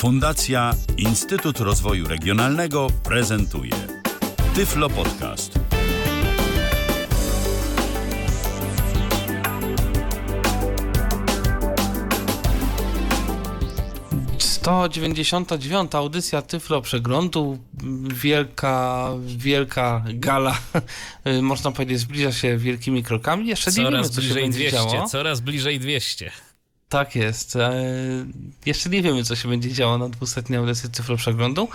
Fundacja Instytut Rozwoju Regionalnego prezentuje Tyflo Podcast. To 99. audycja Tyflo Przeglądu. Wielka, wielka gala, można powiedzieć, zbliża się wielkimi krokami. Jeszcze nie wiemy, Coraz co się bliżej będzie 200, działo. coraz bliżej 200. Tak jest. E, jeszcze nie wiemy, co się będzie działo na 200 audycji Cyfro Przeglądu,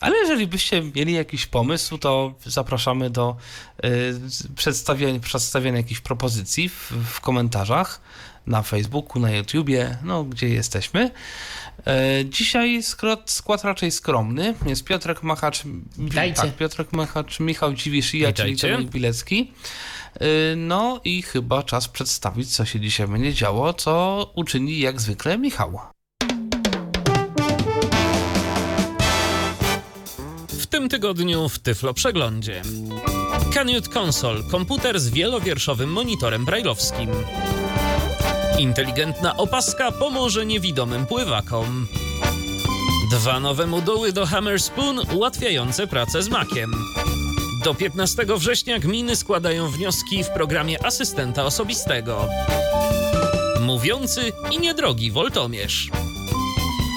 ale jeżeli byście mieli jakiś pomysł, to zapraszamy do e, przedstawienia, przedstawienia jakichś propozycji w, w komentarzach na Facebooku, na YouTubie, no gdzie jesteśmy. E, dzisiaj skład, skład raczej skromny. Jest Piotrek Machacz, Witajcie. tak, Piotrek Machacz, Michał Dziwisz i ja, czyli. Dominik Bilecki. Y, No i chyba czas przedstawić, co się dzisiaj będzie działo, co uczyni jak zwykle Michał. W tym tygodniu w Tyflo Przeglądzie. Canute Console, komputer z wielowierszowym monitorem brajlowskim. Inteligentna opaska pomoże niewidomym pływakom. Dwa nowe moduły do Hammer Spoon ułatwiające pracę z makiem. Do 15 września gminy składają wnioski w programie asystenta osobistego. Mówiący i niedrogi woltomierz.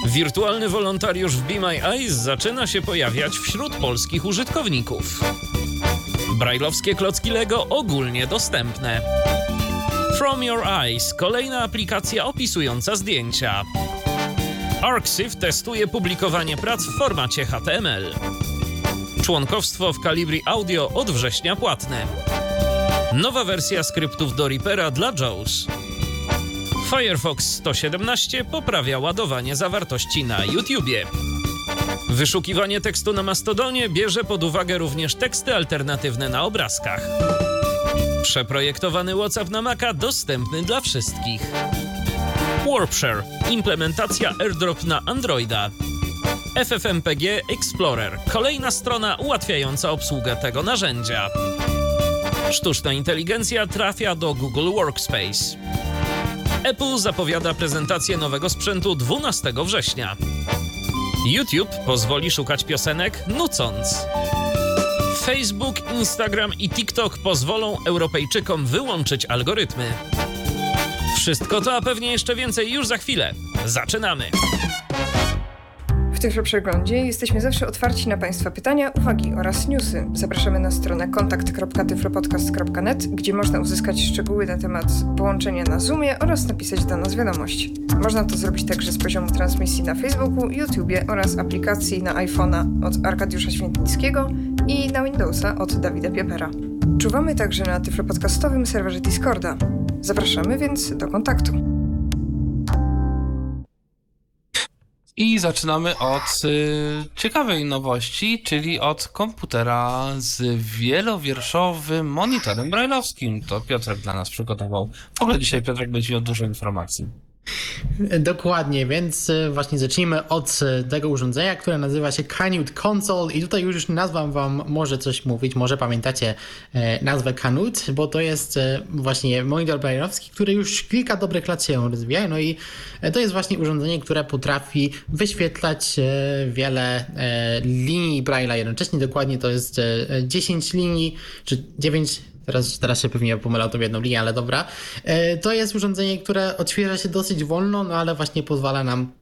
Wirtualny wolontariusz w Be My Eyes zaczyna się pojawiać wśród polskich użytkowników. Brajlowskie klocki Lego ogólnie dostępne. From Your Eyes kolejna aplikacja opisująca zdjęcia. ArcSIF testuje publikowanie prac w formacie HTML. Członkowstwo w Calibri Audio od września płatne. Nowa wersja skryptów do Reapera dla JAWS. Firefox 117 poprawia ładowanie zawartości na YouTubie. Wyszukiwanie tekstu na Mastodonie bierze pod uwagę również teksty alternatywne na obrazkach. Przeprojektowany WhatsApp na Maca dostępny dla wszystkich. Warpshare implementacja AirDrop na Androida. FFmpG Explorer kolejna strona ułatwiająca obsługę tego narzędzia. Sztuczna inteligencja trafia do Google Workspace. Apple zapowiada prezentację nowego sprzętu 12 września. YouTube pozwoli szukać piosenek nucąc. Facebook, Instagram i TikTok pozwolą Europejczykom wyłączyć algorytmy. Wszystko to, a pewnie jeszcze więcej już za chwilę. Zaczynamy! W Tyflo Przeglądzie jesteśmy zawsze otwarci na Państwa pytania, uwagi oraz newsy. Zapraszamy na stronę kontakt.tyflopodcast.net, gdzie można uzyskać szczegóły na temat połączenia na Zoomie oraz napisać do nas wiadomość. Można to zrobić także z poziomu transmisji na Facebooku, YouTubie oraz aplikacji na iPhone'a od Arkadiusza Świętnickiego i na Windowsa od Dawida Piepera. Czuwamy także na tyflopodcastowym serwerze Discorda. Zapraszamy więc do kontaktu. I zaczynamy od y, ciekawej nowości, czyli od komputera z wielowierszowym monitorem brajlowskim. To Piotrek dla nas przygotował. W ogóle dzisiaj Piotrek będzie miał dużo informacji. Dokładnie, więc e, właśnie zacznijmy od e, tego urządzenia, które nazywa się Canute Console. I tutaj już nazwa wam może coś mówić, może pamiętacie e, nazwę Canute, bo to jest właśnie monitor brailleowski, który już kilka dobrych lat się rozwija, no i to jest właśnie urządzenie, które potrafi wyświetlać wiele linii Braille'a jednocześnie, dokładnie to jest e, 10 linii, czy 9 Teraz, teraz się pewnie pomylał w jedną linię, ale dobra. E, To jest urządzenie, które odświeża się dosyć wolno, no ale właśnie pozwala nam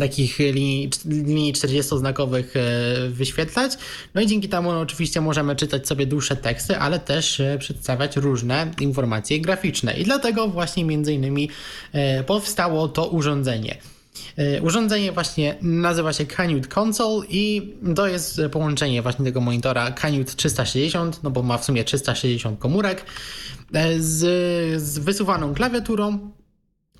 takich linii, linii 40-znakowych e, wyświetlać. No i dzięki temu no, oczywiście możemy czytać sobie dłuższe teksty, ale też e, przedstawiać różne informacje graficzne. I dlatego właśnie między innymi powstało to urządzenie. E, Urządzenie właśnie nazywa się Canute Console i to jest połączenie właśnie tego monitora Canute 360, no bo ma w sumie 360 komórek, e, z, z wysuwaną klawiaturą,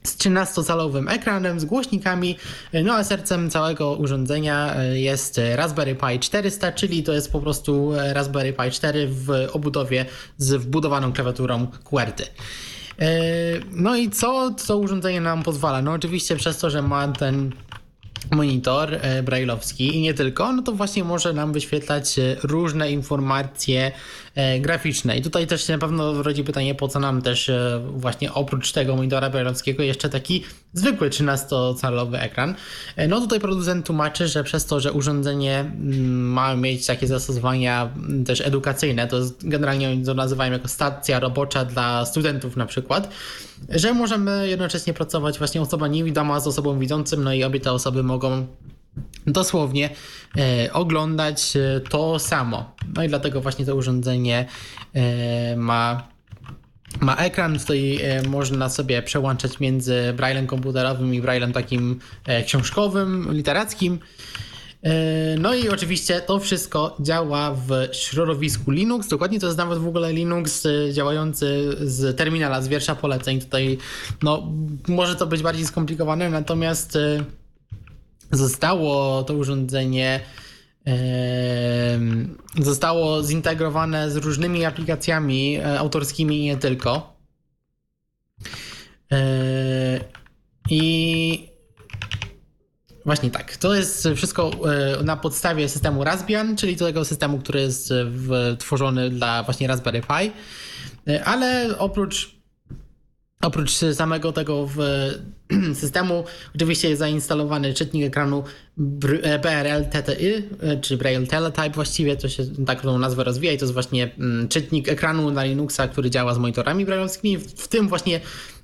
z 13-calowym ekranem, z głośnikami, e, no a sercem całego urządzenia jest Raspberry Pi 400, czyli to jest po prostu Raspberry Pi 4 w obudowie z wbudowaną klawiaturą QWERTY. E, No i co to urządzenie nam pozwala? No oczywiście przez to, że ma ten monitor e, brailleowski i nie tylko, no to właśnie może nam wyświetlać e, różne informacje graficzne. I tutaj też się na pewno rodzi pytanie, po co nam też właśnie oprócz tego monitora brailleowskiego jeszcze taki zwykły 13-calowy ekran. No tutaj producent tłumaczy, że przez to, że urządzenie mm, ma mieć takie zastosowania mm, też edukacyjne, to generalnie oni to nazywają jako stacja robocza dla studentów na przykład, że możemy jednocześnie pracować właśnie osoba niewidoma z osobą widzącym, no i obie te osoby mogą dosłownie e, oglądać e, to samo. No i dlatego właśnie to urządzenie e, ma, ma ekran, tutaj e, można sobie przełączać między braillem komputerowym i braillem takim e, książkowym, literackim. E, no i oczywiście to wszystko działa w środowisku Linux. Dokładnie to jest nawet w ogóle Linux działający z terminala, z wiersza poleceń. Tutaj no, może to być bardziej skomplikowane, natomiast zostało to urządzenie zostało zintegrowane z różnymi aplikacjami autorskimi i nie tylko. I Właśnie tak. To jest wszystko e, na podstawie systemu Raspbian, czyli tego systemu, który jest tworzony dla właśnie Raspberry Pi. E, ale oprócz Oprócz samego tego systemu, oczywiście jest zainstalowany czytnik ekranu BRL TTY, e, czy Braille Teletype właściwie, to się tak tą nazwę rozwija i to jest właśnie mm, czytnik ekranu na Linuxa, który działa z monitorami brailleowskimi, w tym właśnie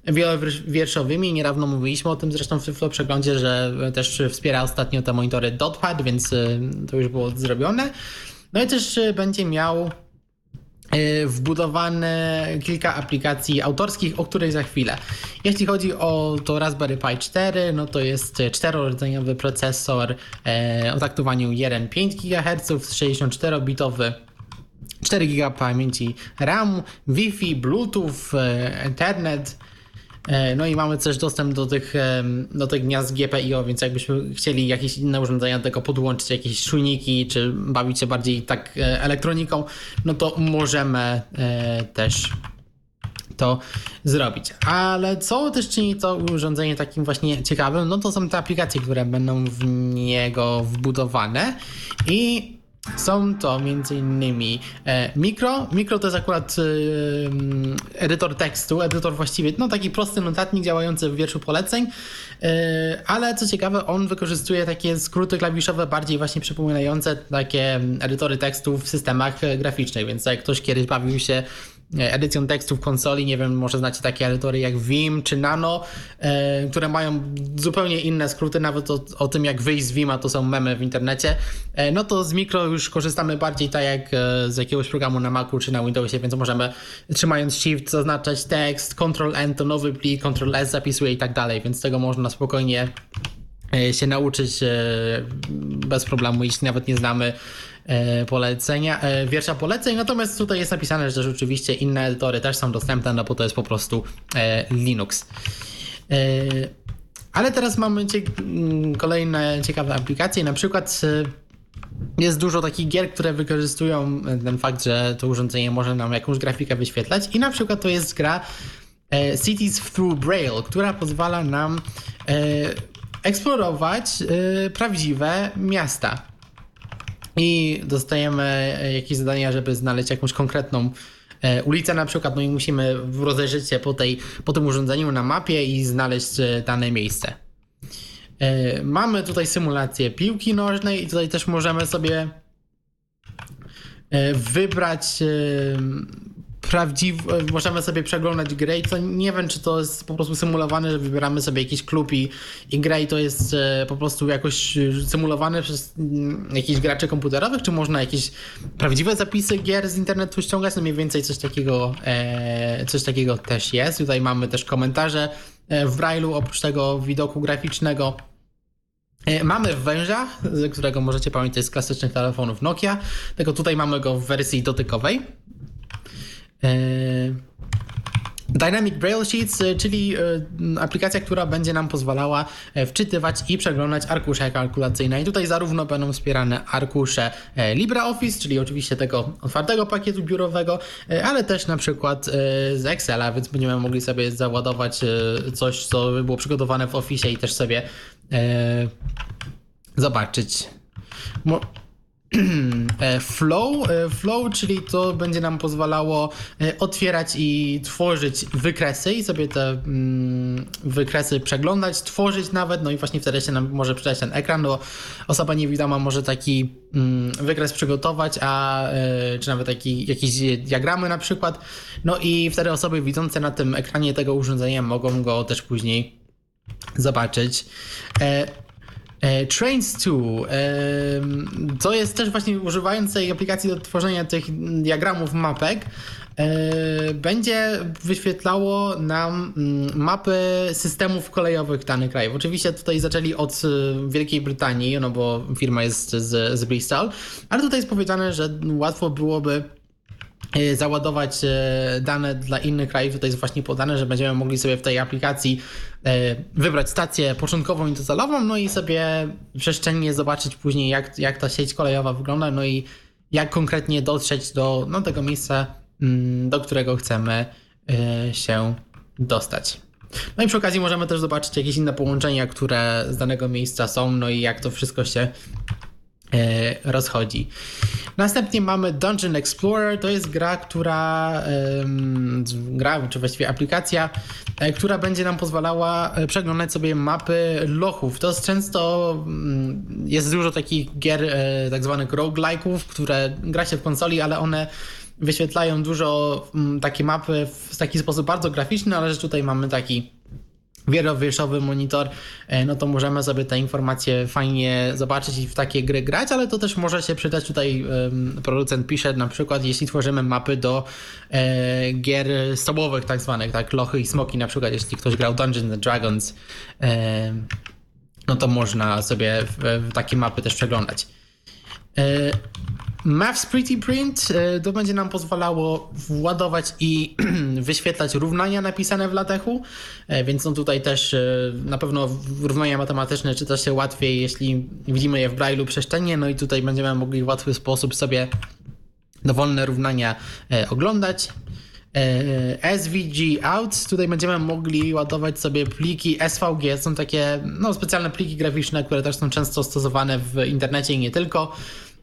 wielowierszowymi. Niedawno mówiliśmy o tym zresztą w Flow przeglądzie, że też wspiera ostatnio te monitory Dotpad, więc y, to już było zrobione. No i też będzie miał wbudowane kilka aplikacji autorskich, o których za chwilę. Jeśli chodzi o to Raspberry Pi 4, no to jest czterordzeniowy procesor e, o taktowaniu 1,5 GHz, 64-bitowy 4 GB pamięci RAM, Wi-Fi, Bluetooth, e, Ethernet, no i mamy też dostęp do tych, do tych gniazd GPIO, więc jakbyśmy chcieli jakieś inne urządzenia do tego podłączyć, jakieś czujniki, czy bawić się bardziej tak e, elektroniką, no to możemy e, też to zrobić. Ale co też czyni to urządzenie takim właśnie ciekawym, no to są te aplikacje, które będą w niego wbudowane i są to m.in. E, mikro. Mikro to jest akurat e, mm, edytor tekstu, edytor właściwie, no taki prosty notatnik działający w wierszu poleceń, e, ale co ciekawe, on wykorzystuje takie skróty klawiszowe bardziej właśnie przypominające takie mm, edytory tekstu w systemach graficznych, więc jak ktoś kiedyś bawił się edycją tekstu w konsoli. Nie wiem, może znacie takie edytory jak Vim czy Nano, e, które mają zupełnie inne skróty, nawet o, o, tym jak wyjść z Vima, to są memy w internecie. E, no to z mikro już korzystamy bardziej tak jak e, z jakiegoś programu na Macu czy na Windowsie, więc możemy trzymając Shift zaznaczać tekst, Ctrl N to nowy plik, Ctrl S zapisuje i tak dalej, więc tego można spokojnie się nauczyć bez problemu, jeśli nawet nie znamy polecenia, e, wiersza poleceń, natomiast tutaj jest napisane, że rzeczywiście inne edytory też są dostępne, no bo to jest po prostu e, Linux. Ale teraz mamy mm, kolejne ciekawe aplikacje, na przykład jest dużo takich gier, które wykorzystują ten fakt, że to urządzenie może nam jakąś grafikę wyświetlać. I na przykład to jest gra Cities Through Braille, która pozwala nam eksplorować prawdziwe miasta i dostajemy jakieś zadania, żeby znaleźć jakąś konkretną e, ulicę na przykład, no i musimy rozejrzeć się po, tej, po tym urządzeniu na mapie i znaleźć e, dane miejsce. E, mamy tutaj symulację piłki nożnej i tutaj też możemy sobie wybrać prawdziwe, możemy sobie przeglądać grę i to nie wiem, czy to jest po prostu symulowane, że wybieramy sobie jakiś klub i, i grę i to jest e, po prostu jakoś symulowane przez mm, jakichś graczy komputerowych, czy można jakieś prawdziwe zapisy gier z internetu ściągać, no mniej więcej coś takiego, e, coś takiego też jest. Tutaj mamy też komentarze e, w Braille'u, oprócz tego widoku graficznego. Mamy węża, którego możecie pamiętać z klasycznych telefonów Nokia, tylko tutaj mamy go w wersji dotykowej. E, Dynamic Braille Sheets, e, czyli e, aplikacja, która będzie nam pozwalała wczytywać i przeglądać arkusze kalkulacyjne. I tutaj zarówno będą wspierane arkusze LibreOffice, czyli oczywiście tego otwartego pakietu biurowego, ale też na przykład z Excela, więc będziemy mogli sobie załadować coś, co było przygotowane w Office i też sobie zobaczyć. flow, e, flow, czyli to będzie nam pozwalało e, otwierać i tworzyć wykresy i sobie te mm, wykresy przeglądać, tworzyć nawet, no i właśnie wtedy się nam może przeczytać ten ekran, bo osoba niewidoma może taki mm, wykres przygotować, a czy nawet taki, jakieś diagramy na przykład, no i wtedy osoby widzące na tym ekranie tego urządzenia mogą go też później zobaczyć. E, Trains 2 to jest też właśnie używając tej aplikacji do tworzenia tych diagramów mapek e, będzie wyświetlało nam mm, mapy systemów kolejowych danych krajów. Oczywiście tutaj zaczęli od e, Wielkiej Brytanii, no bo firma jest z, z Bristol, ale tutaj jest powiedziane, że łatwo byłoby E, załadować e, dane dla innych krajów. Tutaj jest właśnie podane, że będziemy mogli sobie w tej aplikacji e, wybrać stację początkową i docelową, no i sobie przestrzennie zobaczyć później, jak, jak ta sieć kolejowa wygląda, no i jak konkretnie dotrzeć do no, tego miejsca, mm, do którego chcemy się dostać. No i przy okazji możemy też zobaczyć jakieś inne połączenia, które z danego miejsca są, no i jak to wszystko się rozchodzi. Następnie mamy Dungeon Explorer, to jest gra, która gra, czy właściwie aplikacja, e, która będzie nam pozwalała e, przeglądać sobie mapy lochów. To jest często mm, jest dużo takich gier, e, tak zwanych roguelike'ów, które gra się w konsoli, ale one wyświetlają dużo mm, takie mapy w taki sposób bardzo graficzny, ale że tutaj mamy taki wielowierszowy monitor, e, no to możemy sobie te informacje fajnie zobaczyć i w takie gry grać, ale to też może się przydać tutaj producent pisze na przykład, jeśli tworzymy mapy do e, gier stołowych tak zwanych, tak, lochy i smoki na przykład, jeśli ktoś grał Dungeons and Dragons, e, no to można sobie w takie mapy też przeglądać. Maths Pretty Print e, to będzie nam pozwalało władować i wyświetlać równania napisane w latechu, e, więc są tutaj też e, na pewno równania matematyczne czyta się łatwiej, jeśli widzimy je w Braille'u przestrzennie, no i tutaj będziemy mogli w łatwy sposób sobie dowolne równania oglądać. SVG out, tutaj będziemy mogli ładować sobie pliki SVG, są takie no, specjalne pliki graficzne, które też są często stosowane w internecie i nie tylko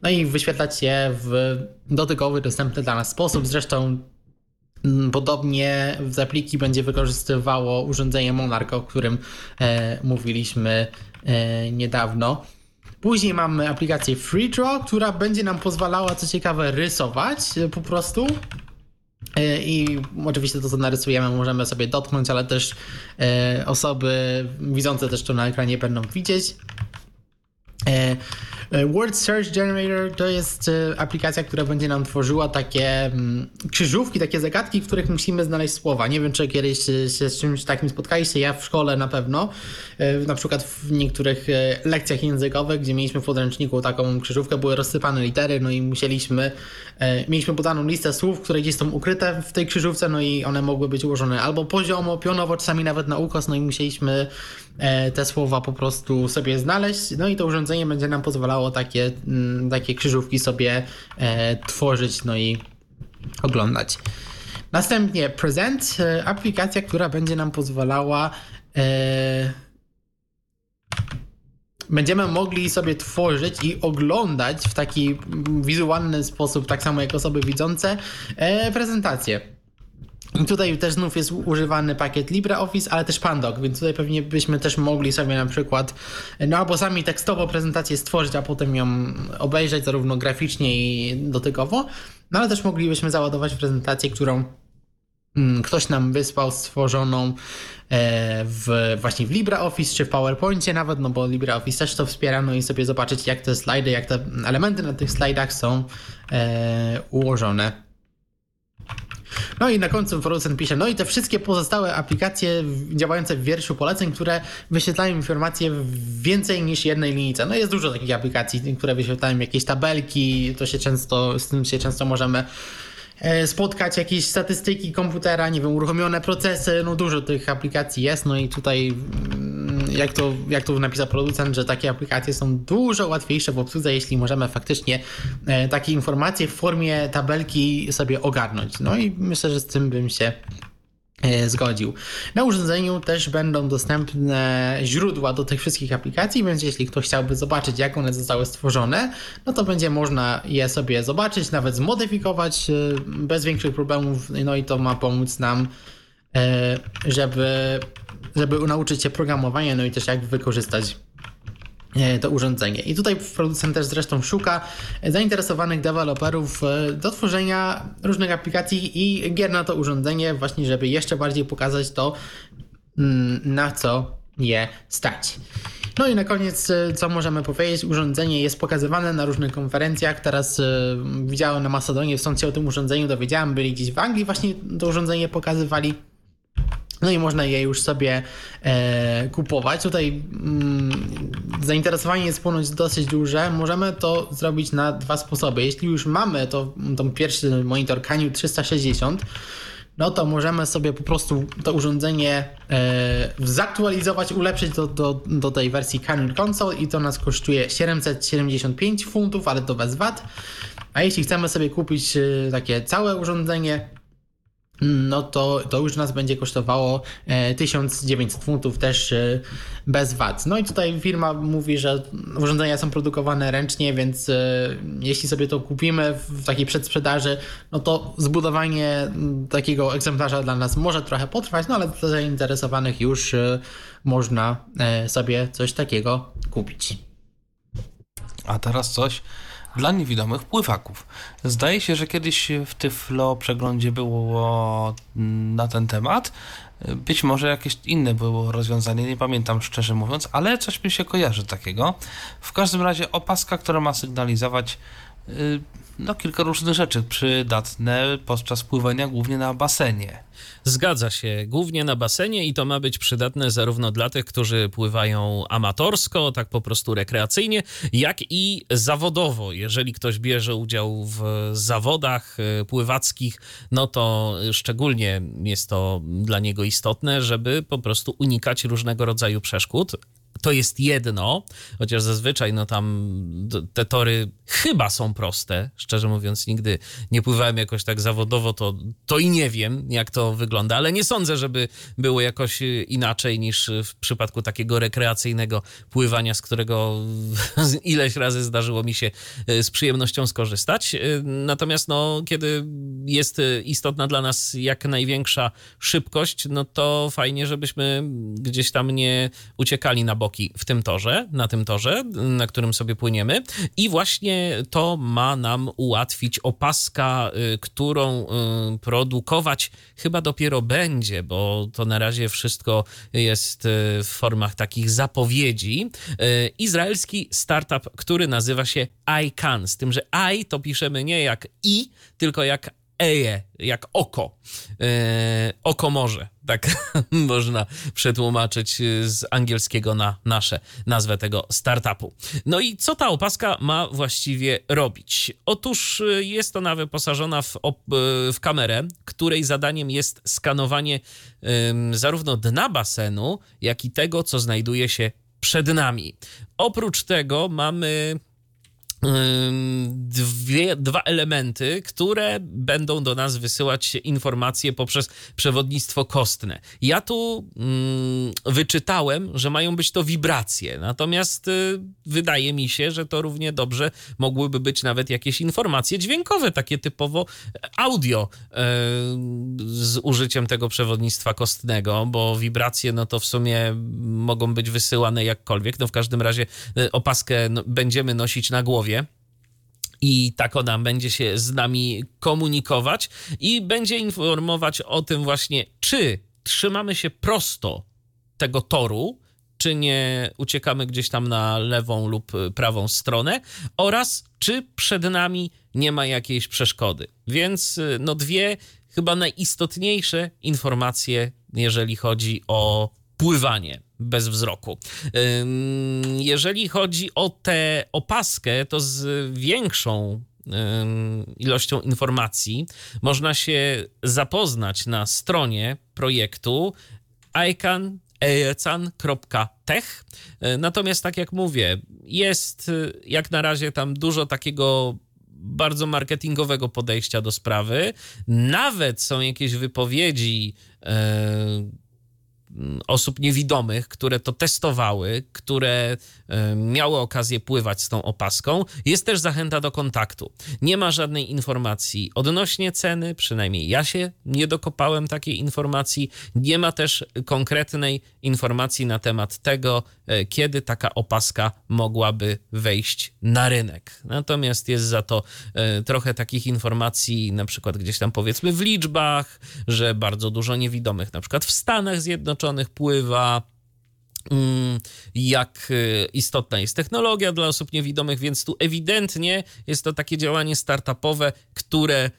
no i wyświetlać je w dotykowy, dostępny dla nas sposób. Zresztą mm, Podobnie w zapliki będzie wykorzystywało urządzenie Monarch, o którym e, mówiliśmy e, niedawno. Później mamy aplikację FreeDraw, która będzie nam pozwalała, co ciekawe, rysować e, po prostu. E, I oczywiście to, co narysujemy, możemy sobie dotknąć, ale też e, osoby widzące też to na ekranie będą widzieć. E, Word Search Generator to jest e, aplikacja, która będzie nam tworzyła takie mm, krzyżówki, takie zagadki, w których musimy znaleźć słowa. Nie wiem, czy kiedyś się z czymś takim spotkaliście, ja w szkole na pewno, e, na przykład w niektórych lekcjach językowych, gdzie mieliśmy w podręczniku taką krzyżówkę, były rozsypane litery, no i musieliśmy, mieliśmy podaną listę słów, które gdzieś są ukryte w tej krzyżówce, no i one mogły być ułożone albo poziomo, pionowo, czasami nawet na ukos, no i musieliśmy te słowa po prostu sobie znaleźć, no i to urządzenie będzie nam pozwalało takie, mm, takie krzyżówki sobie e, tworzyć, no i oglądać. Następnie Present, e, aplikacja, która będzie nam pozwalała e, będziemy mogli sobie tworzyć i oglądać w taki wizualny sposób, tak samo jak osoby widzące, e, prezentacje. Tutaj też znów jest używany pakiet LibreOffice, ale też Pandoc, więc tutaj pewnie byśmy też mogli sobie na przykład, no albo sami tekstowo prezentację stworzyć, a potem ją obejrzeć zarówno graficznie i dotykowo, no ale też moglibyśmy załadować prezentację, którą mm, ktoś nam wysłał stworzoną e, w, właśnie w LibreOffice czy w PowerPoincie nawet, no bo LibreOffice też to wspiera, no i sobie zobaczyć jak te slajdy, jak te elementy na tych slajdach są e, ułożone. No i na końcu producent pisze, no i te wszystkie pozostałe aplikacje działające w wierszu poleceń, które wyświetlają informacje w więcej niż jednej linijce. No jest dużo takich aplikacji, które wyświetlają jakieś tabelki, to się często, z tym się często możemy spotkać jakieś statystyki komputera, nie wiem, uruchomione procesy, no dużo tych aplikacji jest, no i tutaj mm, jak to, jak to napisał producent, że takie aplikacje są dużo łatwiejsze w obsłudze, jeśli możemy faktycznie e, takie informacje w formie tabelki sobie ogarnąć. No i myślę, że z tym bym się E, zgodził. Na urządzeniu też będą dostępne źródła do tych wszystkich aplikacji, więc jeśli ktoś chciałby zobaczyć, jak one zostały stworzone, no to będzie można je sobie zobaczyć, nawet zmodyfikować e, bez większych problemów, no i to ma pomóc nam, e, żeby, żeby nauczyć się programowania, no i też jak wykorzystać E, to urządzenie. I tutaj producent też zresztą szuka zainteresowanych deweloperów e, do tworzenia różnych aplikacji i gier na to urządzenie, właśnie żeby jeszcze bardziej pokazać to, mm, na co je stać. No i na koniec, e, co możemy powiedzieć, urządzenie jest pokazywane na różnych konferencjach. Teraz widziałem na Macedonie, stąd się o tym urządzeniu dowiedziałem, byli gdzieś w Anglii, właśnie to urządzenie pokazywali. No i można je już sobie e, kupować. Tutaj mm, zainteresowanie jest ponoć dosyć duże. Możemy to zrobić na dwa sposoby. Jeśli już mamy to, ten pierwszy monitor Canyon 360, no to możemy sobie po prostu to urządzenie e, zaktualizować, ulepszyć do, do, do tej wersji Canyon Console i to nas kosztuje 775 funtów, ale to bez VAT. A jeśli chcemy sobie kupić e, takie całe urządzenie, no to, to już nas będzie kosztowało 1900 e, funtów też e, bez VAT. No i tutaj firma mówi, że urządzenia są produkowane ręcznie, więc e, jeśli sobie to kupimy w takiej przedsprzedaży, no to zbudowanie takiego egzemplarza dla nas może trochę potrwać, no ale dla zainteresowanych już można sobie coś takiego kupić. A teraz coś dla niewidomych pływaków. Zdaje się, że kiedyś w Tyflo przeglądzie było na ten temat. Być może jakieś inne było rozwiązanie, nie pamiętam szczerze mówiąc, ale coś mi się kojarzy takiego. W każdym razie opaska, która ma sygnalizować no, kilka różnych rzeczy przydatne podczas pływania, głównie na basenie. Zgadza się, głównie na basenie i to ma być przydatne zarówno dla tych, którzy pływają amatorsko, tak po prostu rekreacyjnie, jak i zawodowo. Jeżeli ktoś bierze udział w zawodach e, pływackich, no to szczególnie jest to dla niego istotne, żeby po prostu unikać różnego rodzaju przeszkód, to jest jedno, chociaż zazwyczaj no tam te tory chyba są proste. Szczerze mówiąc, nigdy nie pływałem jakoś tak zawodowo, to, to i nie wiem, jak to wygląda, ale nie sądzę, żeby było jakoś inaczej niż w przypadku takiego rekreacyjnego pływania, z którego ileś razy zdarzyło mi się e, z przyjemnością skorzystać. E, natomiast no, kiedy jest istotna dla nas jak największa szybkość, no to fajnie, żebyśmy gdzieś tam nie uciekali na boki w tym torze, na tym torze, na którym sobie płyniemy. I właśnie to ma nam ułatwić opaska, y, którą y, produkować chyba dopiero będzie, bo to na razie wszystko jest y, w formach takich zapowiedzi. Izraelski startup, który nazywa się iCan, z tym, że i to piszemy nie jak i, tylko jak eje, jak oko. E, oko morze, tak można przetłumaczyć z angielskiego na nasze nazwę tego startupu. No i co ta opaska ma właściwie robić? Otóż e, jest ona wyposażona w, e, w kamerę, której zadaniem jest skanowanie zarówno dna basenu, jak i tego, co znajduje się przed nami. Oprócz tego mamy dwie, dwa elementy, które będą do nas wysyłać informacje poprzez przewodnictwo kostne. Ja tu mm, wyczytałem, że mają być to wibracje, natomiast y, wydaje mi się, że to równie dobrze mogłyby być nawet jakieś informacje dźwiękowe, takie typowo audio y, z użyciem tego przewodnictwa kostnego, bo wibracje no to w sumie mogą być wysyłane jakkolwiek. No w każdym razie y, opaskę będziemy nosić na głowie i tak ona będzie się z nami komunikować i będzie informować o tym właśnie, czy trzymamy się prosto tego toru, czy nie uciekamy gdzieś tam na lewą lub prawą stronę oraz czy przed nami nie ma jakiejś przeszkody. Więc no dwie chyba najistotniejsze informacje, jeżeli chodzi o pływanie bez wzroku. Jeżeli chodzi o tę opaskę, to z większą ilością informacji można się zapoznać na stronie projektu ican.tech. Natomiast tak jak mówię, jest jak na razie tam dużo takiego bardzo marketingowego podejścia do sprawy. Nawet są jakieś wypowiedzi. Osób niewidomych, które to testowały, które miały okazję pływać z tą opaską. Jest też zachęta do kontaktu. Nie ma żadnej informacji odnośnie ceny, przynajmniej ja się nie dokopałem takiej informacji. Nie ma też konkretnej informacji na temat tego, e, kiedy taka opaska mogłaby wejść na rynek. Natomiast jest za to e, trochę takich informacji, na przykład gdzieś tam powiedzmy w liczbach, że bardzo dużo niewidomych, na przykład w Stanach Zjednoczonych, pływa, jak y, istotna jest technologia dla osób niewidomych, więc tu ewidentnie jest to takie działanie startupowe, które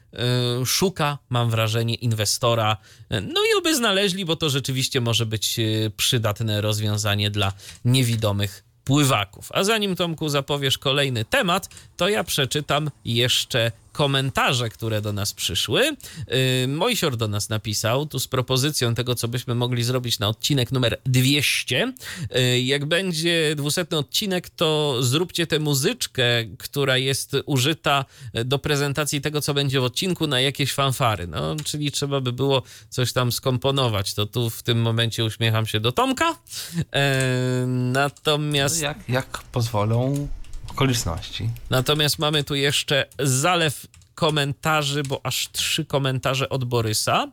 y, szuka, mam wrażenie, inwestora. No i oby znaleźli, bo to rzeczywiście może być y, przydatne rozwiązanie dla niewidomych pływaków. A zanim Tomku zapowiesz kolejny temat, to ja przeczytam jeszcze komentarze, które do nas przyszły. Yy, Mojsior do nas napisał tu z propozycją tego, co byśmy mogli zrobić na odcinek numer 200. Yy, jak będzie dwusetny odcinek, to zróbcie tę muzyczkę, która jest użyta do prezentacji tego, co będzie w odcinku, na jakieś fanfary. No, czyli trzeba by było coś tam skomponować. To tu w tym momencie uśmiecham się do Tomka. Yy, natomiast... Jak, jak pozwolą okoliczności. Natomiast mamy tu jeszcze zalew komentarzy, bo aż trzy komentarze od Borysa.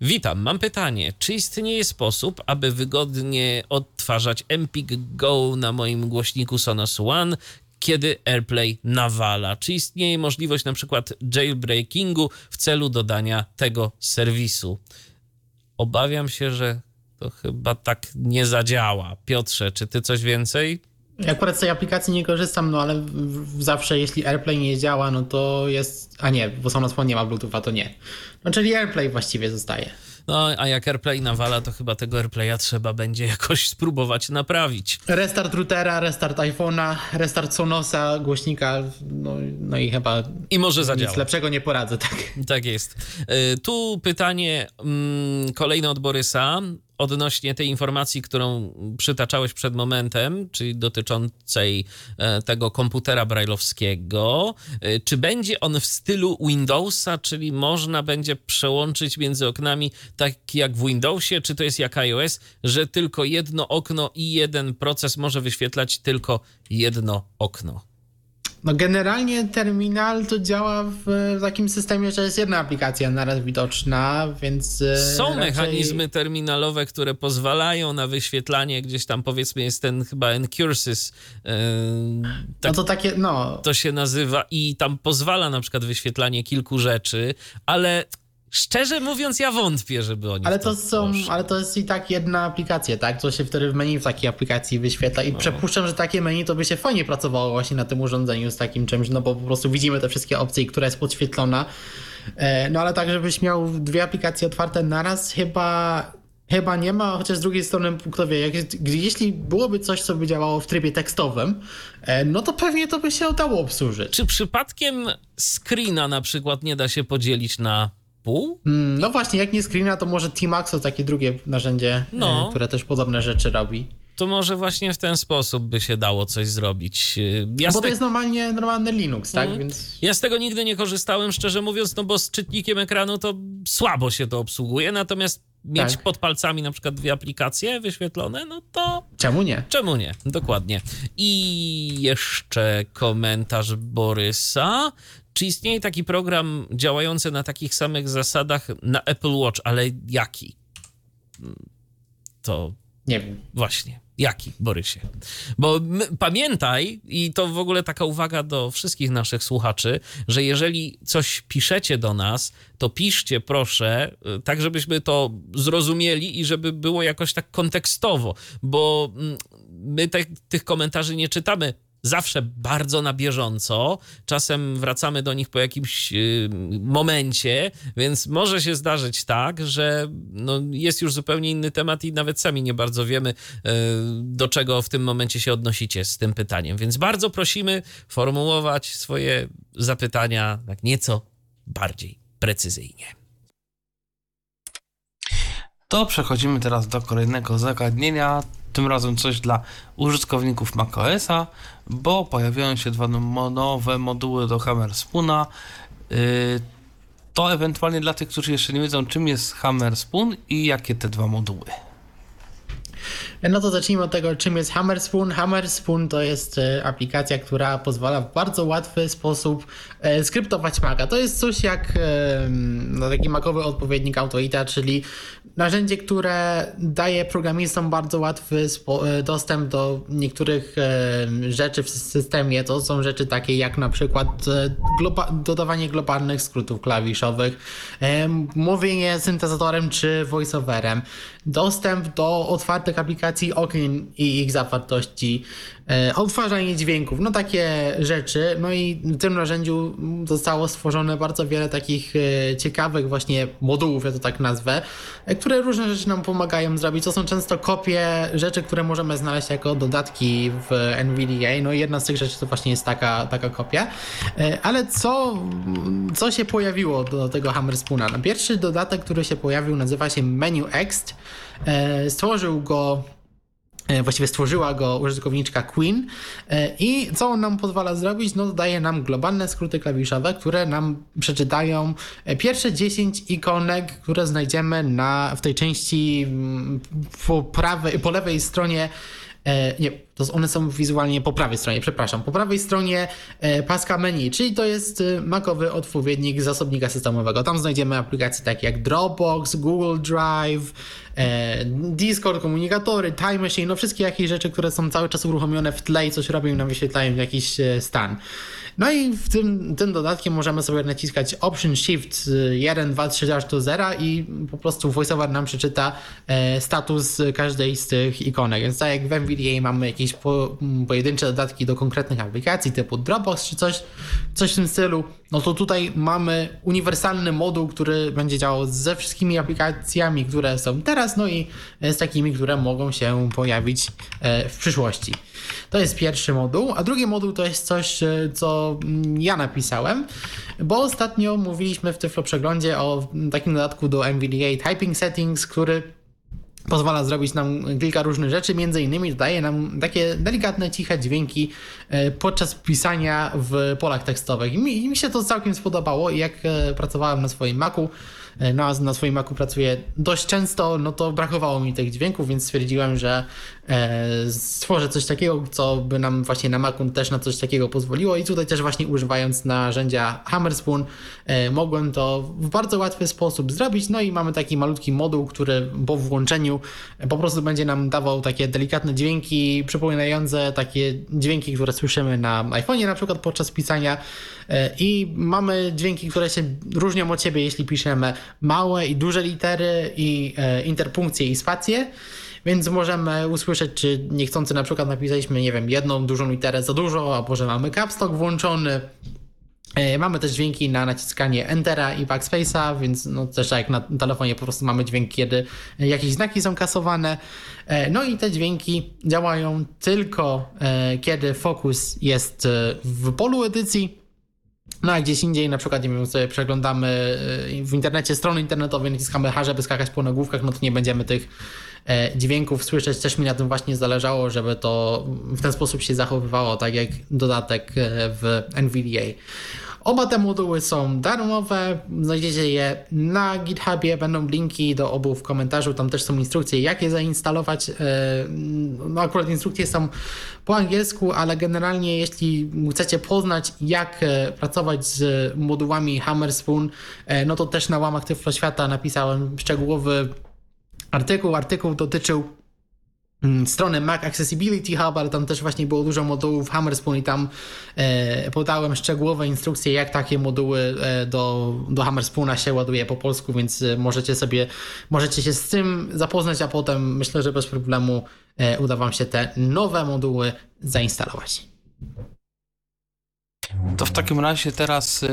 Witam, mam pytanie. Czy istnieje sposób, aby wygodnie odtwarzać Empik Go na moim głośniku Sonos One, kiedy AirPlay nawala? Czy istnieje możliwość na przykład jailbreakingu w celu dodania tego serwisu? Obawiam się, że to chyba tak nie zadziała. Piotrze, czy ty coś więcej? Akurat z tej aplikacji nie korzystam, no ale zawsze jeśli AirPlay nie działa, no to jest... A nie, bo Phone nie ma Bluetootha, to nie. No czyli AirPlay właściwie zostaje. No, a jak AirPlay nawala, to chyba tego AirPlaya trzeba będzie jakoś spróbować naprawić. Restart routera, restart iPhone'a, restart Sonosa, głośnika, no, no i chyba I może zadziała. nic lepszego nie poradzę, tak. Tak jest. Y, tu pytanie mm, kolejne od Borysa odnośnie tej informacji, którą przytaczałeś przed momentem, czyli dotyczącej e, tego komputera brajlowskiego. E, czy będzie on w stylu Windowsa, czyli można będzie przełączyć między oknami tak jak w Windowsie, czy to jest jak iOS, że tylko jedno okno i jeden proces może wyświetlać tylko jedno okno? No generalnie terminal to działa w, takim systemie, że jest jedna aplikacja naraz widoczna, więc. E, Są raczej... mechanizmy terminalowe, które pozwalają na wyświetlanie, gdzieś tam powiedzmy jest ten chyba Encurses. Yy, tak, no to takie, no. To się nazywa i tam pozwala na przykład wyświetlanie kilku rzeczy, ale Szczerze mówiąc, ja wątpię, żeby oni. Ale to, to są, ale to jest i tak jedna aplikacja, tak? Co się wtedy w menu w takiej aplikacji wyświetla. I no. przypuszczam, że takie menu to by się fajnie pracowało właśnie na tym urządzeniu z takim czymś, no bo po prostu widzimy te wszystkie opcje, która jest podświetlona. E, no ale tak, żebyś miał dwie aplikacje otwarte naraz, chyba Chyba nie ma, chociaż z drugiej strony, kto wie, jak jeśli byłoby coś, co by działało w trybie tekstowym, e, no to pewnie to by się udało obsłużyć. Czy przypadkiem screena na przykład nie da się podzielić na pół? Mm, no właśnie, jak nie screena, to może Tmax to takie drugie narzędzie, e, no. które też podobne rzeczy robi. To może właśnie w ten sposób by się dało coś zrobić. E, ja Bo to jest normalnie normalny Linux, tak? Mm. Więc... Ja z tego nigdy nie korzystałem, szczerze mówiąc, no bo z czytnikiem ekranu to słabo się to obsługuje, natomiast mieć tak. pod palcami na przykład dwie aplikacje wyświetlone, no to... Czemu nie? Czemu nie? Dokładnie. I jeszcze komentarz Borysa. Czy istnieje taki program działający na takich samych zasadach na Apple Watch, ale jaki? To. Nie wiem. Właśnie. Jaki, Borysie? Bo my, pamiętaj, i to w ogóle taka uwaga do wszystkich naszych słuchaczy, że jeżeli coś piszecie do nas, to piszcie proszę, y, tak żebyśmy to zrozumieli i żeby było jakoś tak kontekstowo, bo mm, my te, tych komentarzy nie czytamy zawsze bardzo na bieżąco. Czasem wracamy do nich po jakimś y, momencie, więc może się zdarzyć tak, że no, jest już zupełnie inny temat i nawet sami nie bardzo wiemy, y, do czego w tym momencie się odnosicie z tym pytaniem. Więc bardzo prosimy formułować swoje zapytania tak nieco bardziej precyzyjnie. To przechodzimy teraz do kolejnego zagadnienia. Tym razem coś dla użytkowników macOSa, bo pojawiają się dwa nowe moduły do Hammer Spoona. Yy, to ewentualnie dla tych, którzy jeszcze nie wiedzą, czym jest Hammer Spoon i jakie te dwa moduły. No to zacznijmy od tego, czym jest Hammerspoon. Hammerspoon to jest e, aplikacja, która pozwala w bardzo łatwy sposób e, skryptować Maca. To jest coś jak e, no, taki makowy odpowiednik AutoITA, czyli narzędzie, które daje programistom bardzo łatwy dostęp do niektórych rzeczy w systemie. To są rzeczy takie jak na przykład globa dodawanie globalnych skrótów klawiszowych, mówienie syntezatorem czy voiceoverem, dostęp do otwartych aplikacji okien i ich zawartości, e, odtwarzanie dźwięków, no takie rzeczy. No i w tym narzędziu zostało stworzone bardzo wiele takich e, ciekawych właśnie modułów, ja to tak nazwę, e, które różne rzeczy nam pomagają zrobić. To są często kopie rzeczy, które możemy znaleźć jako dodatki w NVDA. No i jedna z tych rzeczy to właśnie jest taka, taka kopia. Ale co, co się pojawiło do tego Hammerspoona? No pierwszy dodatek, który się pojawił nazywa się Menu Ext. Stworzył go E, właściwie stworzyła go użytkowniczka Queen e, i co on nam pozwala zrobić? No daje nam globalne skróty klawiszowe, które nam przeczytają e, pierwsze 10 ikonek, które znajdziemy na, w tej części mm, po, prawej, po lewej stronie nie, to one są wizualnie po prawej stronie, przepraszam, po prawej stronie paska menu, czyli to jest makowy odpowiednik zasobnika systemowego. Tam znajdziemy aplikacje takie jak Dropbox, Google Drive, E, Discord, komunikatory, Time Machine, no wszystkie jakieś rzeczy, które są cały czas uruchomione w tle i coś robią i nam wyświetlają jakiś e, stan. No i w tym, tym dodatkiem możemy sobie naciskać Option Shift 1, 2, 3 aż do 0 i po prostu VoiceOver nam przeczyta e, status każdej z tych ikonek. Więc tak jak w NVDA mamy jakieś po, pojedyncze dodatki do konkretnych aplikacji typu Dropbox czy coś, coś w tym stylu, no to tutaj mamy uniwersalny moduł, który będzie działał ze wszystkimi aplikacjami, które są teraz, no i z takimi, które mogą się pojawić e, w przyszłości. To jest pierwszy moduł, a drugi moduł to jest coś, e, ja napisałem, bo ostatnio mówiliśmy w Tyflo Przeglądzie o takim dodatku do NVDA Typing Settings, który pozwala zrobić nam kilka różnych rzeczy, między innymi daje nam takie delikatne, ciche dźwięki e, podczas pisania w polach tekstowych. I mi, mi się to całkiem spodobało i jak e, pracowałem na swoim Macu, E, na, na swoim Macu pracuję dość często, no to brakowało mi tych dźwięków, więc stwierdziłem, że stworzę coś takiego, co by nam właśnie na Macu też na coś takiego pozwoliło. I tutaj też właśnie używając narzędzia Hammerspoon e, mogłem to w bardzo łatwy sposób zrobić, no i mamy taki malutki moduł, który po włączeniu po prostu będzie nam dawał takie delikatne dźwięki przypominające takie dźwięki, które słyszymy na iPhone'ie na przykład podczas pisania. E, i mamy dźwięki, które się różnią od siebie, jeśli piszemy małe i duże litery i e, interpunkcje i spacje. Więc możemy usłyszeć, czy niechcący na przykład napisaliśmy, nie wiem, jedną dużą literę za dużo, albo że mamy capstock włączony. E, mamy też dźwięki na naciskanie Entera i Backspace'a, więc no też jak na telefonie po prostu mamy dźwięk, kiedy jakieś znaki są kasowane. E, no i te dźwięki działają tylko kiedy fokus jest w polu edycji, no a gdzieś indziej, na przykład, nie wiem, sobie przeglądamy w internecie strony internetowe, naciskamy H, żeby skakać po nagłówkach, no to nie będziemy tych e, dźwięków słyszeć. Też mi na tym właśnie zależało, żeby to w ten sposób się zachowywało, tak jak dodatek e, w NVDA. Oba te moduły są darmowe, znajdziecie je na GitHubie, będą linki do obu w komentarzu, tam też są instrukcje, jak je zainstalować. E, no akurat instrukcje są po angielsku, ale generalnie jeśli chcecie poznać, jak e, pracować z modułami Hammerspoon, e, no to też na łamach Tyflo Świata napisałem szczegółowy artykuł. Artykuł dotyczył Mm, stronę Mac Accessibility Hub, ale tam też właśnie było dużo modułów Hammerspoon i tam e, podałem szczegółowe instrukcje, jak takie moduły e, do, do Hammerspoona się ładuje po polsku, więc e, możecie sobie, możecie się z tym zapoznać, a potem myślę, że bez problemu e, uda Wam się te nowe moduły zainstalować. To w takim razie teraz y,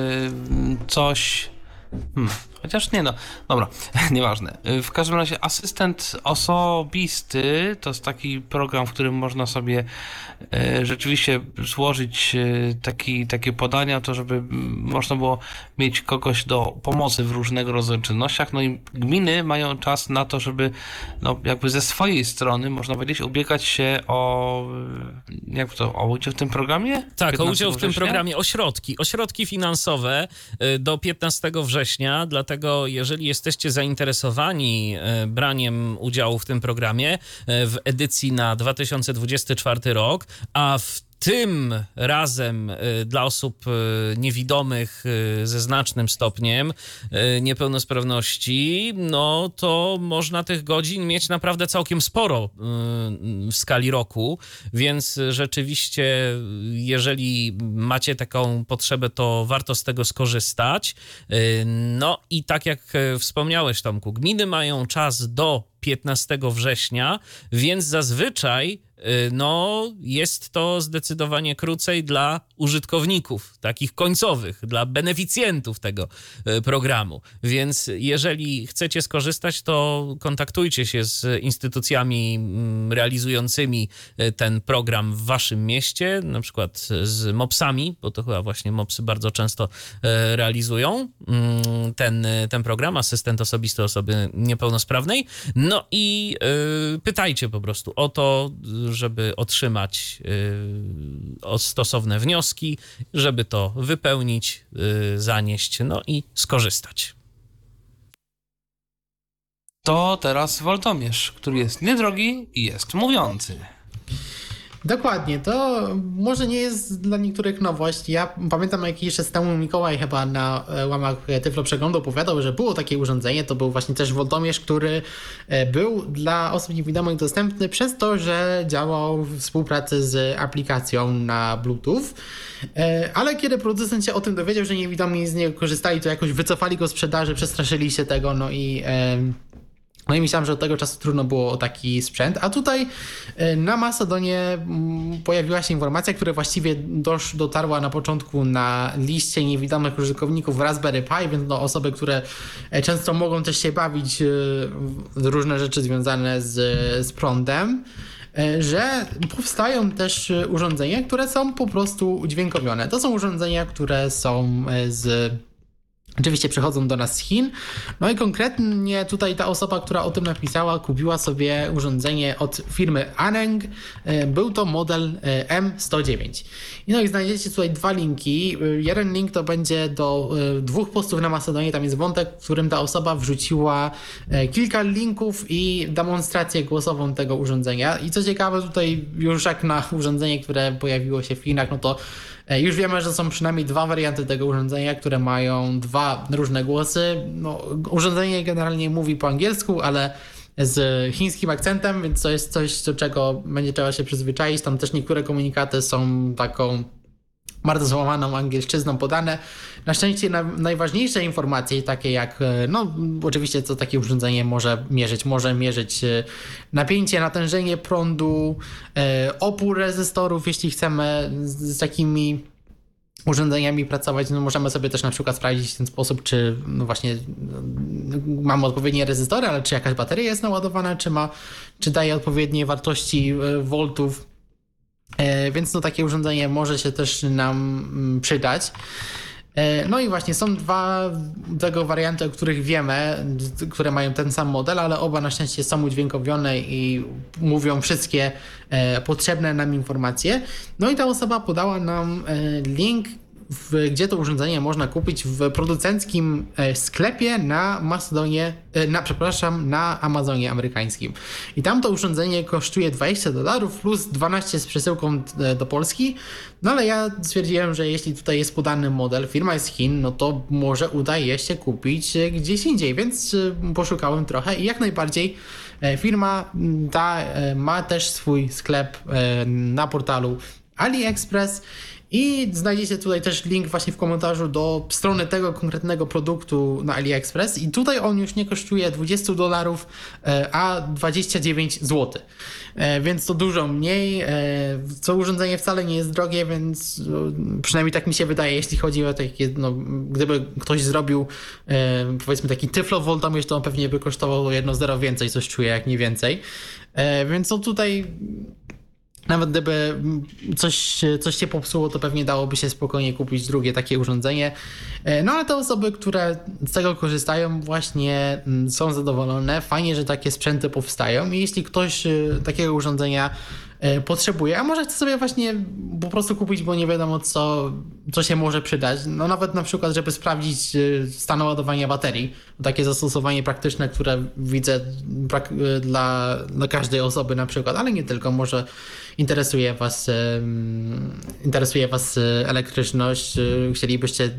coś... Hmm Chociaż nie no, dobra, nieważne. W każdym razie asystent osobisty to jest taki program, w którym można sobie e, rzeczywiście złożyć e, taki, takie podania, to żeby można było mieć kogoś do pomocy w różnego rodzaju czynnościach. No i gminy mają czas na to, żeby no jakby ze swojej strony, można powiedzieć, ubiegać się o jak to, o udział w tym programie? Tak, o udział w tym września? programie, o środki, o środki finansowe y, do 15 września, dlatego jeżeli jesteście zainteresowani y, braniem udziału w tym programie y, w edycji na 2024 rok, a w tym razem y, dla osób y, niewidomych y, ze znacznym stopniem niepełnosprawności, no to można tych godzin mieć naprawdę całkiem sporo w skali roku, więc rzeczywiście, jeżeli macie taką potrzebę, to warto z tego skorzystać. No i tak jak e, wspomniałeś, Tomku, gminy mają czas do 15 września, więc zazwyczaj y, no, jest to zdecydowanie krócej dla użytkowników, takich końcowych, dla beneficjentów tego y, programu. Więc jeżeli chcecie skorzystać, to kontaktujcie się z instytucjami mm, realizującymi y, ten program w waszym mieście, na przykład z MOPS-ami, bo to chyba właśnie MOPSy bardzo często realizują mm, ten, ten program, asystent osobisty osoby niepełnosprawnej. No i y, pytajcie po prostu o to, żeby otrzymać y, stosowne wnioski, żeby to wypełnić, y, zanieść, no i skorzystać. To teraz Woltomierz, który jest niedrogi i jest mówiący. Dokładnie, to może nie jest dla niektórych nowość. Ja pamiętam jakiś czas temu Mikołaj chyba na e, łamach Tyflo Przeglądu opowiadał, że było takie urządzenie, to był właśnie też Woltomierz, który e, był dla osób niewidomych dostępny przez to, że działał w współpracy z aplikacją na Bluetooth. E, Ale kiedy producent się o tym dowiedział, że niewidomi z niego korzystali, to jakoś wycofali go z sprzedaży, przestraszyli się tego, no i no i myślałem, że od tego czasu trudno było o taki sprzęt, a tutaj e, na Macedonie mm, pojawiła się informacja, która właściwie dosz, dotarła na początku na liście niewidomych użytkowników Raspberry Pi, więc no osoby, które e, często mogą też się bawić e, w różne rzeczy związane z, z prądem, że powstają też urządzenia, które są po prostu udźwiękowione. To są urządzenia, które są z Oczywiście przychodzą do nas z Chin. No i konkretnie tutaj ta osoba, która o tym napisała, kupiła sobie urządzenie od firmy Aneng. E, Był to model e, M109. I no i znajdziecie tutaj dwa linki. E, Jeden link to będzie do dwóch postów na Macedonie. Tam jest wątek, w którym ta osoba wrzuciła kilka linków i demonstrację głosową tego urządzenia. I co ciekawe, tutaj już jak na urządzenie, które pojawiło się w Chinach, no to Już wiemy, że są przynajmniej dwa warianty tego urządzenia, które mają dwa różne głosy. No, urządzenie generalnie mówi po angielsku, ale z chińskim akcentem, więc to jest coś, do czego będzie trzeba się przyzwyczaić. Tam też niektóre komunikaty są taką bardzo złamaną angielszczyzną podane. Na szczęście na, najważniejsze informacje, takie jak, e, no oczywiście co takie urządzenie może mierzyć. Może mierzyć e, napięcie, natężenie prądu, e, opór rezystorów, jeśli chcemy z, takimi urządzeniami pracować, no możemy sobie też na przykład sprawdzić w ten sposób, czy no właśnie mamy odpowiednie rezystory, ale czy jakaś bateria jest naładowana, czy ma, czy daje odpowiednie wartości voltów. E, Więc no takie urządzenie może się też nam mm, przydać. E, No i właśnie są dwa tego warianty, o których wiemy, które mają ten sam model, ale oba na szczęście są udźwiękowione i mówią wszystkie e, potrzebne nam informacje. No i ta osoba podała nam link, w, gdzie to urządzenie można kupić w producenckim e, sklepie na Macedonie, e, na, przepraszam, na Amazonie amerykańskim. I tam to urządzenie kosztuje 20 dolarów plus 12 z przesyłką e, do Polski. No ale ja stwierdziłem, że jeśli tutaj jest podany model, firma jest z Chin, no to może uda je się kupić gdzieś indziej, więc poszukałem trochę i jak najbardziej firma ta ma też swój sklep na portalu AliExpress I znajdziecie tutaj też link właśnie w komentarzu do strony tego konkretnego produktu na AliExpress i tutaj on już nie kosztuje 20 dolarów, a 29 zł. Więc to dużo mniej. Co urządzenie wcale nie jest drogie, więc przynajmniej tak mi się wydaje, jeśli chodzi o takie, no, gdyby ktoś zrobił powiedzmy taki tyflovoltamierz, to on pewnie by kosztował jedno zero więcej, coś czuję, jak nie więcej. Więc no tutaj nawet gdyby coś, coś się popsuło, to pewnie dałoby się spokojnie kupić drugie takie urządzenie. No ale te osoby, które z tego korzystają, właśnie mm, są zadowolone. Fajnie, że takie sprzęty powstają. I jeśli ktoś y, takiego urządzenia y, potrzebuje, a może chce sobie właśnie po prostu kupić, bo nie wiadomo co, co się może przydać. No nawet na przykład, żeby sprawdzić y, stan ładowania baterii. Takie zastosowanie praktyczne, które widzę dla, dla każdej osoby na przykład, ale nie tylko, może interesuje Was, interesuje was e, elektryczność, e, chcielibyście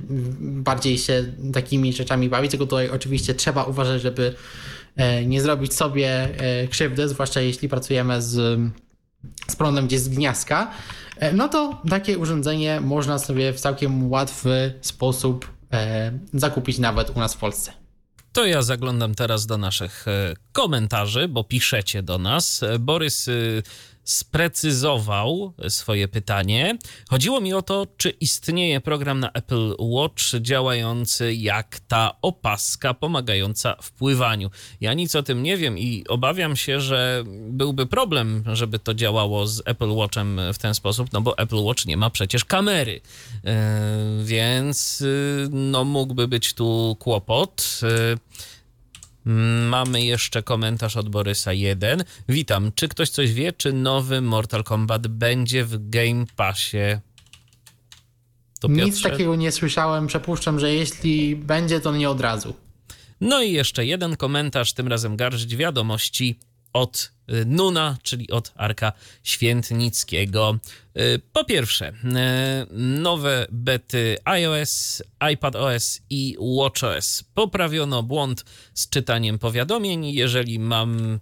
bardziej się takimi rzeczami bawić, tylko tutaj oczywiście trzeba uważać, żeby e, nie zrobić sobie krzywdy, zwłaszcza jeśli pracujemy z, z prądem gdzieś z gniazda, no to takie urządzenie można sobie w całkiem łatwy sposób zakupić nawet u nas w Polsce. To ja zaglądam teraz do naszych komentarzy, bo piszecie do nas. Borys sprecyzował swoje pytanie. Chodziło mi o to, czy istnieje program na Apple Watch działający jak ta opaska pomagająca w pływaniu. Ja nic o tym nie wiem i obawiam się, że byłby problem, żeby to działało z Apple Watchem w ten sposób, no bo Apple Watch nie ma przecież kamery, yy, więc yy, no mógłby być tu kłopot. Yy, Mamy jeszcze komentarz od Borysa 1. Witam. Czy ktoś coś wie, czy nowy Mortal Kombat będzie w Game Passie? To Nic takiego nie słyszałem. Przypuszczam, że jeśli będzie, to nie od razu. No i jeszcze jeden komentarz, tym razem garść wiadomości od y, Nuna, czyli od Arka Świętnickiego. Y, po pierwsze, y, nowe bety iOS, iPadOS i WatchOS. Poprawiono błąd z czytaniem powiadomień. Jeżeli mam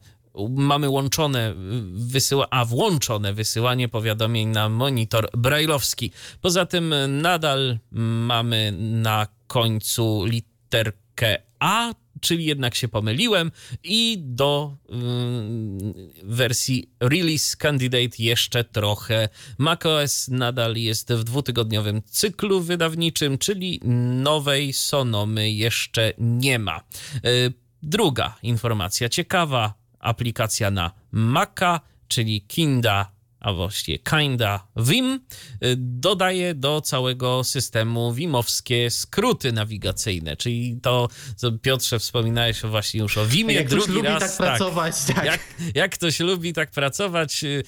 mamy łączone wysyła, a włączone wysyłanie powiadomień na monitor brailleowski. Poza tym nadal mamy na końcu literkę A, czyli jednak się pomyliłem i do wersji Release Candidate jeszcze trochę. macOS nadal jest w dwutygodniowym cyklu wydawniczym, czyli nowej Sonomy jeszcze nie ma. Y, druga informacja ciekawa, aplikacja na Maca, czyli Kinda a właściwie kinda Vim, y, dodaje do całego systemu Vimowskie skróty nawigacyjne, czyli to, co Piotrze wspominałeś właśnie już o Vimie, jak drugi lubi raz. tak pracować, tak. Jak, jak ktoś lubi tak pracować, y,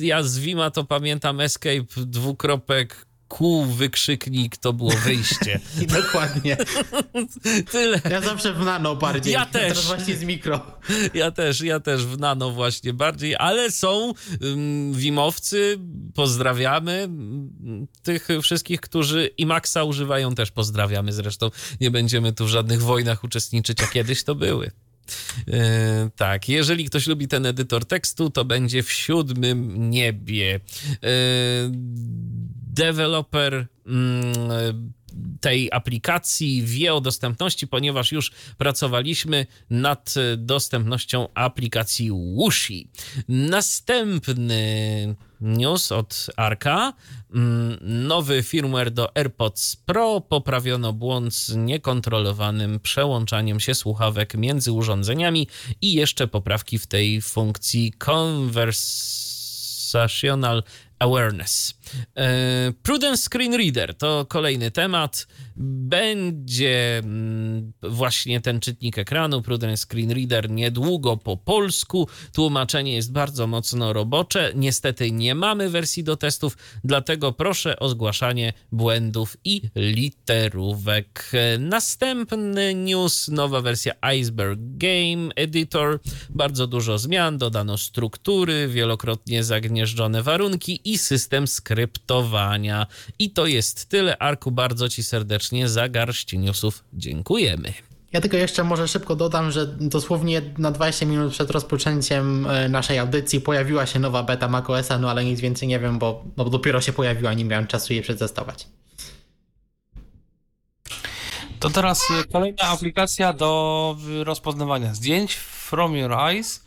y, ja z Vima to pamiętam escape dwukropek Q, wykrzyknik, to było wyjście. I dokładnie. Tyle. Ja zawsze w nano bardziej. Ja też. Teraz właśnie z mikro. Ja też, ja też w nano właśnie bardziej, ale są um, Wimowcy, pozdrawiamy. Tych wszystkich, którzy Maxa używają też pozdrawiamy. Zresztą nie będziemy tu w żadnych wojnach uczestniczyć, a kiedyś to były. Yy, tak, jeżeli ktoś lubi ten edytor tekstu, to będzie w siódmym niebie. Yy, deweloper mm, tej aplikacji wie o dostępności, ponieważ już pracowaliśmy nad dostępnością aplikacji Wushi. Następny news od Arka. Mm, nowy firmware do AirPods Pro. Poprawiono błąd z niekontrolowanym przełączaniem się słuchawek między urządzeniami i jeszcze poprawki w tej funkcji Conversational Awareness. E, Prudence Screen Reader to kolejny temat. Będzie mm, właśnie ten czytnik ekranu, Prudence Screen Reader, niedługo po polsku. Tłumaczenie jest bardzo mocno robocze. Niestety nie mamy wersji do testów, dlatego proszę o zgłaszanie błędów i literówek. Następny news, nowa wersja Iceberg Game Editor. Bardzo dużo zmian, dodano struktury, wielokrotnie zagnieżdżone warunki i system skryptowania. I to jest tyle. Arku, bardzo Ci serdecznie za garść newsów dziękujemy. Ja tylko jeszcze może szybko dodam, że dosłownie na 20 minut przed rozpoczęciem e, naszej audycji pojawiła się nowa beta macOSa, no ale nic więcej nie wiem, bo, bo dopiero się pojawiła, nie miałem czasu jej przetestować. To teraz y, kolejna aplikacja do y, rozpoznawania zdjęć From Your Eyes.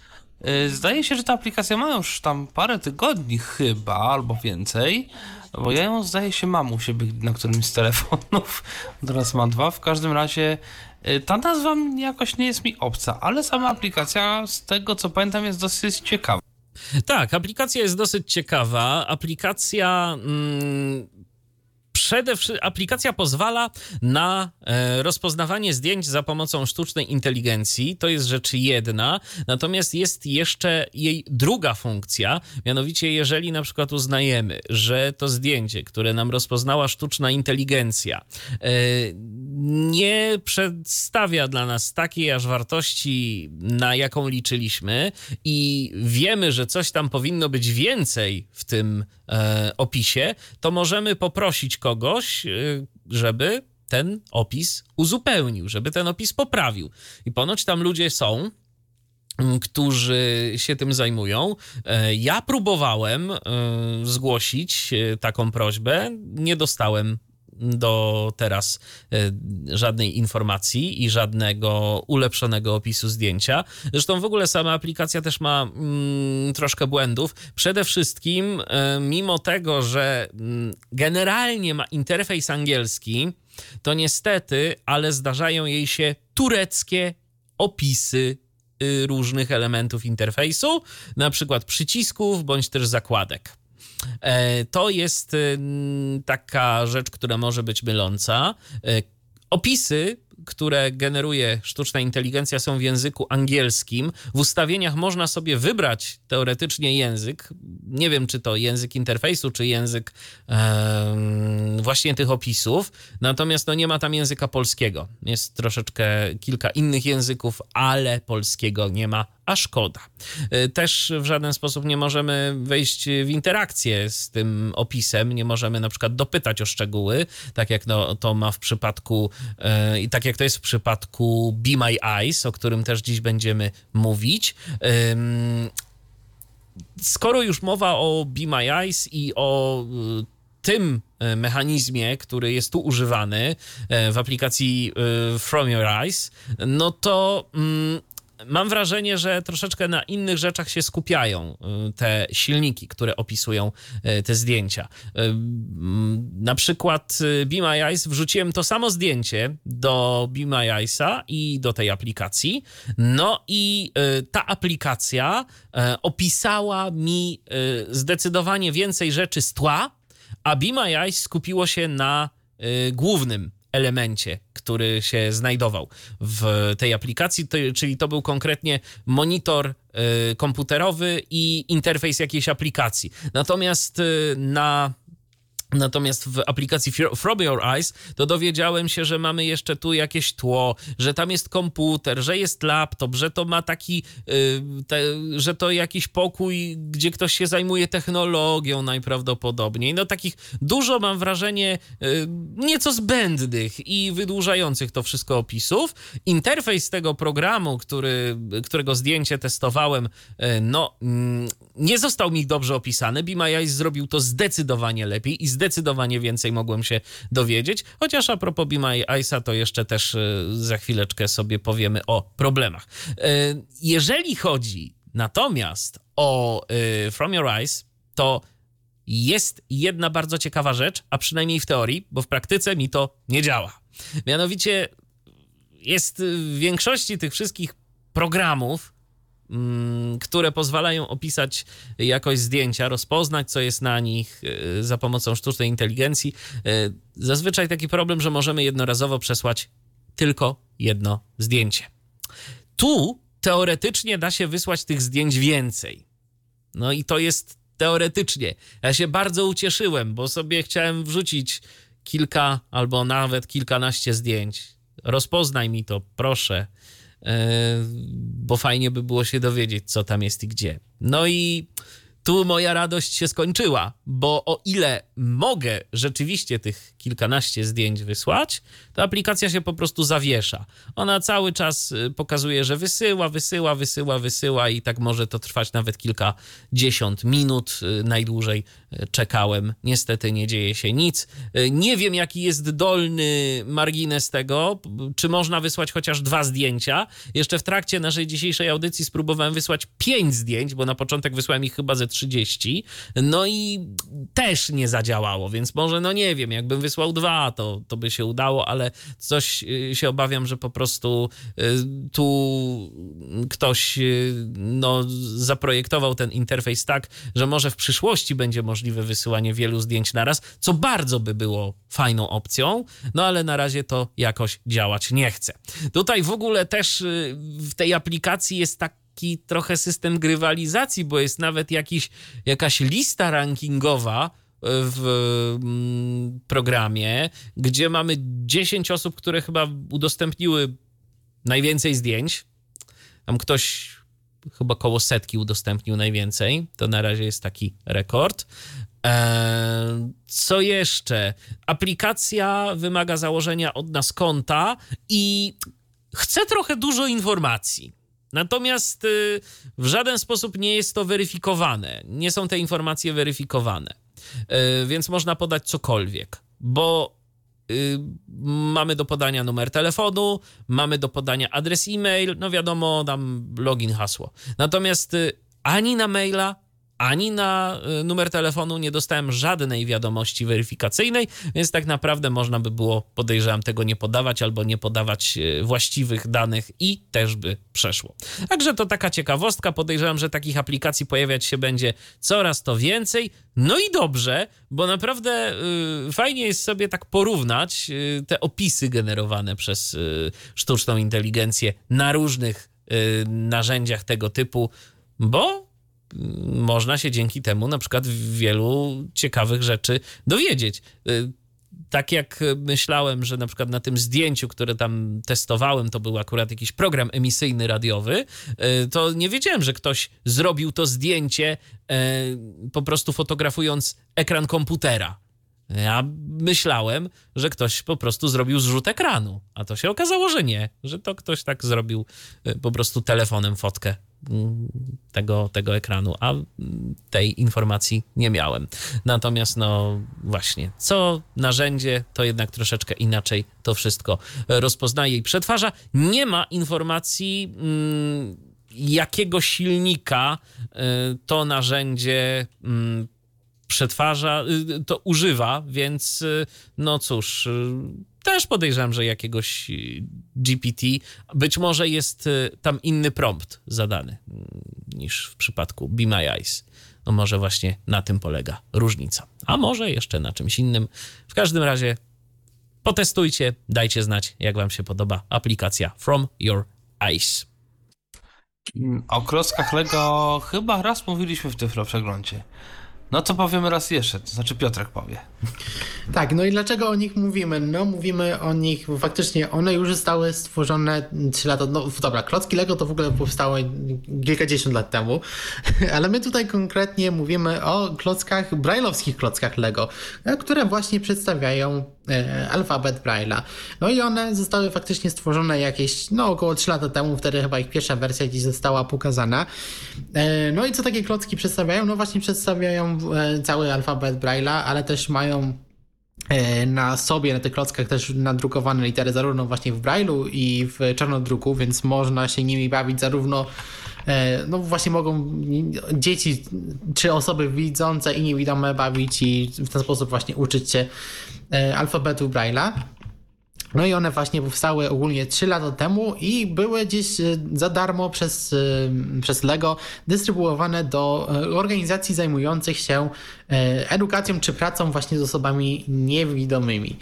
Y, Zdaje się, że ta aplikacja ma już tam parę tygodni chyba, albo więcej, bo ja ją zdaje się mam u siebie na którymś z telefonów. Teraz mam dwa. W każdym razie y, ta nazwa jakoś nie jest mi obca, ale sama aplikacja z tego co pamiętam jest dosyć ciekawa. Tak, aplikacja jest dosyć ciekawa. Aplikacja. Mm, przede wszystkim aplikacja pozwala na e, rozpoznawanie zdjęć za pomocą sztucznej inteligencji. To jest rzecz jedna. Natomiast jest jeszcze jej druga funkcja, mianowicie jeżeli na przykład uznajemy, że to zdjęcie, które nam rozpoznała sztuczna inteligencja, e, nie przedstawia dla nas takiej aż wartości, na jaką liczyliśmy i wiemy, że coś tam powinno być więcej w tym opisie, to możemy poprosić kogoś, e, żeby ten opis uzupełnił, żeby ten opis poprawił. I ponoć tam ludzie są, którzy się tym zajmują. E, Ja próbowałem e, zgłosić e, taką prośbę, nie dostałem do teraz e, żadnej informacji i żadnego ulepszonego opisu zdjęcia. Zresztą w ogóle sama aplikacja też ma mm, troszkę błędów. Przede wszystkim, e, mimo tego, że mm, generalnie ma interfejs angielski, to niestety, ale zdarzają jej się tureckie opisy y, różnych elementów interfejsu, na przykład przycisków bądź też zakładek. E, To jest y, taka rzecz, która może być myląca. E, Opisy, które generuje sztuczna inteligencja, są w języku angielskim. W ustawieniach można sobie wybrać teoretycznie język. Nie wiem, czy to język interfejsu, czy język właśnie tych opisów. Natomiast no, nie ma tam języka polskiego. Jest troszeczkę kilka innych języków, ale polskiego nie ma, a szkoda. E, Też w żaden sposób nie możemy wejść w interakcję z tym opisem, nie możemy na przykład dopytać o szczegóły, tak jak no, to ma w przypadku e, i tak jak to jest w przypadku Be My Eyes, o którym też dziś będziemy mówić. Skoro już mowa o Be My Eyes i o y, tym mechanizmie, który jest tu używany w aplikacji From Your Eyes, no to mm, mam wrażenie, że troszeczkę na innych rzeczach się skupiają y, te silniki, które opisują y, te zdjęcia. Y, mm, Na przykład Be My Eyes wrzuciłem to samo zdjęcie do Be My Eyesa i do tej aplikacji. No i ta aplikacja opisała mi zdecydowanie więcej rzeczy z tła, a Be My Eyes skupiło się na głównym elemencie, który się znajdował w tej aplikacji, to, czyli to był konkretnie monitor y, komputerowy i interfejs jakiejś aplikacji. Natomiast y, na Natomiast w aplikacji Fro- From Your Eyes to dowiedziałem się, że mamy jeszcze tu jakieś tło, że tam jest komputer, że jest laptop, że to ma taki, y, te, że to jakiś pokój, gdzie ktoś się zajmuje technologią najprawdopodobniej. No takich dużo mam wrażenie y, nieco zbędnych i wydłużających to wszystko opisów. Interfejs tego programu, który, którego zdjęcie testowałem, y, no mm, nie został mi dobrze opisany. Eyes zrobił to zdecydowanie lepiej i zdecydowanie więcej mogłem się dowiedzieć. Chociaż a propos Eyesa, to jeszcze też y, za chwileczkę sobie powiemy o problemach. Y, Jeżeli chodzi natomiast o y, From Your Eyes, to jest jedna bardzo ciekawa rzecz, a przynajmniej w teorii, bo w praktyce mi to nie działa. Mianowicie jest w większości tych wszystkich programów, które pozwalają opisać jakość zdjęcia, rozpoznać, co jest na nich y, za pomocą sztucznej inteligencji. Y, Zazwyczaj taki problem, że możemy jednorazowo przesłać tylko jedno zdjęcie. Tu teoretycznie da się wysłać tych zdjęć więcej. No i to jest teoretycznie. Ja się bardzo ucieszyłem, bo sobie chciałem wrzucić kilka albo nawet kilkanaście zdjęć. Rozpoznaj mi to, proszę, e, bo fajnie by było się dowiedzieć, co tam jest i gdzie. No i tu moja radość się skończyła, bo o ile mogę rzeczywiście tych kilkanaście zdjęć wysłać, to aplikacja się po prostu zawiesza. Ona cały czas y, pokazuje, że wysyła, wysyła, wysyła, wysyła i tak może to trwać nawet kilkadziesiąt minut. Y, najdłużej y, czekałem. Niestety nie dzieje się nic. Nie wiem, jaki jest dolny margines tego, czy można wysłać chociaż dwa zdjęcia. Jeszcze w trakcie naszej dzisiejszej audycji spróbowałem wysłać pięć zdjęć, bo na początek wysłałem ich chyba ze 30. No i też nie zadziałało, więc może, no nie wiem, jakbym wysłał dwa, to, to by się udało, ale coś y, się obawiam, że po prostu y, tu ktoś y, no, zaprojektował ten interfejs tak, że może w przyszłości będzie możliwe wysyłanie wielu zdjęć naraz, co bardzo by było fajną opcją, no ale na razie to jakoś działać nie chce. Tutaj w ogóle też w tej aplikacji jest tak taki trochę system grywalizacji, bo jest nawet jakiś, jakaś lista rankingowa w mm, programie, gdzie mamy 10 osób, które chyba udostępniły najwięcej zdjęć. Tam ktoś chyba koło setki udostępnił najwięcej. To na razie jest taki rekord. Eee, co jeszcze? Aplikacja wymaga założenia od nas konta i chce trochę dużo informacji. Natomiast y, w żaden sposób nie jest to weryfikowane. Nie są te informacje weryfikowane. Y, więc można podać cokolwiek, bo y, mamy do podania numer telefonu, mamy do podania adres e-mail, no wiadomo, tam login, hasło. Natomiast ani na maila, ani na y, numer telefonu nie dostałem żadnej wiadomości weryfikacyjnej, więc tak naprawdę można by było, podejrzewam, tego nie podawać albo nie podawać y, właściwych danych i też by przeszło. Także to taka ciekawostka. Podejrzewam, że takich aplikacji pojawiać się będzie coraz to więcej. No i dobrze, bo naprawdę y, fajnie jest sobie tak porównać y, te opisy generowane przez y, sztuczną inteligencję na różnych y, narzędziach tego typu, bo można się dzięki temu na przykład wielu ciekawych rzeczy dowiedzieć. Y, tak jak myślałem, że na przykład na tym zdjęciu, które tam testowałem, to był akurat jakiś program emisyjny radiowy, y, to nie wiedziałem, że ktoś zrobił to zdjęcie y, po prostu fotografując ekran komputera. Ja myślałem, że ktoś po prostu zrobił zrzut ekranu, a to się okazało, że nie, że to ktoś tak zrobił po prostu telefonem fotkę tego, tego ekranu, a tej informacji nie miałem. Natomiast, no właśnie, co narzędzie, to jednak troszeczkę inaczej to wszystko rozpoznaje i przetwarza. Nie ma informacji, mm, jakiego silnika y, to narzędzie mm, przetwarza, y, to używa, więc y, no cóż też podejrzewam, że jakiegoś y, GPT, być może jest y, tam inny prompt zadany mm, niż w przypadku Be My Eyes. No może właśnie na tym polega różnica. A może jeszcze na czymś innym. W każdym razie potestujcie, dajcie znać, jak wam się podoba aplikacja From Your Eyes. O klockach Lego chyba raz mówiliśmy w Tyflo przeglądzie. No to powiemy raz jeszcze, to znaczy Piotrek powie. Tak, no i dlaczego o nich mówimy? No mówimy o nich, bo faktycznie one już zostały stworzone 3 lata, no dobra, klocki Lego to w ogóle powstały kilkadziesiąt lat temu, ale my tutaj konkretnie mówimy o klockach, brajlowskich klockach Lego, które właśnie przedstawiają e, alfabet Braille'a. No i one zostały faktycznie stworzone jakieś, no około 3 lata temu, wtedy chyba ich pierwsza wersja gdzieś została pokazana. E, no i co takie klocki przedstawiają? No właśnie przedstawiają cały alfabet Braille'a, ale też mają e, na sobie, na tych klockach też nadrukowane litery zarówno właśnie w Braille'u i w czarnodruku, więc można się nimi bawić zarówno e, no właśnie mogą dzieci czy osoby widzące i niewidome bawić i w ten sposób właśnie uczyć się alfabetu Braille'a. No i one właśnie powstały ogólnie 3 lata temu i były gdzieś e, za darmo przez, e, przez LEGO dystrybuowane do e, organizacji zajmujących się edukacją czy pracą właśnie z osobami niewidomymi.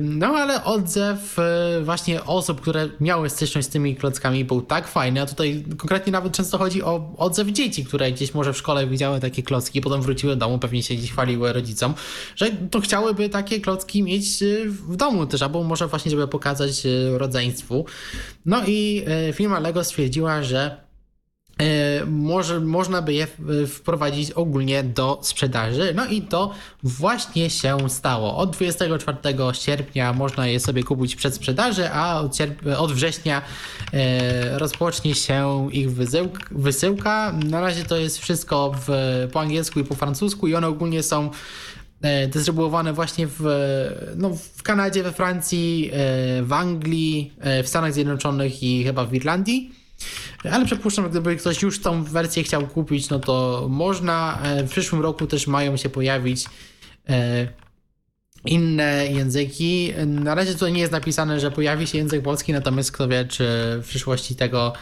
No ale odzew właśnie osób, które miały styczność z tymi klockami był tak fajny, a tutaj konkretnie nawet często chodzi o odzew dzieci, które gdzieś może w szkole widziały takie klocki, potem wróciły do domu, pewnie się gdzieś chwaliły rodzicom, że to chciałyby takie klocki mieć w domu też, albo może właśnie, żeby pokazać rodzeństwu. No i firma Lego stwierdziła, że może, można by je wprowadzić ogólnie do sprzedaży. No i to właśnie się stało. Od 24 sierpnia można je sobie kupić przed sprzedaży, a od, od września rozpocznie się ich wysyłka. Na razie to jest wszystko w, po angielsku i po francusku i one ogólnie są dystrybuowane właśnie w, no, w Kanadzie, we Francji, w Anglii, w Stanach Zjednoczonych i chyba w Irlandii. Ale przypuszczam, gdyby ktoś już tą wersję chciał kupić, no to można. W przyszłym roku też mają się pojawić inne języki. Na razie tutaj nie jest napisane, że pojawi się język polski, natomiast kto wie, czy w przyszłości tego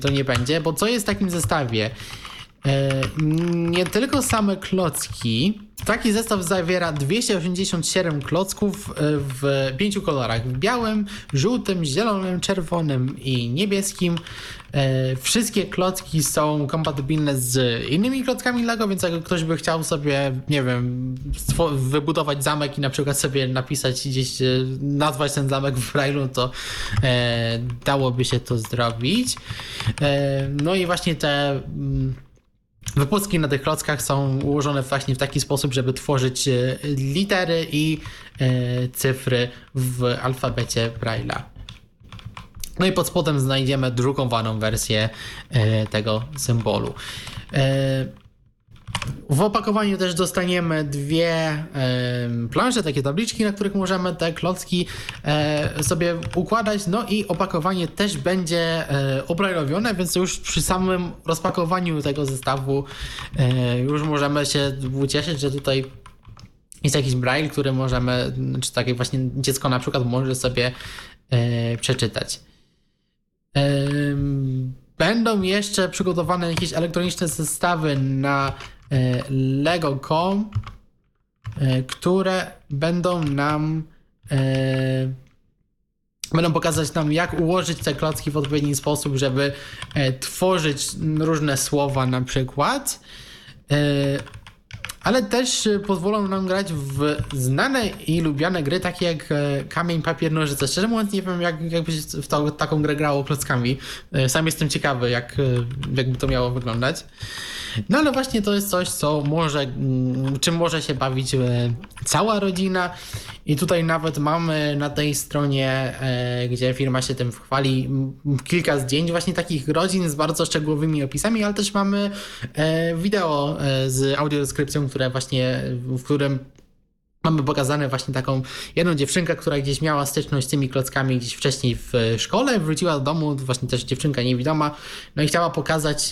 to nie będzie. Bo co jest w takim zestawie? Nie tylko same klocki. Taki zestaw zawiera 287 klocków w pięciu kolorach: w białym, żółtym, zielonym, czerwonym i niebieskim. Wszystkie klocki są kompatybilne z innymi klockami Lego, więc jak ktoś by chciał sobie, nie wiem, wybudować zamek i na przykład sobie napisać gdzieś, nazwać ten zamek w Braille'u, to dałoby się to zrobić. No i właśnie te Wypustki na tych klockach są ułożone właśnie w taki sposób, żeby tworzyć litery i cyfry w alfabecie Braille'a. No i pod spodem znajdziemy drukowaną wersję tego symbolu. W opakowaniu też dostaniemy dwie plansze, takie tabliczki, na których możemy te klocki sobie układać. No i opakowanie też będzie obrajlowione, więc już przy samym rozpakowaniu tego zestawu już możemy się ucieszyć, że tutaj jest jakiś braille, który możemy, czy takie właśnie dziecko na przykład może sobie przeczytać. Będą jeszcze przygotowane jakieś elektroniczne zestawy na Lego.com, które będą nam będą pokazać nam, jak ułożyć te klocki w odpowiedni sposób, żeby tworzyć różne słowa na przykład. Ale też pozwolą nam grać w znane i lubiane gry, takie jak Kamień, Papier, Nożyce. Szczerze mówiąc, nie wiem, jak, jakby się w to, taką grę grało klockami. Sam jestem ciekawy, jak, jakby to miało wyglądać. No ale właśnie to jest coś, co może, czym może się bawić cała rodzina. I tutaj nawet mamy na tej stronie, gdzie firma się tym chwali, kilka zdjęć właśnie takich rodzin z bardzo szczegółowymi opisami, ale też mamy wideo z audiodeskrypcją, które właśnie, w którym mamy pokazane właśnie taką jedną dziewczynkę, która gdzieś miała styczność z tymi klockami gdzieś wcześniej w szkole, wróciła do domu, właśnie też dziewczynka niewidoma, no i chciała pokazać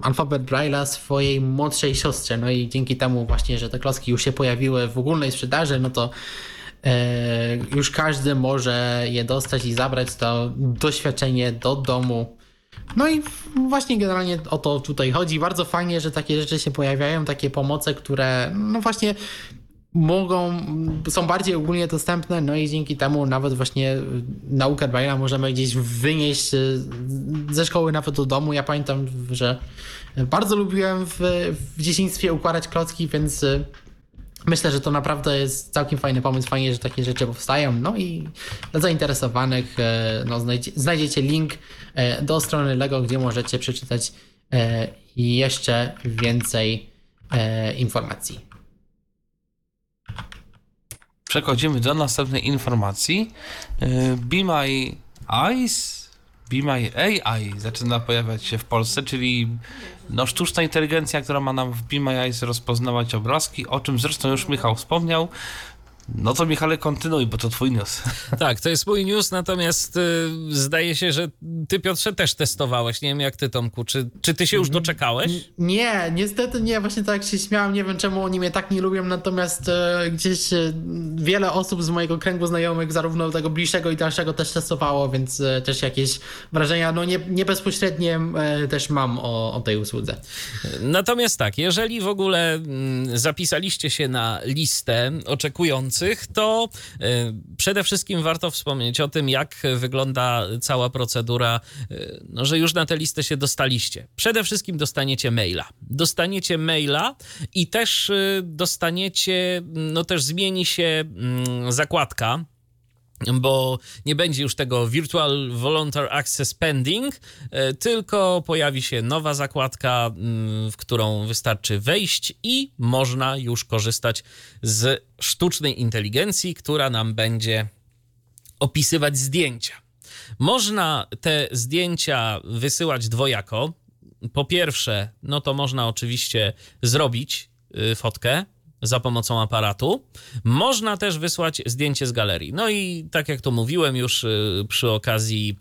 alfabet Braille'a swojej młodszej siostrze, no i dzięki temu właśnie, że te klocki już się pojawiły w ogólnej sprzedaży, no to e, już każdy może je dostać i zabrać to doświadczenie do domu. No i właśnie generalnie o to tutaj chodzi. Bardzo fajnie, że takie rzeczy się pojawiają, takie pomoce, które no właśnie mogą, są bardziej ogólnie dostępne, no i dzięki temu nawet właśnie naukę Braille'a możemy gdzieś wynieść ze szkoły nawet do domu. Ja pamiętam, że bardzo lubiłem w, w dzieciństwie układać klocki, więc myślę, że to naprawdę jest całkiem fajny pomysł. Fajnie, że takie rzeczy powstają. No i dla zainteresowanych no, znajdziecie link do strony Lego, gdzie możecie przeczytać jeszcze więcej informacji. Przechodzimy do następnej informacji. Be My Eyes, Be My AI zaczyna pojawiać się w Polsce, czyli no, sztuczna inteligencja, która ma nam w Eyes rozpoznawać obrazki, o czym zresztą już Michał wspomniał. No to Michale, kontynuuj, bo to twój news. Tak, to jest mój news, natomiast y, zdaje się, że ty Piotrze też testowałeś. Nie wiem jak ty Tomku, czy, czy ty się już doczekałeś? Nie, niestety nie, właśnie tak się śmiałem, nie wiem czemu oni mnie tak nie lubią, natomiast y, gdzieś y, wiele osób z mojego kręgu znajomych, zarówno tego bliższego i dalszego też testowało, więc też jakieś wrażenia, no nie, nie bezpośrednie też mam o, o tej usłudze. Natomiast tak, jeżeli w ogóle mm, zapisaliście się na listę to przede wszystkim warto wspomnieć o tym, jak wygląda cała procedura, no, że już na tę listę się dostaliście. Przede wszystkim dostaniecie maila. Dostaniecie maila i też dostaniecie, no też zmieni się zakładka bo nie będzie już tego Virtual Volunteer Access Pending, e, tylko pojawi się nowa zakładka, mm, w którą wystarczy wejść i można już korzystać z sztucznej inteligencji, która nam będzie opisywać zdjęcia. Można te zdjęcia wysyłać dwojako. Po pierwsze, no to można oczywiście zrobić y, fotkę za pomocą aparatu. Można też wysłać zdjęcie z galerii. No i tak jak to mówiłem już y, przy okazji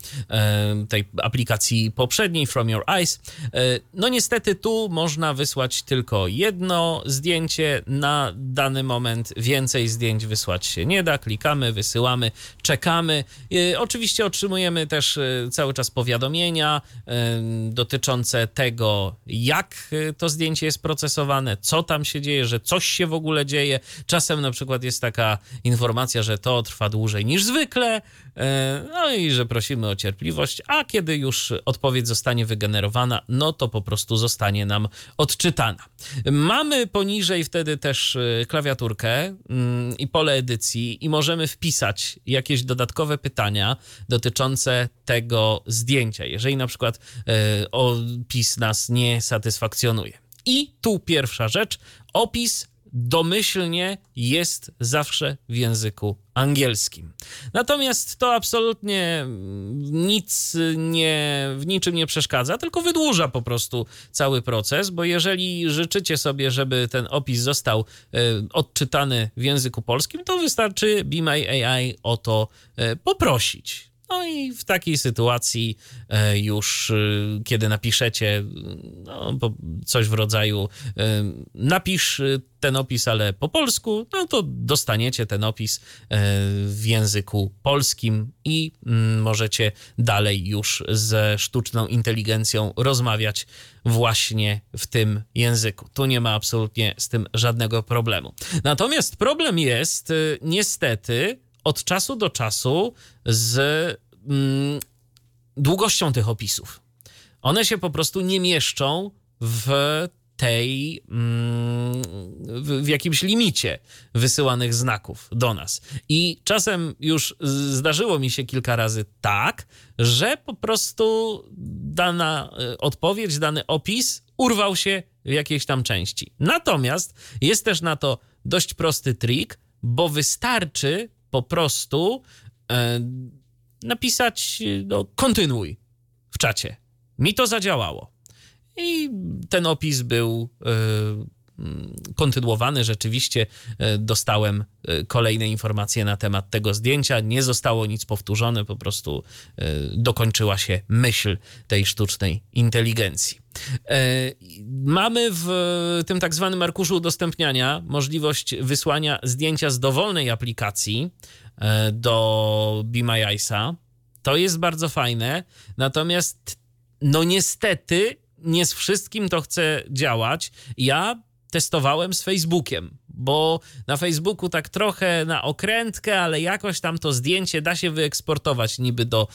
y, tej aplikacji poprzedniej, From Your Eyes, y, no niestety tu można wysłać tylko jedno zdjęcie na dany moment. Więcej zdjęć wysłać się nie da. Klikamy, wysyłamy, czekamy. Oczywiście otrzymujemy też cały czas powiadomienia dotyczące tego, jak to zdjęcie jest procesowane, co tam się dzieje, że coś się w ogóle dzieje. Czasem na przykład jest taka informacja, że to trwa dłużej niż zwykle, e, no i że prosimy o cierpliwość, a kiedy już odpowiedź zostanie wygenerowana, no to po prostu zostanie nam odczytana. Mamy poniżej wtedy też e, klawiaturkę mm, i pole edycji i możemy wpisać jakieś dodatkowe pytania dotyczące tego zdjęcia, jeżeli na przykład e, opis nas nie satysfakcjonuje. I tu pierwsza rzecz, opis domyślnie jest zawsze w języku angielskim. Natomiast to absolutnie nic nie, w niczym nie przeszkadza, tylko wydłuża po prostu cały proces, bo jeżeli życzycie sobie, żeby ten opis został y, odczytany w języku polskim, to wystarczy Be My AI o to y, poprosić. No i w takiej sytuacji e, już, e, kiedy napiszecie no, coś w rodzaju e, napisz ten opis, ale po polsku, no to dostaniecie ten opis w języku polskim i mm, możecie dalej już ze sztuczną inteligencją rozmawiać właśnie w tym języku. Tu nie ma absolutnie z tym żadnego problemu. Natomiast problem jest niestety od czasu do czasu z mm, długością tych opisów. One się po prostu nie mieszczą w tej, mm, w, jakimś limicie wysyłanych znaków do nas. I czasem już zdarzyło mi się kilka razy tak, że po prostu dana e, odpowiedź, dany opis urwał się w jakiejś tam części. Natomiast jest też na to dość prosty trik, bo wystarczy po prostu e, napisać no, kontynuuj w czacie. Mi to zadziałało. I ten opis był y, kontynuowany. Rzeczywiście y, dostałem y, kolejne informacje na temat tego zdjęcia. Nie zostało nic powtórzone, po prostu dokończyła się myśl tej sztucznej inteligencji. Mamy w tym tak zwanym arkuszu udostępniania możliwość wysłania zdjęcia z dowolnej aplikacji do Be My Eyesa. To jest bardzo fajne, natomiast no niestety nie z wszystkim to chce działać. Ja testowałem z Facebookiem, bo na Facebooku tak trochę na okrętkę, ale jakoś tam to zdjęcie da się wyeksportować niby do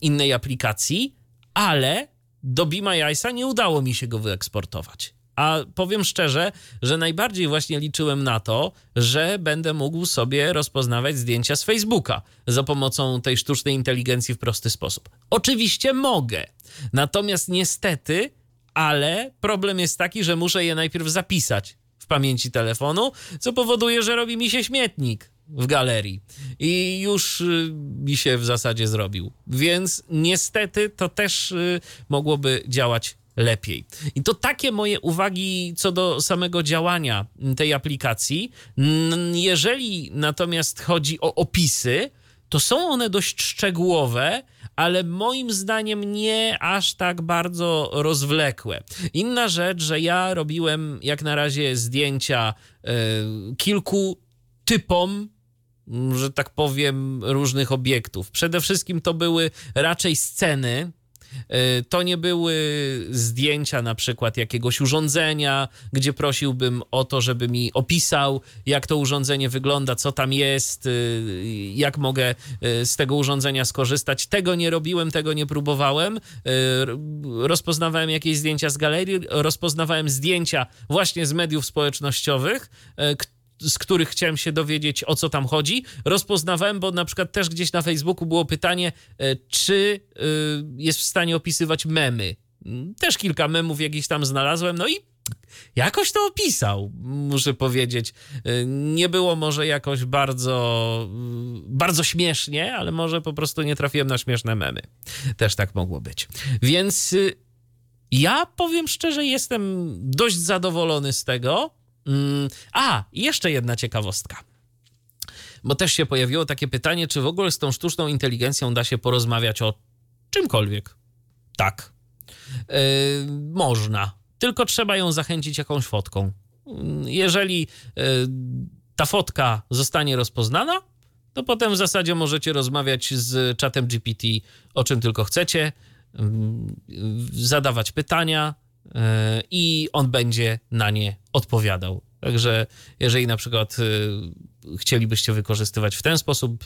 innej aplikacji, ale do My Eyesa nie udało mi się go wyeksportować. A powiem szczerze, że najbardziej właśnie liczyłem na to, że będę mógł sobie rozpoznawać zdjęcia z Facebooka za pomocą tej sztucznej inteligencji w prosty sposób. Oczywiście mogę, natomiast niestety, ale problem jest taki, że muszę je najpierw zapisać w pamięci telefonu, co powoduje, że robi mi się śmietnik w galerii. I już y, mi się w zasadzie zrobił. Więc niestety to też y, mogłoby działać lepiej. I to takie moje uwagi co do samego działania tej aplikacji. Jeżeli natomiast chodzi o opisy, to są one dość szczegółowe, ale moim zdaniem nie aż tak bardzo rozwlekłe. Inna rzecz, że ja robiłem jak na razie zdjęcia y, kilku typom że tak powiem, różnych obiektów. Przede wszystkim to były raczej sceny, to nie były zdjęcia na przykład jakiegoś urządzenia, gdzie prosiłbym o to, żeby mi opisał, jak to urządzenie wygląda, co tam jest, e, jak mogę e, z tego urządzenia skorzystać. Tego nie robiłem, tego nie próbowałem. Rozpoznawałem jakieś zdjęcia z galerii, rozpoznawałem zdjęcia właśnie z mediów społecznościowych, z których chciałem się dowiedzieć, o co tam chodzi. Rozpoznawałem, bo na przykład też gdzieś na Facebooku było pytanie, czy jest w stanie opisywać memy. Też kilka memów jakichś tam znalazłem, no i jakoś to opisał, muszę powiedzieć. Nie było może jakoś bardzo, bardzo śmiesznie, ale może po prostu nie trafiłem na śmieszne memy. Też tak mogło być. Więc ja powiem szczerze, jestem dość zadowolony z tego. Mm, a, jeszcze jedna ciekawostka. Bo też się pojawiło takie pytanie, czy w ogóle z tą sztuczną inteligencją da się porozmawiać o czymkolwiek. Tak. Yy, można. Tylko trzeba ją zachęcić jakąś fotką. Jeżeli yy, ta fotka zostanie rozpoznana, to potem w zasadzie możecie rozmawiać z czatem GPT o czym tylko chcecie zadawać pytania i on będzie na nie odpowiadał. Także jeżeli na przykład e, chcielibyście wykorzystywać w ten sposób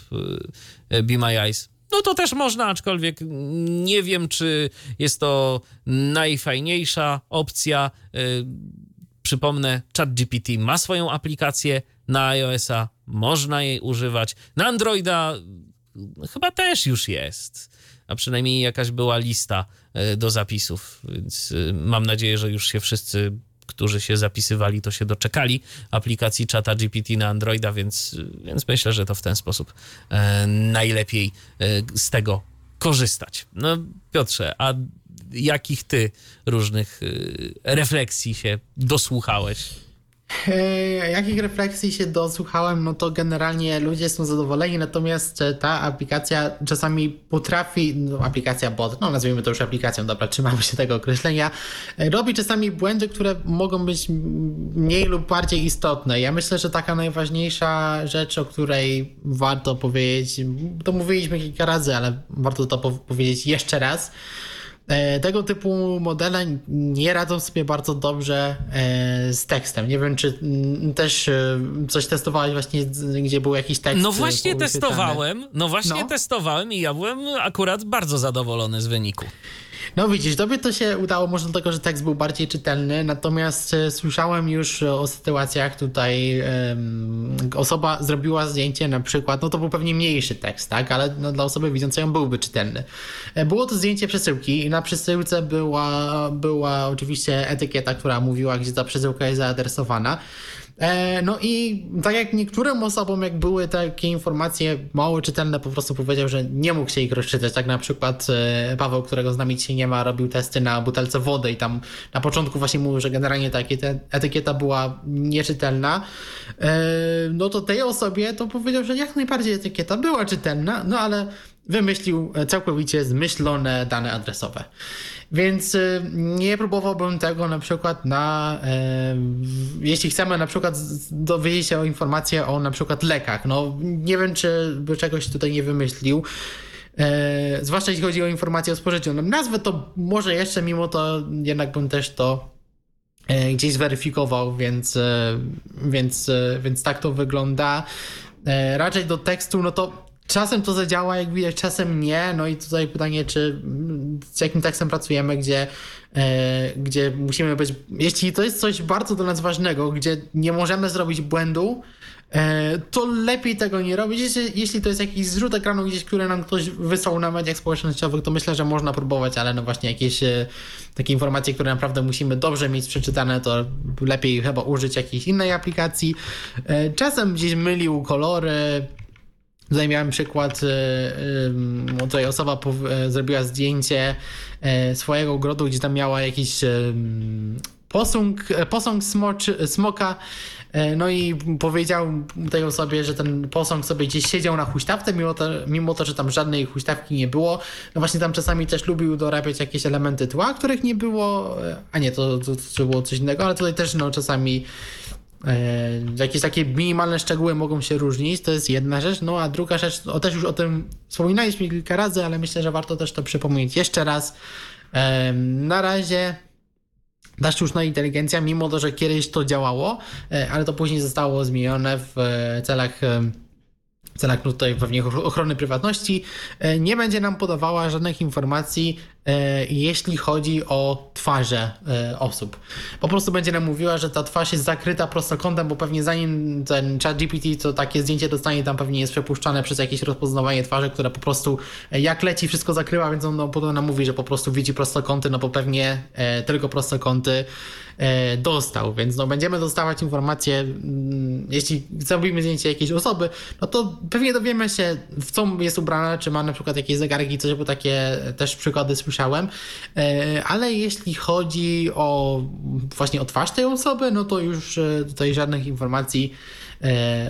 e, Be My Eyes, no to też można, aczkolwiek nie wiem, czy jest to najfajniejsza opcja. Przypomnę, ChatGPT ma swoją aplikację na iOS-a, można jej używać. Na Androida chyba też już jest a przynajmniej jakaś była lista e, do zapisów, więc e, mam nadzieję, że już się wszyscy którzy się zapisywali, to się doczekali aplikacji czata GPT na Androida, więc, więc myślę, że to w ten sposób e, najlepiej e, z tego korzystać. No Piotrze, a jakich ty różnych e, refleksji się dosłuchałeś? Jakich refleksji się dosłuchałem, no to generalnie ludzie są zadowoleni, natomiast e, ta aplikacja czasami potrafi, no aplikacja bot, no nazwijmy to już aplikacją, dobra, trzymamy się tego określenia, e, robi czasami błędy, które mogą być mniej lub bardziej istotne. Ja myślę, że taka najważniejsza rzecz, o której warto powiedzieć, to mówiliśmy kilka razy, ale warto to powiedzieć jeszcze raz, E, tego typu modele nie radzą sobie bardzo dobrze e, z tekstem. Nie wiem, czy mm, też e, coś testowałeś właśnie, gdzie był jakiś tekst. No właśnie testowałem, no właśnie no. testowałem i ja byłem akurat bardzo zadowolony z wyniku. No widzisz, tobie to się udało może dlatego, że tekst był bardziej czytelny, natomiast e, słyszałem już o sytuacjach tutaj, osoba zrobiła zdjęcie na przykład, no to był pewnie mniejszy tekst, tak, ale no, dla osoby widzącej on byłby czytelny. E, było to zdjęcie przesyłki i na przesyłce była, była oczywiście etykieta, która mówiła, gdzie ta przesyłka jest zaadresowana. E, no i tak jak niektórym osobom, jak były takie informacje mało czytelne, po prostu powiedział, że nie mógł się ich rozczytać. Tak na przykład e, Paweł, którego z nami dzisiaj nie ma, robił testy na butelce wody i tam na początku właśnie mówił, że generalnie ta etykieta była nieczytelna. E, no to tej osobie to powiedział, że jak najbardziej etykieta była czytelna, no ale wymyślił całkowicie zmyślone dane adresowe. Więc y, nie próbowałbym tego na przykład na. E, jeśli chcemy na przykład dowiedzieć się o informacje o na przykład lekach. No nie wiem, czy by czegoś tutaj nie wymyślił. E, zwłaszcza jeśli chodzi o informacje o spożyciu. No, nazwę to może jeszcze, mimo to jednak bym też to e, gdzieś zweryfikował, więc, więc, więc tak to wygląda. Raczej do tekstu, no to Czasem to zadziała, jak widać, czasem nie. No i tutaj pytanie, czy z jakim tekstem pracujemy, gdzie, e, gdzie musimy być. Jeśli to jest coś bardzo dla nas ważnego, gdzie nie możemy zrobić błędu, e, to lepiej tego nie robić. Jeśli, jeśli to jest jakiś zrzut ekranu gdzieś, który nam ktoś wysłał na mediach społecznościowych, to myślę, że można próbować, ale no właśnie jakieś e, takie informacje, które naprawdę musimy dobrze mieć przeczytane, to lepiej chyba użyć jakiejś innej aplikacji. Czasem gdzieś mylił kolory Tutaj miałem przykład, y, y, tutaj osoba e, zrobiła zdjęcie e, swojego ogrodu, gdzie tam miała jakiś posąg, e, posąg smoczy, smoka, no i powiedział tej osobie, że ten posąg sobie gdzieś siedział na huśtawce, mimo to, mimo to, że tam żadnej huśtawki nie było. No właśnie tam czasami też lubił dorabiać jakieś elementy tła, których nie było, a nie, to, to, to było coś innego, ale tutaj też no czasami jakieś takie minimalne szczegóły mogą się różnić, to jest jedna rzecz. No a druga rzecz, o, też już o tym wspominaliśmy kilka razy, ale myślę, że warto też to przypomnieć jeszcze raz. E, na razie ta sztuczna inteligencja, mimo to, że kiedyś to działało, e, ale to później zostało zmienione w celach w tutaj pewnie ochrony prywatności, e, nie będzie nam podawała żadnych informacji, e, jeśli chodzi o twarze e, osób. Po prostu będzie nam mówiła, że ta twarz jest zakryta prostokątem, bo pewnie zanim ten chat GPT to takie zdjęcie dostanie, tam pewnie jest przepuszczane przez jakieś rozpoznawanie twarzy, które po prostu jak leci wszystko zakrywa, więc on no, potem nam mówi, że po prostu widzi prostokąty, no bo pewnie tylko prostokąty dostał, więc no będziemy dostawać informacje, mm, jeśli zrobimy zdjęcie jakiejś osoby, no to pewnie dowiemy się, w co jest ubrana, czy ma na przykład jakieś zegarki, coś, bo takie też przykłady słyszałem. E, ale jeśli chodzi o właśnie o twarz tej osoby, no to już e, tutaj żadnych informacji E,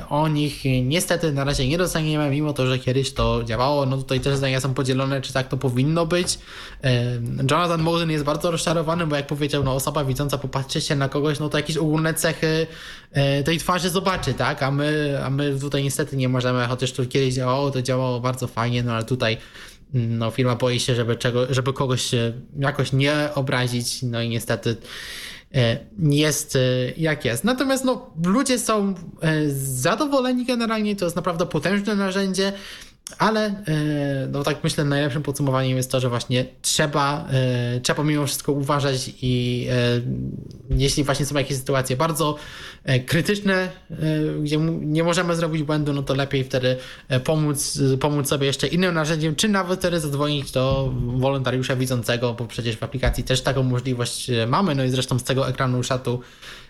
o nich niestety na razie nie dostaniemy, mimo to, że kiedyś to działało. No tutaj też zdania są podzielone, czy tak to powinno być. E, Jonathan Mosen jest bardzo rozczarowany, bo jak powiedział, no osoba widząca popatrzy się na kogoś, no to jakieś ogólne cechy e, tej twarzy zobaczy, tak? A my, a my tutaj niestety nie możemy, chociaż to kiedyś działało, to działało bardzo fajnie, no ale tutaj no, firma boi się, żeby, czego, żeby kogoś jakoś nie obrazić, no i niestety E, jest e, jak jest. Natomiast no, ludzie są e, zadowoleni generalnie, to jest naprawdę potężne narzędzie. Ale e, no tak myślę, najlepszym podsumowaniem jest to, że właśnie trzeba, e, trzeba mimo wszystko uważać i e, jeśli właśnie są jakieś sytuacje bardzo krytyczne, gdzie nie możemy zrobić błędu, no to lepiej wtedy pomóc, pomóc sobie jeszcze innym narzędziem, czy nawet wtedy zadzwonić do wolontariusza widzącego, bo przecież w aplikacji też taką możliwość mamy, no i zresztą z tego ekranu czatu E,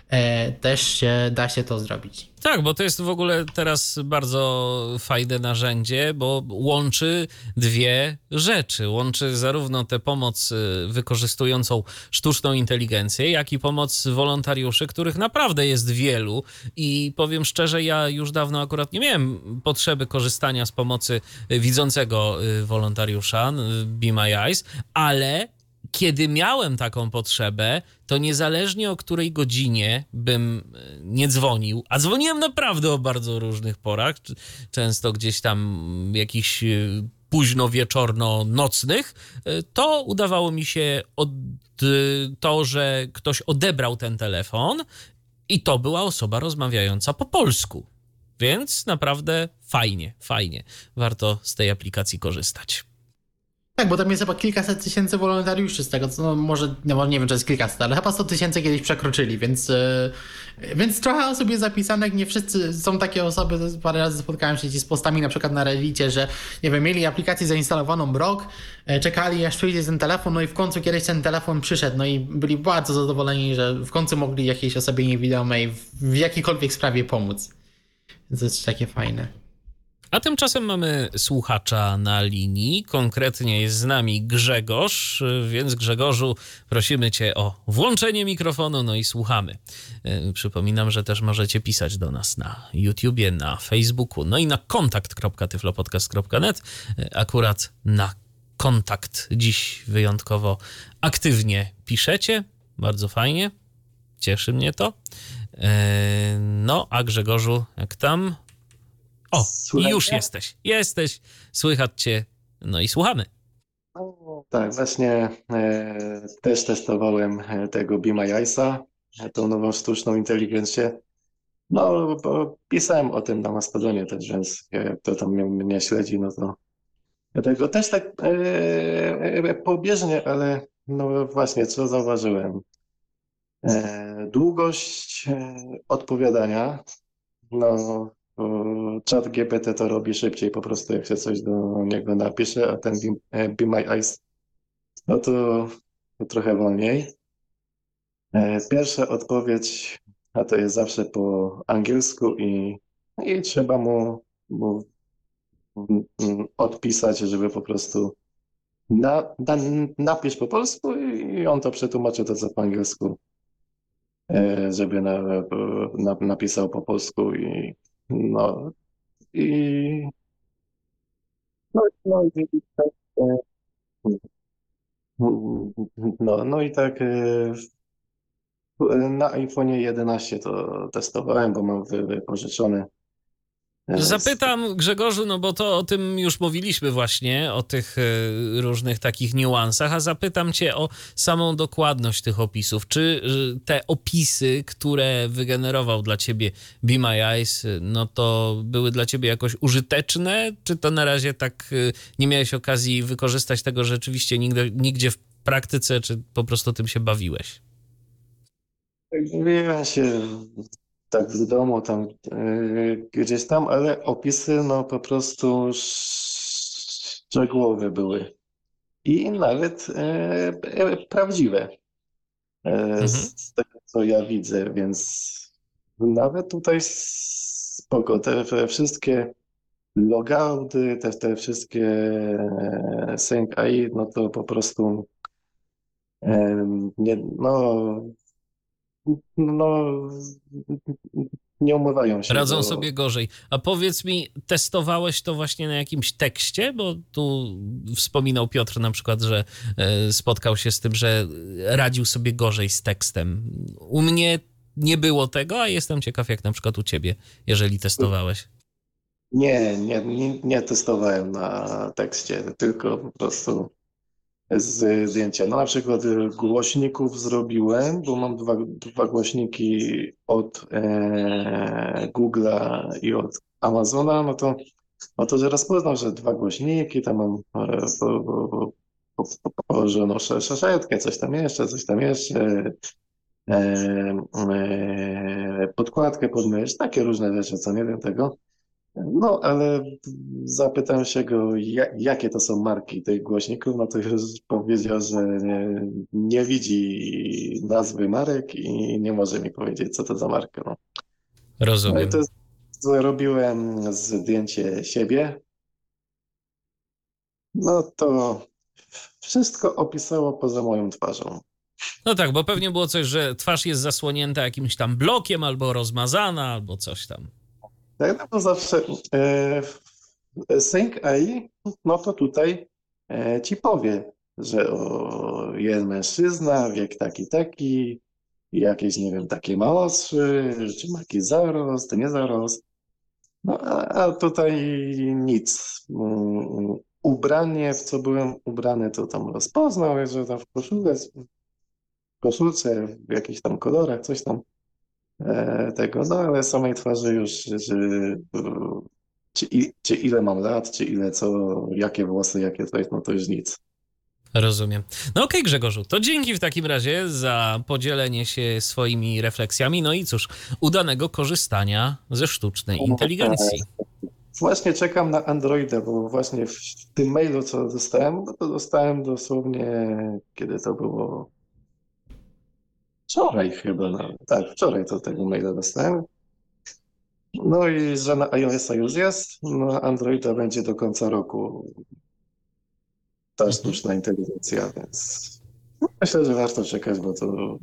też się, da się to zrobić. Tak, bo to jest w ogóle teraz bardzo fajne narzędzie, bo łączy dwie rzeczy. Łączy zarówno tę pomoc y, wykorzystującą sztuczną inteligencję, jak i pomoc wolontariuszy, których naprawdę jest wielu. I powiem szczerze, ja już dawno akurat nie miałem potrzeby korzystania z pomocy widzącego y, wolontariusza y, Be My Eyes, ale kiedy miałem taką potrzebę, to niezależnie o której godzinie bym e, nie dzwonił, a dzwoniłem naprawdę o bardzo różnych porach, często gdzieś tam jakichś e, późno wieczorno-nocnych, e, to udawało mi się od, to, że ktoś odebrał ten telefon i to była osoba rozmawiająca po polsku. Więc naprawdę fajnie, fajnie. Warto z tej aplikacji korzystać. Tak, bo tam jest chyba kilkaset tysięcy wolontariuszy z tego, co no może, no nie wiem, czy jest kilkaset, ale chyba 100 tysięcy kiedyś przekroczyli, więc, yy, więc trochę osób jest zapisanych, nie wszyscy są takie osoby, parę razy spotkałem się z postami na przykład na Reddicie, że nie wiem, mieli aplikację zainstalowaną rok, yy, czekali aż przyjdzie ten telefon, no i w końcu kiedyś ten telefon przyszedł, no i byli bardzo zadowoleni, że w końcu mogli jakiejś osobie niewidomej w, w jakiejkolwiek sprawie pomóc. To jest takie fajne. A tymczasem mamy słuchacza na linii. Konkretnie jest z nami Grzegorz, więc Grzegorzu, prosimy Cię o włączenie mikrofonu, no i słuchamy. E, przypominam, że też możecie pisać do nas na YouTubie, na Facebooku, no i na kontakt.tyflopodcast.net. E, akurat na kontakt dziś wyjątkowo aktywnie piszecie. Bardzo fajnie. Cieszy mnie to. E, no, a Grzegorzu, jak tam? O, już jesteś. Jesteś, słychać cię. No i słuchamy. Tak, właśnie e, też testowałem e, tego Eyes'a, e, tą nową sztuczną inteligencję. No, bo pisałem o tym na Mastodonie też, więc jak to tam mnie śledzi, no to dlatego też tak e, e, pobieżnie, ale no właśnie, co zauważyłem. E, długość odpowiadania, no Chat GPT to robi szybciej po prostu, jak się coś do niego napisze, a ten Be, Be My Eyes, no to, to trochę wolniej. E, pierwsza odpowiedź, a to jest zawsze po angielsku i, i trzeba mu, mu odpisać, żeby po prostu na, na, napisz po polsku i on to przetłumaczy to co po angielsku, e, żeby na, na, napisał po polsku i no i no, no, i tak, e, no, no i tak e, na iPhone 11 to testowałem, bo mam wypożyczony. E, Zapytam Grzegorzu, no bo to o tym już mówiliśmy właśnie, o tych e, różnych takich niuansach, a zapytam cię o samą dokładność tych opisów. Czy e, te opisy, które wygenerował dla ciebie Be My Eyes, e, no to były dla ciebie jakoś użyteczne, czy to na razie tak nie miałeś okazji wykorzystać tego rzeczywiście nigdy, nigdzie w praktyce, czy po prostu tym się bawiłeś? Bawiłem się tak w domu tam e, gdzieś tam, ale opisy no po prostu szczegółowe były. I nawet e, e, prawdziwe. E, z tego co ja widzę, więc nawet tutaj spoko. Te, te wszystkie logouty, te, te wszystkie e, sync AI, no to po prostu nie, no no, nie umywają się. Radzą bo- sobie gorzej. A powiedz mi, testowałeś to właśnie na jakimś tekście? Bo tu wspominał Piotr na przykład, że e, spotkał się z tym, że radził sobie gorzej z tekstem. U mnie nie było tego, a jestem ciekaw, jak na przykład u ciebie, jeżeli testowałeś. Nie, nie, nie, nie testowałem na tekście, tylko po prostu z zdjęcia. No na przykład y, głośników zrobiłem, bo mam dwa, dwa głośniki od e, Google'a i od Amazona, no to, no to że rozpoznał, że dwa głośniki, tam mam e, po, coś tam jeszcze, coś tam jeszcze, e, e, podkładkę pod mysz, takie różne rzeczy, co nie wiem tego. No, ale zapytałem się go, ja- jakie to są marki tych głośników, no to już powiedział, że nie, nie widzi nazwy marek i nie może mi powiedzieć, co to za marka. No, no Rozumiem. i to zrobiłem zdjęcie siebie. No to wszystko opisało poza moją twarzą. No tak, bo pewnie było coś, że twarz jest zasłonięta jakimś tam blokiem, albo rozmazana, albo coś tam. Tak, no zawsze e, Sync AI, no to tutaj e, ci powie, że o, jest mężczyzna, wiek taki, taki, jakieś, nie wiem, takie ma oczy, czy ma jakiś zarost, nie zarost. No, a, a tutaj nic. Ubranie, w co byłem ubrany, to tam rozpoznał, że tam w koszulce, w koszulce, w jakichś tam kolorach, coś tam tego, no ale samej twarzy już, że, e, czy, i- czy ile mam lat, czy ile co, jakie włosy, jakie coś, no to już nic. Rozumiem. No okej, Grzegorzu, to dzięki w takim razie za podzielenie się swoimi refleksjami. No i cóż, udanego korzystania ze sztucznej inteligencji. Właśnie czekam na Androida, bo właśnie w tym mailu, co dostałem, no to dostałem dosłownie, kiedy to było? Wczoraj chyba, no. Tak, wczoraj to tego maila dostałem. No i że na iOS-a już jest, na Androida będzie do końca roku ta sztuczna inteligencja, więc myślę, że warto czekać, bo to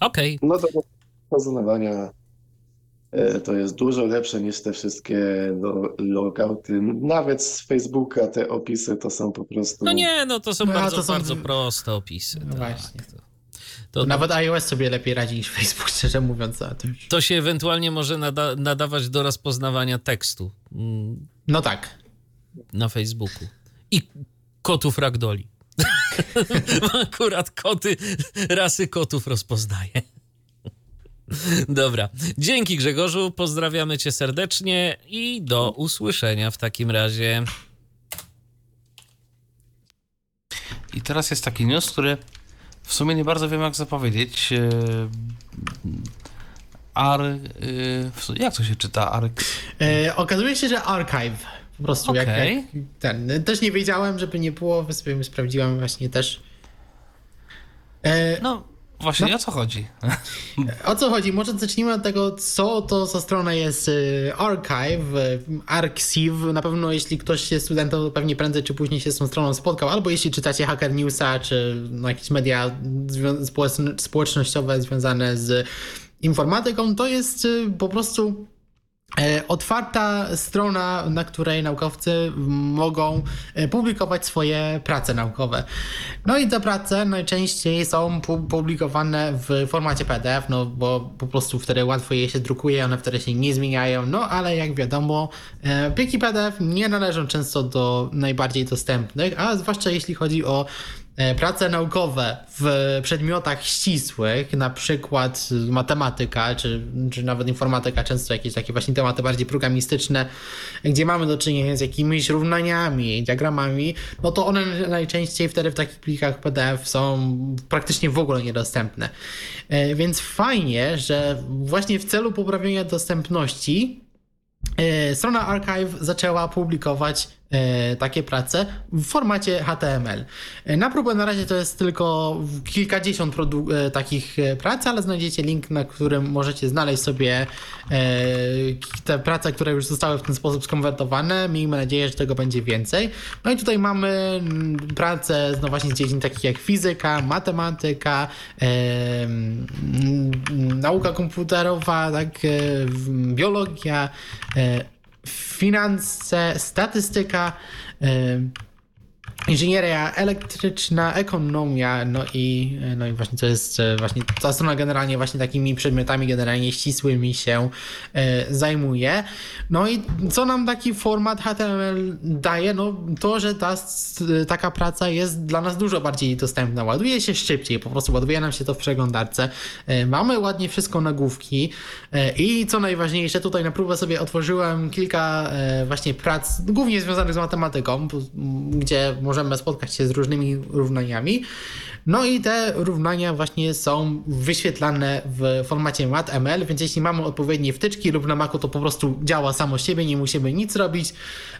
Okej, no do poznawania e, to jest dużo lepsze niż te wszystkie lo- logouty. Nawet z Facebooka te opisy to są po prostu. no nie, no to są No, a bardzo, to są- bardzo proste opisy. No tak. właśnie. To, to, Nawet iOS sobie lepiej radzi niż Facebook, szczerze mówiąc. A to już... to się ewentualnie może nada, nadawać do rozpoznawania tekstu mm, No tak. na Facebooku. I kotów ragdoli. Akurat koty, rasy kotów rozpoznaje. Dobra. Dzięki Grzegorzu, pozdrawiamy cię serdecznie i do usłyszenia w takim razie. I teraz jest taki news, który w sumie nie bardzo wiem, jak zapowiedzieć. E, Ar... e, Jak to się czyta? Ark... E, okazuje się, że Archive. Po prostu jak, Okej. jak ten. Też nie wiedziałem, żeby nie było, sobie sprawdziłem właśnie też. E, No, właśnie o co chodzi? O co chodzi? Może zacznijmy od tego, co to za strona jest y, Archive, y, Arxiv. Na pewno jeśli ktoś jest studentem, to pewnie prędzej czy później się z tą stroną spotkał, albo jeśli czytacie Hacker Newsa, czy no, jakieś media społecznościowe związane z informatyką, to jest y, po prostu otwarta strona, na której naukowcy mogą e, publikować swoje prace naukowe. No i te prace najczęściej są publikowane w formacie PDF, no bo po prostu wtedy łatwo je się drukuje, one wtedy się nie zmieniają, no ale jak wiadomo, e, pliki PDF nie należą często do najbardziej dostępnych, a zwłaszcza jeśli chodzi o E, prace naukowe w przedmiotach ścisłych, na przykład matematyka, czy, czy nawet informatyka, często jakieś takie właśnie tematy bardziej programistyczne, gdzie mamy do czynienia z jakimiś równaniami, diagramami, no to one najczęściej wtedy w takich plikach PDF są praktycznie w ogóle niedostępne. E, więc fajnie, że właśnie w celu poprawienia dostępności e, strona Archive zaczęła publikować E, takie prace w formacie HTML. E, na próbę na razie to jest tylko kilkadziesiąt e, takich prac, ale znajdziecie link, na którym możecie znaleźć sobie te prace, które już zostały w ten sposób skonwertowane. Miejmy nadzieję, że tego będzie więcej. No i tutaj mamy mm, prace no właśnie z dziedzin takich jak fizyka, matematyka, nauka komputerowa, tak, biologia, finanse, statystyka, inżynieria elektryczna, ekonomia, no i, no i właśnie to jest e, właśnie ta strona generalnie właśnie takimi przedmiotami generalnie ścisłymi się e, zajmuje. No i co nam taki format HTML daje? No to, że ta, taka praca jest dla nas dużo bardziej dostępna. Ładuje się szybciej, po prostu ładuje nam się to w przeglądarce. E, mamy ładnie wszystko nagłówki i co najważniejsze, tutaj na próbę sobie otworzyłem kilka właśnie prac, głównie związanych z matematyką, gdzie można możemy spotkać się z różnymi równaniami. No i te równania właśnie są wyświetlane w formacie MATML, więc jeśli mamy odpowiednie wtyczki lub na Macu to po prostu działa samo siebie, nie musimy nic robić,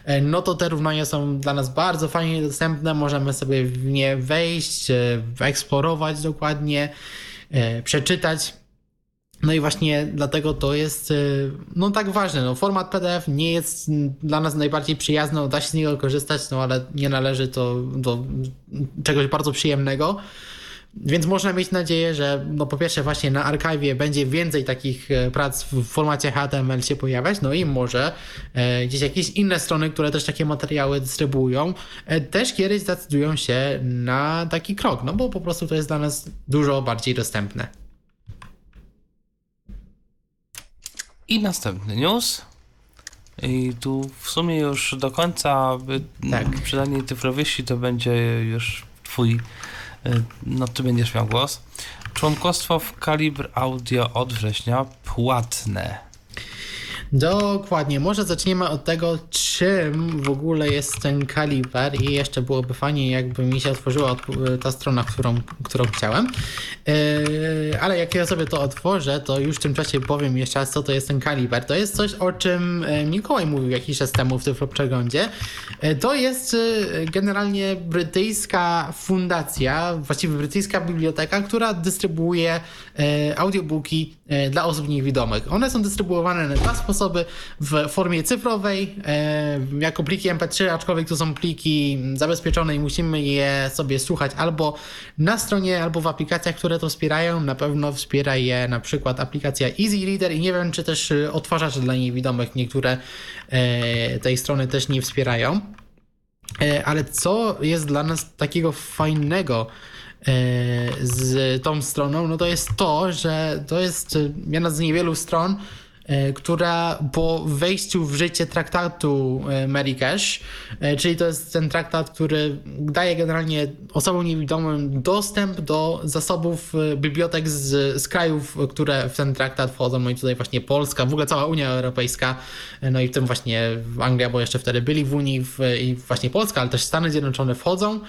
e, no to te równania są dla nas bardzo fajnie dostępne, możemy sobie w nie wejść, e, eksplorować dokładnie, e, przeczytać. No i właśnie dlatego to jest y, no tak ważne. No, format PDF nie jest dla nas najbardziej przyjazny, da się z niego korzystać, no ale nie należy to do czegoś bardzo przyjemnego. Więc można mieć nadzieję, że no po pierwsze właśnie na archiwie będzie więcej takich e, prac w formacie HTML się pojawiać, no i może e, gdzieś jakieś inne strony, które też takie materiały dystrybuują, e, też kiedyś zdecydują się na taki krok, no bo po prostu to jest dla nas dużo bardziej dostępne. I następny news. I tu w sumie już do końca tak. przydanie Tyflowieści to będzie już twój, y, no ty będziesz miał głos. Członkostwo w Kalibr Audio od września płatne. Dokładnie. Może zaczniemy od tego, czym w ogóle jest ten kaliber i jeszcze byłoby fajnie, jakby mi się otworzyła ta strona, którą, którą chciałem. Yy, ale jak ja sobie to otworzę, to już w tym czasie powiem jeszcze raz, co to jest ten kaliber. To jest coś, o czym e, Mikołaj mówił jakiś czas temu w tym przeglądzie. E, to jest generalnie brytyjska fundacja, właściwie brytyjska biblioteka, która dystrybuuje audiobooki dla osób niewidomych. One są dystrybuowane na dwa sposoby, w formie cyfrowej, jako pliki MP3, aczkolwiek to są pliki zabezpieczone i musimy je sobie słuchać albo na stronie, albo w aplikacjach, które to wspierają. Na pewno wspiera je na przykład aplikacja Easy Reader i nie wiem, czy też odtwarzacze dla niewidomych niektóre tej strony też nie wspierają. E, ale co jest dla nas takiego fajnego e, z tą stroną, no to jest to, że to jest jedna z niewielu stron, E, która po wejściu w życie traktatu e, Marrakesh, e, czyli to jest ten traktat, który daje generalnie osobom niewidomym dostęp do zasobów bibliotek z, z krajów, które w ten traktat wchodzą, no i tutaj właśnie Polska, w ogóle cała Unia Europejska, no i w tym właśnie Anglia, bo jeszcze wtedy byli w Unii w, i właśnie Polska, ale też Stany Zjednoczone wchodzą.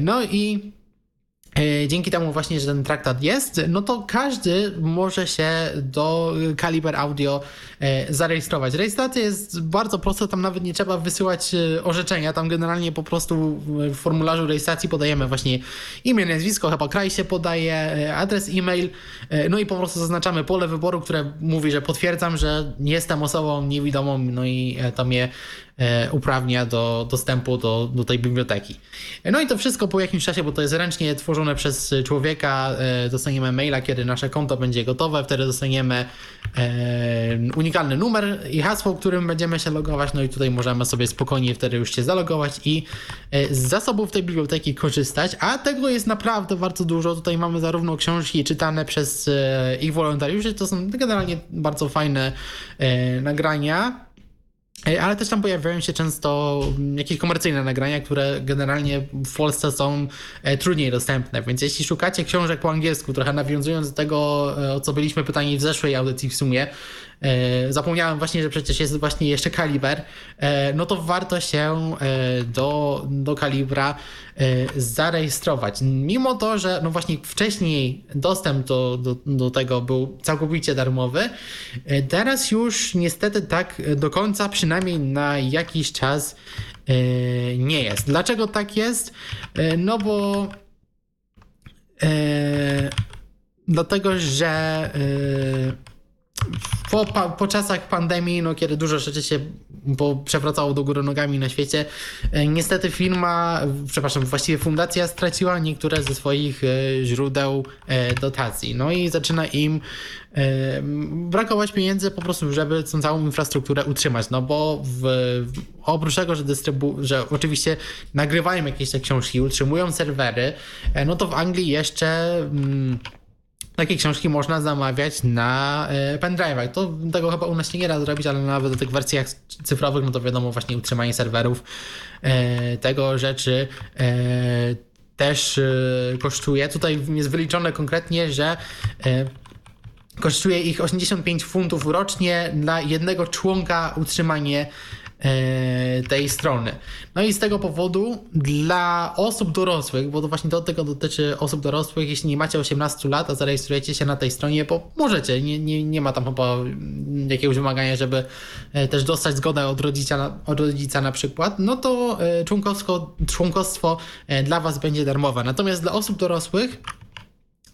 No i E, dzięki temu właśnie, że ten traktat jest, no to każdy może się do Kaliber Audio e, zarejestrować. Rejestracja jest bardzo prosta, tam nawet nie trzeba wysyłać e, orzeczenia, tam generalnie po prostu w formularzu rejestracji podajemy właśnie imię, nazwisko, chyba kraj się podaje, adres e-mail, no i po prostu zaznaczamy pole wyboru, które mówi, że potwierdzam, że jestem osobą niewidomą, no i to mnie E, uprawnia do dostępu do, do tej biblioteki. No i to wszystko po jakimś czasie, bo to jest ręcznie stworzone przez człowieka. Dostaniemy maila, kiedy nasze konto będzie gotowe. Wtedy dostaniemy unikalny numer i hasło, którym będziemy się logować. No i tutaj możemy sobie spokojnie wtedy już się zalogować i z zasobów tej biblioteki korzystać. A tego jest naprawdę bardzo dużo. Tutaj mamy zarówno książki czytane przez ich wolontariuszy, to są generalnie bardzo fajne nagrania. Ale też tam pojawiają się często jakieś komercyjne nagrania, które generalnie w Polsce są e, trudniej dostępne. Więc jeśli szukacie książek po angielsku, trochę nawiązując do tego, e, o co byliśmy pytani w zeszłej audycji w sumie, zapomniałem właśnie, że przecież jest właśnie jeszcze kaliber. E, no to warto się e, do, do kalibra zarejestrować. Mimo to, że no właśnie wcześniej dostęp do, do, do tego był całkowicie darmowy, teraz już niestety tak do końca, przynajmniej na jakiś czas nie jest. Dlaczego tak jest? No bo dlatego, że po, po czasach pandemii, no, kiedy dużo rzeczy się przewracało do góry nogami na świecie, e, niestety firma, przepraszam, właściwie fundacja straciła niektóre ze swoich e, źródeł e, dotacji. No i zaczyna im brakować pieniędzy po prostu, żeby tą całą infrastrukturę utrzymać. No bo w, oprócz tego, że, dystrybu- że oczywiście nagrywają jakieś te książki, utrzymują serwery, no to w Anglii jeszcze. Mm, takie książki można zamawiać na e, pendrive'ach. To tego chyba u nas się nie da zrobić, ale nawet do tych wersjach cyfrowych, no to wiadomo, właśnie utrzymanie serwerów e, tego rzeczy e, też kosztuje. Tutaj jest wyliczone konkretnie, że kosztuje ich 85 funtów rocznie dla jednego członka utrzymanie tej strony. No i z tego powodu dla osób dorosłych, bo to właśnie do tego dotyczy osób dorosłych, jeśli nie macie 18 lat, a zarejestrujecie się na tej stronie, bo możecie, nie, nie, nie ma tam chyba jakiegoś wymagania, żeby e, też dostać zgodę od rodzica, od rodzica na przykład, no to e, członkowstwo, członkostwo dla Was będzie darmowe. Natomiast dla osób dorosłych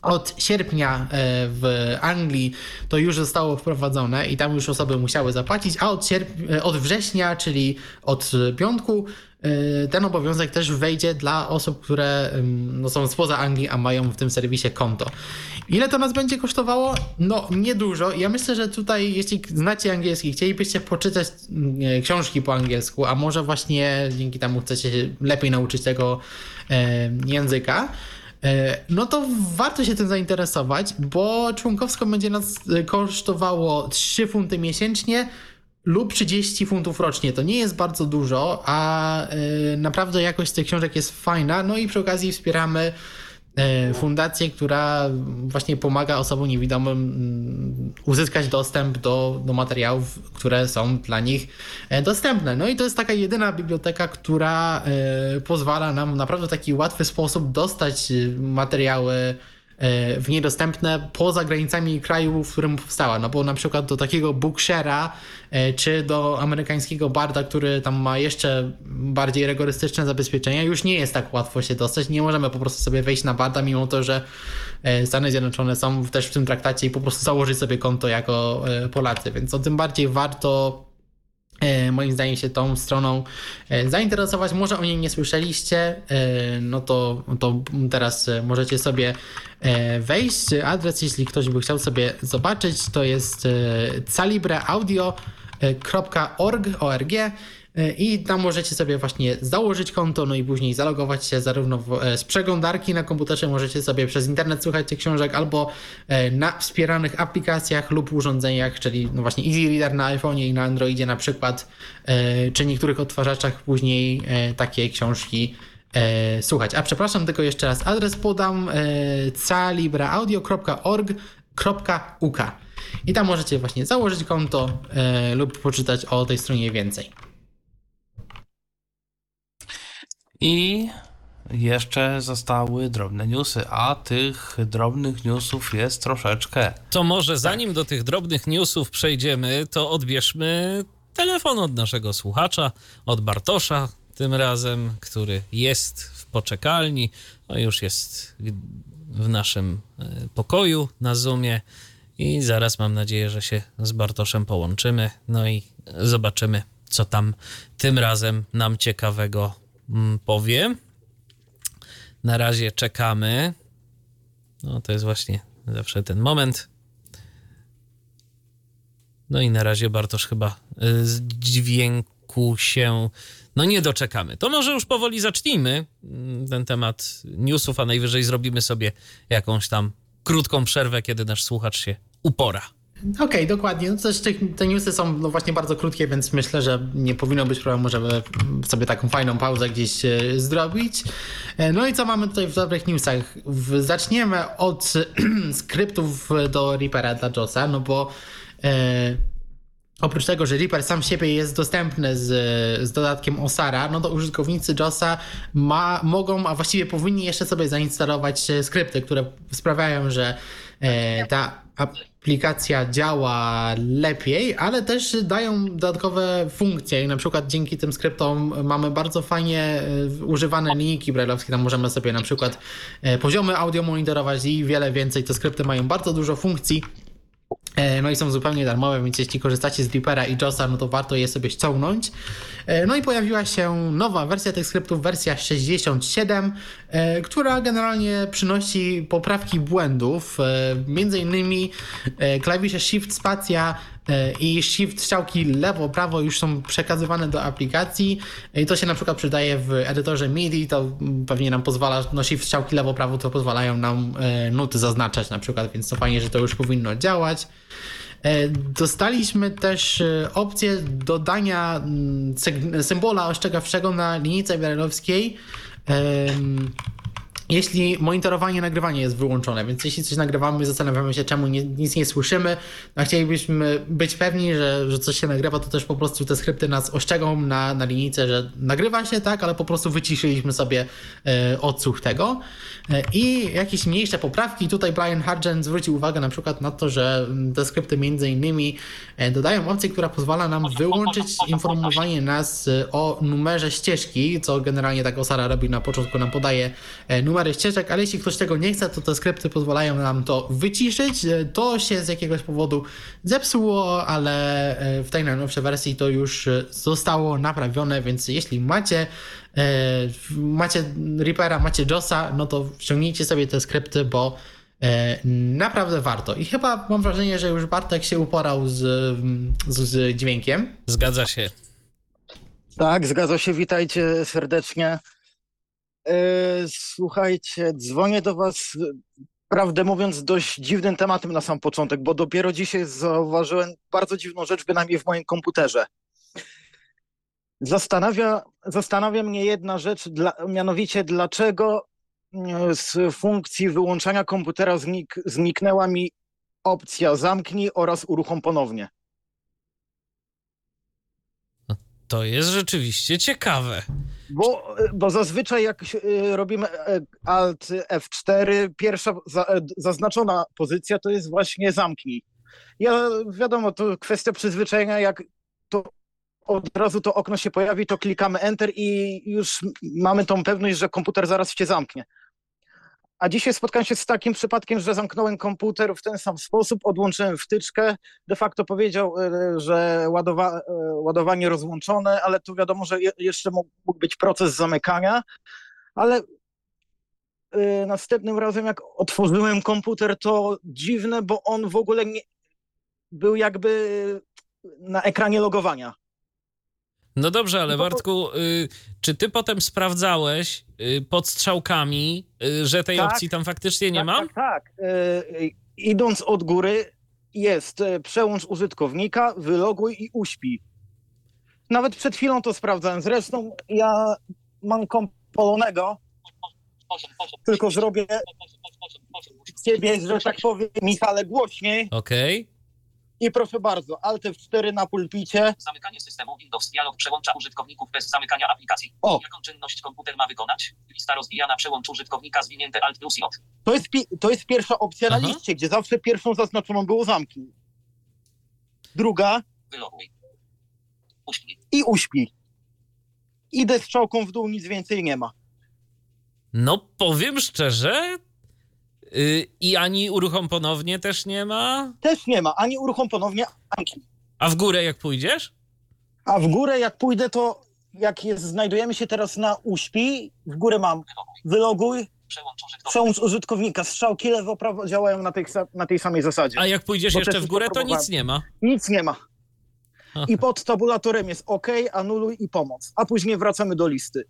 od sierpnia e, w Anglii to już zostało wprowadzone i tam już osoby musiały zapłacić, a od, sierp- e, od września, czyli od piątku, e, ten obowiązek też wejdzie dla osób, które no, są spoza Anglii, a mają w tym serwisie konto. Ile to nas będzie kosztowało? No, niedużo. Ja myślę, że tutaj, jeśli znacie angielski, chcielibyście poczytać książki po angielsku, a może właśnie dzięki temu chcecie lepiej nauczyć tego języka, no to warto się tym zainteresować, bo członkowsko będzie nas e, kosztowało 3 funty miesięcznie lub 30 funtów rocznie. To nie jest bardzo dużo, a e, naprawdę jakość tych książek jest fajna. No i przy okazji wspieramy E, fundację, która właśnie pomaga osobom niewidomym mm, uzyskać dostęp do, do materiałów, które są dla nich e, dostępne. No i to jest taka jedyna biblioteka, która e, pozwala nam naprawdę w taki łatwy sposób dostać materiały E, w niedostępne poza granicami kraju, w którym powstała. No bo na przykład do takiego Bookshare'a e, czy do amerykańskiego Barda, który tam ma jeszcze bardziej rygorystyczne zabezpieczenia, już nie jest tak łatwo się dostać. Nie możemy po prostu sobie wejść na Barda, mimo to, że e, Stany Zjednoczone są też w tym traktacie i po prostu założyć sobie konto jako Polacy. Więc o tym bardziej warto moim zdaniem się tą stroną e, zainteresować. Może o niej nie słyszeliście, e, no to, to teraz możecie sobie wejść. Adres, jeśli ktoś by chciał sobie zobaczyć, to jest calibreaudio.org E, i tam możecie sobie właśnie założyć konto, no i później zalogować się zarówno w, e, z przeglądarki na komputerze, możecie sobie przez internet słuchać tych książek albo e, na wspieranych aplikacjach lub urządzeniach, czyli no właśnie Easy Reader na iPhone'ie i na Androidzie na przykład, czy niektórych odtwarzaczach później takie książki słuchać. A przepraszam, tylko jeszcze raz adres podam calibraaudio.org.uk i tam możecie właśnie założyć konto lub poczytać o tej stronie więcej. I jeszcze zostały drobne newsy, a tych drobnych newsów jest troszeczkę. To może zanim do tych drobnych newsów przejdziemy, to odbierzmy telefon od naszego słuchacza, od Bartosza tym razem, który jest w poczekalni, no już jest w naszym e, pokoju na Zoomie i zaraz mam nadzieję, że się z Bartoszem połączymy, no i zobaczymy, co tam tym razem nam ciekawego powie. Na razie czekamy. No to jest właśnie zawsze ten moment. No i na razie Bartosz chyba y, z dźwięku się no nie doczekamy. To może już powoli zacznijmy mm, ten temat newsów, a najwyżej zrobimy sobie jakąś tam krótką przerwę, kiedy nasz słuchacz się upora. Okej, okay, dokładnie. No też te, newsy są no właśnie bardzo krótkie, więc myślę, że nie powinno być problemu, żeby sobie taką fajną pauzę gdzieś e, zrobić. E, no i co mamy tutaj w dobrych newsach? Zaczniemy od skryptów do Reapera dla Josa, no bo e, Oprócz tego, że Reaper sam siebie jest dostępny z, z dodatkiem Osara, no to użytkownicy JOSa ma, mogą, a właściwie powinni jeszcze sobie zainstalować skrypty, które sprawiają, że e, ta aplikacja działa lepiej, ale też dają dodatkowe funkcje i na przykład dzięki tym skryptom mamy bardzo fajnie e, używane linijki brailleowskie, tam możemy sobie na przykład e, poziomy audio monitorować i wiele więcej. Te skrypty mają bardzo dużo funkcji no i są zupełnie darmowe, więc jeśli korzystacie z Reapera i JOSa, no to warto je sobie ściągnąć. E, no i pojawiła się nowa wersja tych skryptów, wersja 67, e, która generalnie przynosi poprawki błędów. Między innymi klawisze Shift Spacja i Shift strzałki lewo, prawo już są przekazywane do aplikacji i to się na przykład przydaje w edytorze MIDI, to pewnie nam pozwala, no Shift strzałki lewo, prawo to pozwalają nam nuty zaznaczać na przykład, więc to fajnie, że to już powinno działać. E, dostaliśmy też e, opcję dodania mm, symbola ostrzegawczego na linijce wiarelowskiej jeśli monitorowanie nagrywanie jest wyłączone, więc jeśli coś nagrywamy, zastanawiamy się, czemu nie, nic nie słyszymy, a chcielibyśmy być pewni, że, że coś się nagrywa, to też po prostu te skrypty nas ostrzegą na, na linijce, że nagrywa się, tak, ale po prostu wyciszyliśmy sobie e, odsłuch tego. E, I jakieś mniejsze poprawki. Tutaj Brian Hargent zwrócił uwagę na przykład na to, że te skrypty między innymi e, dodają opcję, która pozwala nam wyłączyć informowanie nas e, o numerze ścieżki, co generalnie tak Osara robi na początku, nam podaje e, numer numery ścieżek, ale jeśli ktoś tego nie chce, to te skrypty pozwalają nam to wyciszyć. E, to się z jakiegoś powodu zepsuło, ale e, w tej najnowszej wersji to już e, zostało naprawione, więc jeśli macie macie Reapera, macie JOSa, no to ściągnijcie sobie te skrypty, bo naprawdę warto. I chyba mam wrażenie, że już Bartek się uporał z, z, z dźwiękiem. Zgadza się. Tak, zgadza się. Witajcie serdecznie. E, słuchajcie, dzwonię do Was, prawdę mówiąc, dość dziwnym tematem na sam początek, bo dopiero dzisiaj zauważyłem bardzo dziwną rzecz, bynajmniej w moim komputerze. Zastanawia, zastanawia mnie jedna rzecz, dla, mianowicie dlaczego e, z funkcji wyłączania komputera znik, zniknęła mi opcja zamknij oraz uruchom ponownie. To jest rzeczywiście ciekawe. Bo, bo zazwyczaj jak y, robimy e, Alt F4, pierwsza e, zaznaczona pozycja to jest właśnie zamknij. Ja wiadomo, to kwestia przyzwyczajenia, jak to od razu to okno się pojawi, to klikamy Enter i już mamy tą pewność, że komputer zaraz się zamknie. A dzisiaj spotkałem się z takim przypadkiem, że zamknąłem komputer w ten sam sposób, odłączyłem wtyczkę, de facto powiedział, e, że ładowa e, ładowanie rozłączone, ale tu wiadomo, że jeszcze mógł być proces zamykania, ale e, następnym razem jak otworzyłem komputer, to dziwne, bo on w ogóle nie był jakby na ekranie logowania. No dobrze, ale no Bartku, y, czy ty potem sprawdzałeś y, pod strzałkami, y, że tej tak, opcji tam faktycznie nie tak, ma? Tak, tak. Idąc od góry jest przełącz użytkownika, wyloguj i uśpi. Nawet przed chwilą to sprawdzałem. Zresztą ja mam komp Polonego, tylko zrobię ciebie, że tak powiem, Michale, głośniej. Okej. Okay. I proszę bardzo, Alt F4 na pulpicie. Zamykanie systemu Windows Dialog przełącza użytkowników bez zamykania aplikacji. O. Jaką czynność komputer ma wykonać? Lista rozwijana przełącz użytkownika zwinięte Alt plus J. To jest, to jest pierwsza opcja Aha. na liście, gdzie zawsze pierwszą zaznaczoną było zamknij. Druga. Wyloguj. Uśpi. I uśpi. Idę strzałką w dół, nic więcej nie ma. No powiem szczerze, I ani uruchom ponownie też nie ma? Też nie ma, ani uruchom ponownie, ani. A w górę jak pójdziesz? A w górę jak pójdę, to jak jest, znajdujemy się teraz na uśpi, w górę mam wyloguj Przełącz użytkownika. Strzałki lewo-prawo działają na tej, na tej samej zasadzie. A jak pójdziesz Bo jeszcze w górę, to nic nie ma. Nic nie ma. Aha. I pod tabulatorem jest OK, anuluj i pomoc. A później wracamy do listy.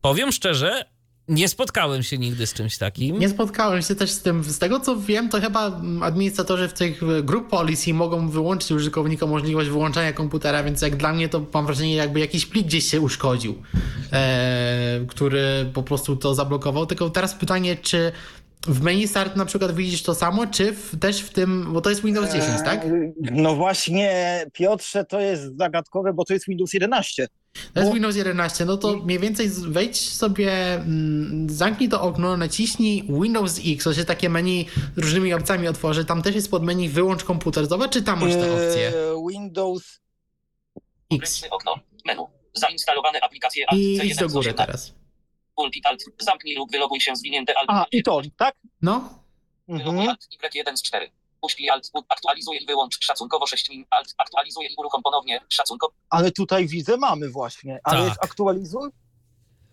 Powiem szczerze, nie spotkałem się nigdy z czymś takim. Nie spotkałem się też z tym. Z tego co wiem, to chyba administratorzy w tych e, group policy mogą wyłączyć użytkownikom możliwość wyłączania komputera, więc jak dla mnie to mam wrażenie, jakby jakiś plik gdzieś się uszkodził, e, który po prostu to zablokował. Tylko teraz pytanie, czy w menu start na przykład widzisz to samo, czy w, też w tym, bo to jest Windows 10, tak? Eee, No właśnie, Piotrze, to jest zagadkowe, bo to jest Windows 11. To jest Bo- Windows 11, no to mniej więcej z- wejdź sobie, mm, zamknij to okno, naciśnij Windows X, to się takie menu z różnymi opcjami otworzy, tam też jest pod menu wyłącz komputer, zobacz czy tam masz te opcje Eee, Windows. X okno. Menu. Zainstalowane aplikacje Alt i C1 idź do z góry 18. teraz. Pulpit Alt. Zamknij lub wyloguj się zwinięte Alt. A, i to, tak? No, Wyloguj Mhm. Alt Y1 z 4. Uśpij Alt. Aktualizuj i wyłącz szacunkowo 6 min. Alt. Aktualizuj i uruchom ponownie. Szacunkowo. Ale tutaj widzę, mamy właśnie. Ale Tak. jest aktualizuj?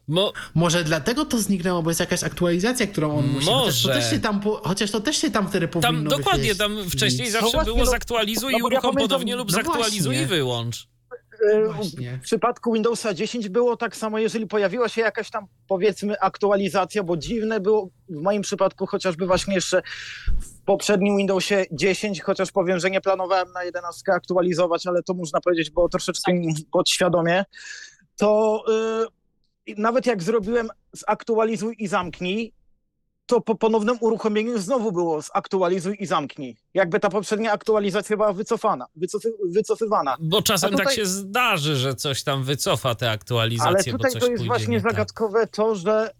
Mo, może dlatego to zniknęło, bo jest jakaś aktualizacja, którą on musi, chociaż to Może. też się tam, po, chociaż to też się tam wtedy powinno tam dokładnie, tam wcześniej No zawsze było no- zaktualizuj no i ja uruchom pamiętam- ponownie lub no zaktualizuj właśnie. i wyłącz. Eee, Właśnie. W przypadku Windowsa 10 było tak samo, jeżeli pojawiła się jakaś tam powiedzmy aktualizacja, bo dziwne było w moim przypadku chociażby właśnie jeszcze w poprzednim Windowsie 10, chociaż powiem, że nie planowałem na 11 aktualizować, ale to można powiedzieć było troszeczkę podświadomie, to yy, nawet jak zrobiłem zaktualizuj i zamknij, to po ponownym uruchomieniu znowu było zaktualizuj i zamknij. Jakby ta poprzednia aktualizacja była wycofana, wycofy, wycofywana. Bo czasem A tutaj- tak się zdarzy, że coś tam wycofa te aktualizacje, Ale bo tutaj coś to jest właśnie nie tak. zagadkowe to, że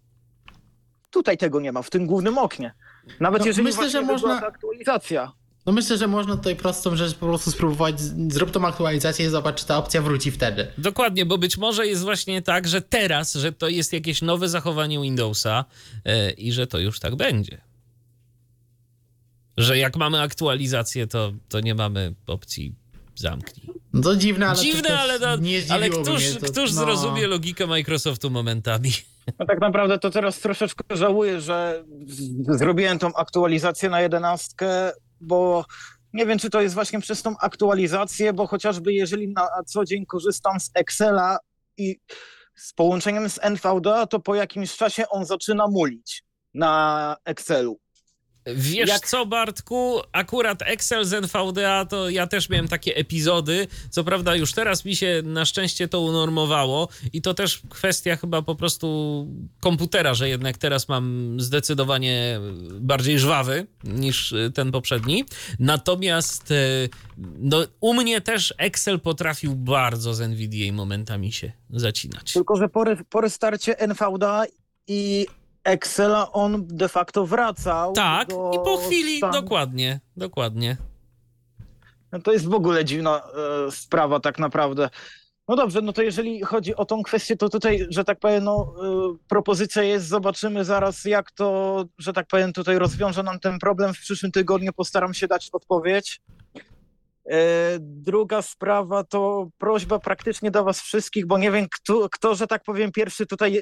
tutaj tego nie ma, w tym głównym oknie. Nawet No, jeżeli myślę, że można- aktualizacja. No myślę, że można tutaj prostą rzecz po prostu spróbować, zrób tą aktualizację i zobacz, czy ta opcja wróci wtedy. Dokładnie, bo być może jest właśnie tak, że teraz, że to jest jakieś nowe zachowanie Windowsa e, i że to już tak będzie. Że jak mamy aktualizację, to, to nie mamy opcji zamknij. No to dziwne, ale to Dziwne, też ale, no, nie ale któż, mnie to, któż no. zrozumie logikę Microsoftu momentami? No tak naprawdę to teraz troszeczkę żałuję, że zrobiłem tą aktualizację na jedenastkę, bo nie wiem, czy to jest właśnie przez tą aktualizację, bo chociażby jeżeli na co dzień korzystam z Excela i z połączeniem z NVDA, to po jakimś czasie on zaczyna mulić na Excelu. Wiesz Jak- co, Bartku? Akurat Excel z NVDA to ja też miałem takie epizody. Co prawda, już teraz mi się na szczęście to unormowało i to też kwestia chyba po prostu komputera, że jednak teraz mam zdecydowanie bardziej żwawy niż y, ten poprzedni. Natomiast y, no, u mnie też Excel potrafił bardzo z NVDA momentami się zacinać. Tylko, że po, re- po restarcie NVDA i Excela on de facto wracał. Tak, do i po chwili, stan- dokładnie, dokładnie. No to jest w ogóle dziwna e, sprawa tak naprawdę. No dobrze, no to jeżeli chodzi o tą kwestię, to tutaj, że tak powiem, no, e, propozycja jest, zobaczymy zaraz jak to, że tak powiem, tutaj rozwiąże nam ten problem. W przyszłym tygodniu postaram się dać odpowiedź. E, Druga sprawa to prośba praktycznie do was wszystkich, bo nie wiem, kto, kto że tak powiem, pierwszy tutaj e,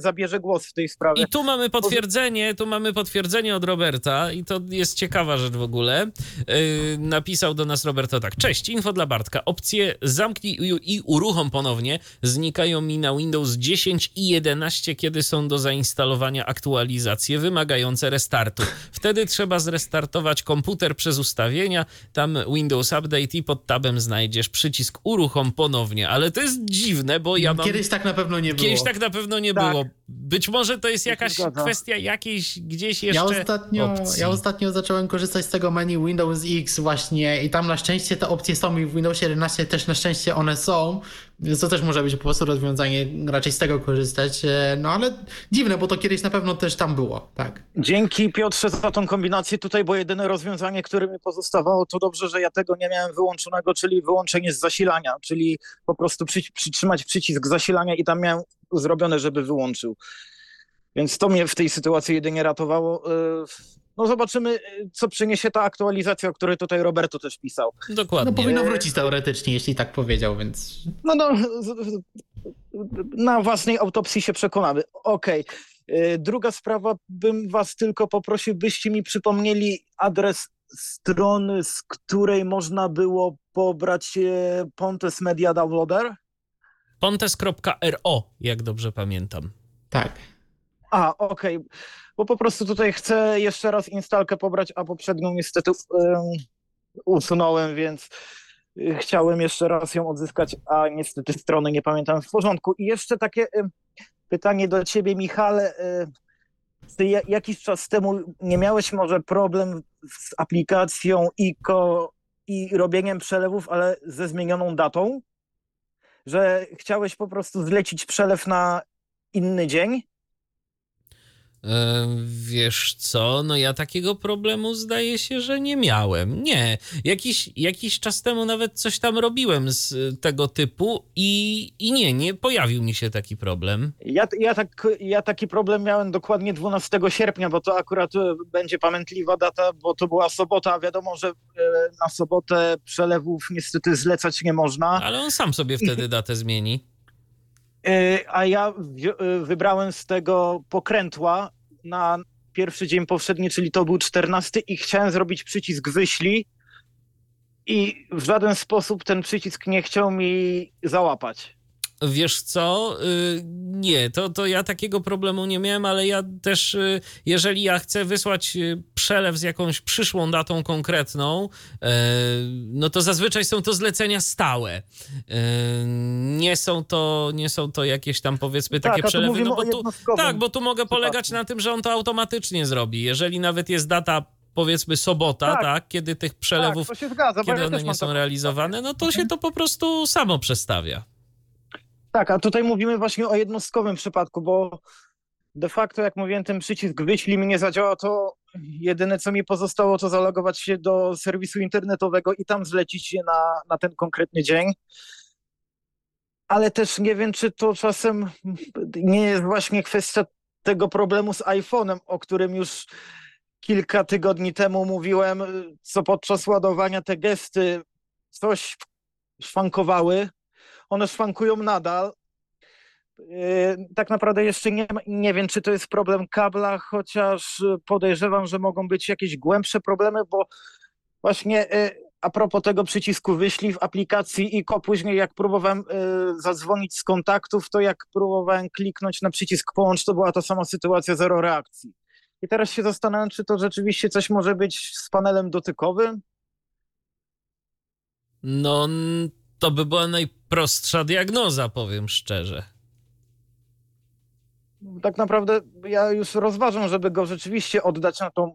zabierze głos w tej sprawie. I tu mamy potwierdzenie, tu mamy potwierdzenie od Roberta i to jest ciekawa rzecz w ogóle. Yy, napisał do nas Roberto tak. Cześć, info dla Bartka. Opcje zamknij i, i uruchom ponownie znikają mi na Windows 10 i 11, kiedy są do zainstalowania aktualizacje wymagające restartu. Wtedy trzeba zrestartować komputer przez ustawienia, tam Windows Update i pod tabem znajdziesz przycisk uruchom ponownie. Ale to jest dziwne, bo ja mam... Kiedyś tak na pewno nie było. Kiedyś tak na pewno nie Tak. było. Być może to jest jakaś zgadza. kwestia jakiejś gdzieś jeszcze Ja ostatnio, opcji. ja ostatnio zacząłem korzystać z tego menu Windows X właśnie i tam na szczęście te opcje są i w Windowsie 11 też na szczęście one są, więc to też może być po prostu rozwiązanie, raczej z tego korzystać, e, no ale dziwne, bo to kiedyś na pewno też tam było, tak. Dzięki Piotrze za tą kombinację tutaj, bo jedyne rozwiązanie, które mi pozostawało, to dobrze, że ja tego nie miałem wyłączonego, czyli wyłączenie z zasilania, czyli po prostu przy, przytrzymać przycisk zasilania i tam miałem zrobione, żeby wyłączył. Więc to mnie w tej sytuacji jedynie ratowało. Yy, No zobaczymy, yy, co przyniesie ta aktualizacja, o której tutaj Roberto też pisał. Dokładnie. No powinno wrócić teoretycznie, jeśli tak powiedział, więc No, no, na własnej autopsji się przekonamy. Okej. Y, druga sprawa, bym was tylko poprosił, byście mi przypomnieli adres strony, z której można było pobrać e, Pontes Media Downloader. Pontes.ro, jak dobrze pamiętam. Tak. A, okej, okay. bo po prostu tutaj chcę jeszcze raz instalkę pobrać, a poprzednią niestety um, usunąłem, więc y, chciałem jeszcze raz ją odzyskać, a niestety strony nie pamiętam w porządku. I jeszcze takie pytanie do ciebie, Michale. Ty jakiś czas temu nie miałeś może problem z aplikacją ICO i robieniem przelewów, ale ze zmienioną datą? Że chciałeś po prostu zlecić przelew na inny dzień? Wiesz co, no ja takiego problemu zdaje się, że nie miałem. Nie, jakiś, jakiś czas temu nawet coś tam robiłem z tego typu i, i nie, nie pojawił mi się taki problem. Ja, ja, tak, ja taki problem miałem dokładnie 12 sierpnia, bo to akurat e, będzie pamiętliwa data, bo to była sobota, a wiadomo, że e, na sobotę przelewów niestety zlecać nie można. Ale on sam sobie wtedy datę zmieni. A ja wybrałem z tego pokrętła na pierwszy dzień powszedni, czyli to był 14 i chciałem zrobić przycisk wyślij i w żaden sposób ten przycisk nie chciał mi załapać. Wiesz co? Y, nie, to, to ja takiego problemu nie miałem, ale ja też, y, jeżeli ja chcę wysłać y, przelew z jakąś przyszłą datą konkretną, no to zazwyczaj są to zlecenia stałe. Nie są to, nie są to jakieś tam powiedzmy takie tak, przelewy. No bo tu, tak, bo tu mogę polegać na tym, że on to automatycznie zrobi. Jeżeli nawet jest data powiedzmy sobota, tak, tak kiedy tych przelewów, tak, zgadza, kiedy one nie są realizowane, no to się to po prostu samo przestawia. Tak, a tutaj mówimy właśnie o jednostkowym przypadku, bo de facto, jak mówiłem, ten przycisk wyślij mi nie zadziała, to jedyne co mi pozostało, to zalogować się do serwisu internetowego i tam zlecić się na, na ten konkretny dzień. Ale też nie wiem, czy to czasem nie jest właśnie kwestia tego problemu z iPhone'em, o którym już kilka tygodni temu mówiłem, co podczas ładowania te gesty coś szwankowały one szwankują nadal. Yy, tak naprawdę jeszcze nie, nie wiem, czy to jest problem kabla, chociaż podejrzewam, że mogą być jakieś głębsze problemy, bo właśnie yy, a propos tego przycisku wyślij w aplikacji ICO, później jak próbowałem yy, zadzwonić z kontaktów, to jak próbowałem kliknąć na przycisk połącz, to była ta sama sytuacja, zero reakcji. I teraz się zastanawiam, czy to rzeczywiście coś może być z panelem dotykowym? No, to by była najprostsza diagnoza, powiem szczerze. Tak naprawdę ja już rozważam, żeby go rzeczywiście oddać na tą,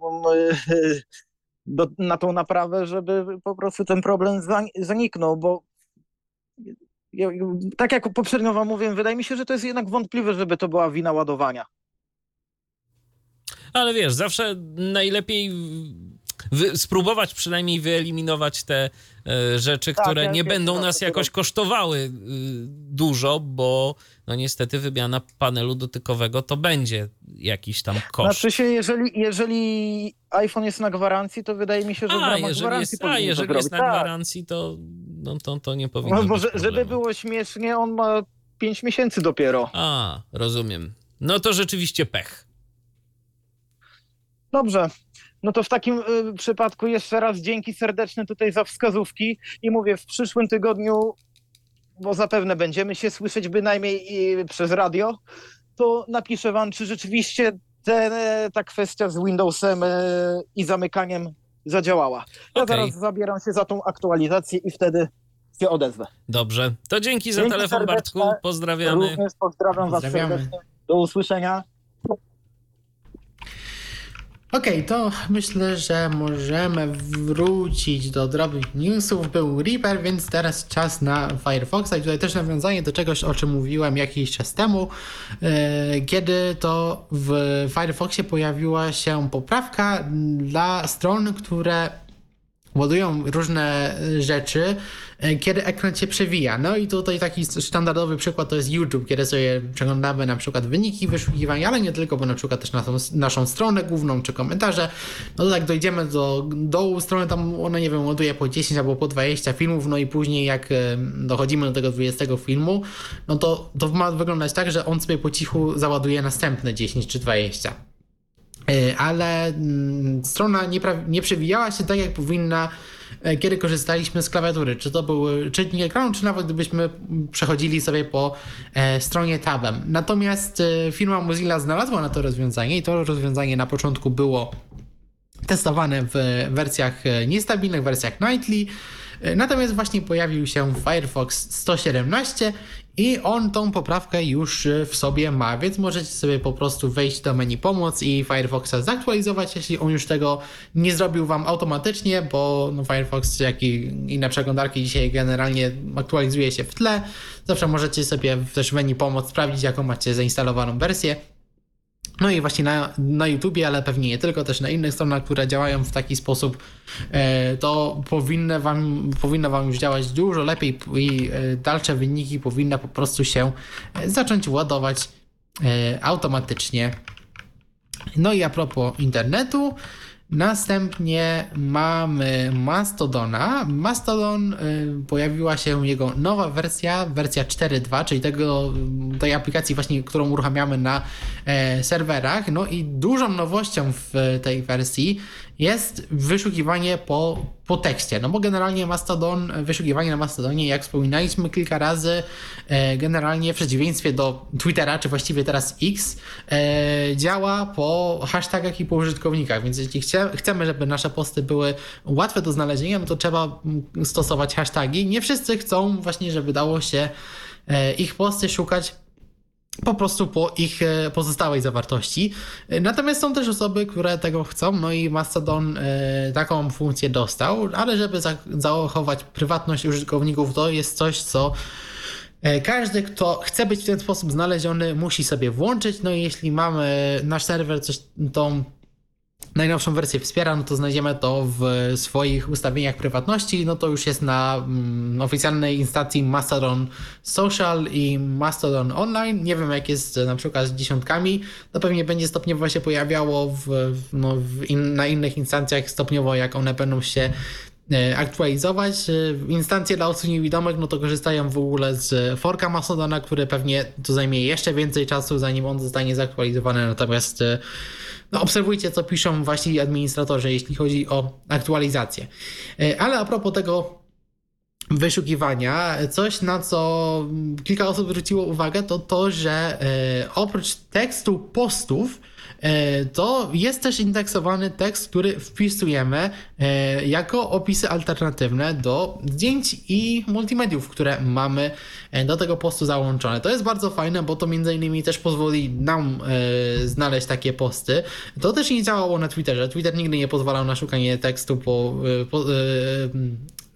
do, na tą naprawę, żeby po prostu ten problem zaniknął, bo tak jak poprzednio wam mówiłem, wydaje mi się, że to jest jednak wątpliwe, żeby to była wina ładowania. Ale wiesz, zawsze najlepiej wy, spróbować przynajmniej wyeliminować te e, rzeczy, tak, które nie będą nas jakoś kosztowały y, dużo, bo no niestety wymiana panelu dotykowego to będzie jakiś tam koszt. Znaczy się, jeżeli, jeżeli iPhone jest na gwarancji, to wydaje mi się, że a, jeżeli jest, A, jeżeli jest na tak. gwarancji, to, no, to, to nie powinno no, bo, być Żeby było śmiesznie, on ma 5 miesięcy dopiero. A, rozumiem. No to rzeczywiście pech. Dobrze, no to w takim y, przypadku jeszcze raz dzięki serdeczne tutaj za wskazówki i mówię, w przyszłym tygodniu, bo zapewne będziemy się słyszeć bynajmniej przez radio, to napiszę wam, czy rzeczywiście te, ta kwestia z Windowsem y, i zamykaniem zadziałała. Ja okay. zaraz zabieram się za tą aktualizację i wtedy się odezwę. Dobrze, to dzięki za telefon Bartku, pozdrawiamy. Również pozdrawiam was serdecznie. Do usłyszenia. Okej, okay, to myślę, że możemy wrócić do drobnych newsów. Był Reaper, więc teraz czas na Firefoxa i tutaj też nawiązanie do czegoś, o czym mówiłem jakiś czas temu, e, kiedy to w Firefoxie pojawiła się poprawka dla stron, które ładują różne rzeczy, e, kiedy ekran się przewija. No i tutaj taki standardowy przykład to jest YouTube, kiedy sobie przeglądamy na przykład wyniki wyszukiwania, ale nie tylko, bo na przykład też naszą, naszą stronę główną czy komentarze. No to tak dojdziemy do dołu strony, tam ona nie wiem, ładuje po 10 albo po 20 filmów, no i później jak e, dochodzimy do tego 20 filmu, no to to ma wyglądać tak, że on sobie po cichu załaduje następne 10 czy 20 ale mm, strona nie, nie przewijała się tak, jak powinna, e, kiedy korzystaliśmy z klawiatury. Czy to był czytnik ekranu, czy nawet gdybyśmy przechodzili sobie po e, stronie tabem. Natomiast e, firma Mozilla znalazła na to rozwiązanie i to rozwiązanie na początku było testowane w wersjach niestabilnych, wersjach nightly. Natomiast właśnie pojawił się Firefox 117 i on tą poprawkę już e, w sobie ma, więc możecie sobie po prostu wejść do menu pomoc i Firefoxa zaktualizować, jeśli on już tego nie zrobił Wam automatycznie, bo no Firefox, jak i inne przeglądarki dzisiaj generalnie aktualizuje się w tle. Zawsze możecie sobie też menu pomoc sprawdzić, jaką macie zainstalowaną wersję. No i właśnie na, na YouTubie, ale pewnie nie tylko, też na innych stronach, które działają w taki sposób, e, to powinno wam, powinno wam już działać dużo lepiej i e, dalsze wyniki powinny po prostu się e, zacząć ładować automatycznie. No i a propos internetu, Następnie mamy Mastodona. Mastodon y, pojawiła się jego nowa wersja, wersja 4.2, czyli tego, tej aplikacji właśnie, którą uruchamiamy na e, serwerach. No i dużą nowością w tej wersji jest wyszukiwanie po, po tekście. No bo generalnie Mastodon, wyszukiwanie na Mastodonie, jak wspominaliśmy kilka razy, e, generalnie w przeciwieństwie do Twittera, czy właściwie teraz X, e, działa po hashtagach i po użytkownikach. Więc jeśli chcemy, żeby nasze posty były łatwe do znalezienia, no to trzeba stosować hasztagi. Nie wszyscy chcą właśnie, żeby dało się e, ich posty szukać po prostu po ich e, pozostałej zawartości. E, natomiast są też osoby, które tego chcą, no i Mastodon e, taką funkcję dostał, ale żeby zachować prywatność użytkowników, to jest coś, co każdy, kto chce być w ten sposób znaleziony, musi sobie włączyć. No i jeśli mamy nasz serwer, coś, tą najnowszą wersję wspiera, no to znajdziemy to w swoich ustawieniach prywatności, no to już jest na mm, oficjalnej instancji Mastodon Social i Mastodon Online. Nie wiem jak jest na przykład z dziesiątkami, to pewnie będzie stopniowo się pojawiało w, no, w in, na innych instancjach stopniowo, jak one będą się e, aktualizować. E, instancje dla osób niewidomych, no to korzystają w ogóle z forka Mastodona, który pewnie to zajmie jeszcze więcej czasu, zanim on zostanie zaktualizowany, natomiast e, no, obserwujcie, co piszą właśnie administratorzy, jeśli chodzi o aktualizację. E, ale a propos tego wyszukiwania, coś na co kilka osób zwróciło uwagę, to to, że e, oprócz tekstu postów, E, to jest też indeksowany tekst, który wpisujemy e, jako opisy alternatywne do zdjęć i multimediów, które mamy do tego postu załączone. To jest bardzo fajne, bo to między innymi też pozwoli nam znaleźć takie posty. To też nie działało na Twitterze. Twitter nigdy nie pozwalał na szukanie tekstu po, po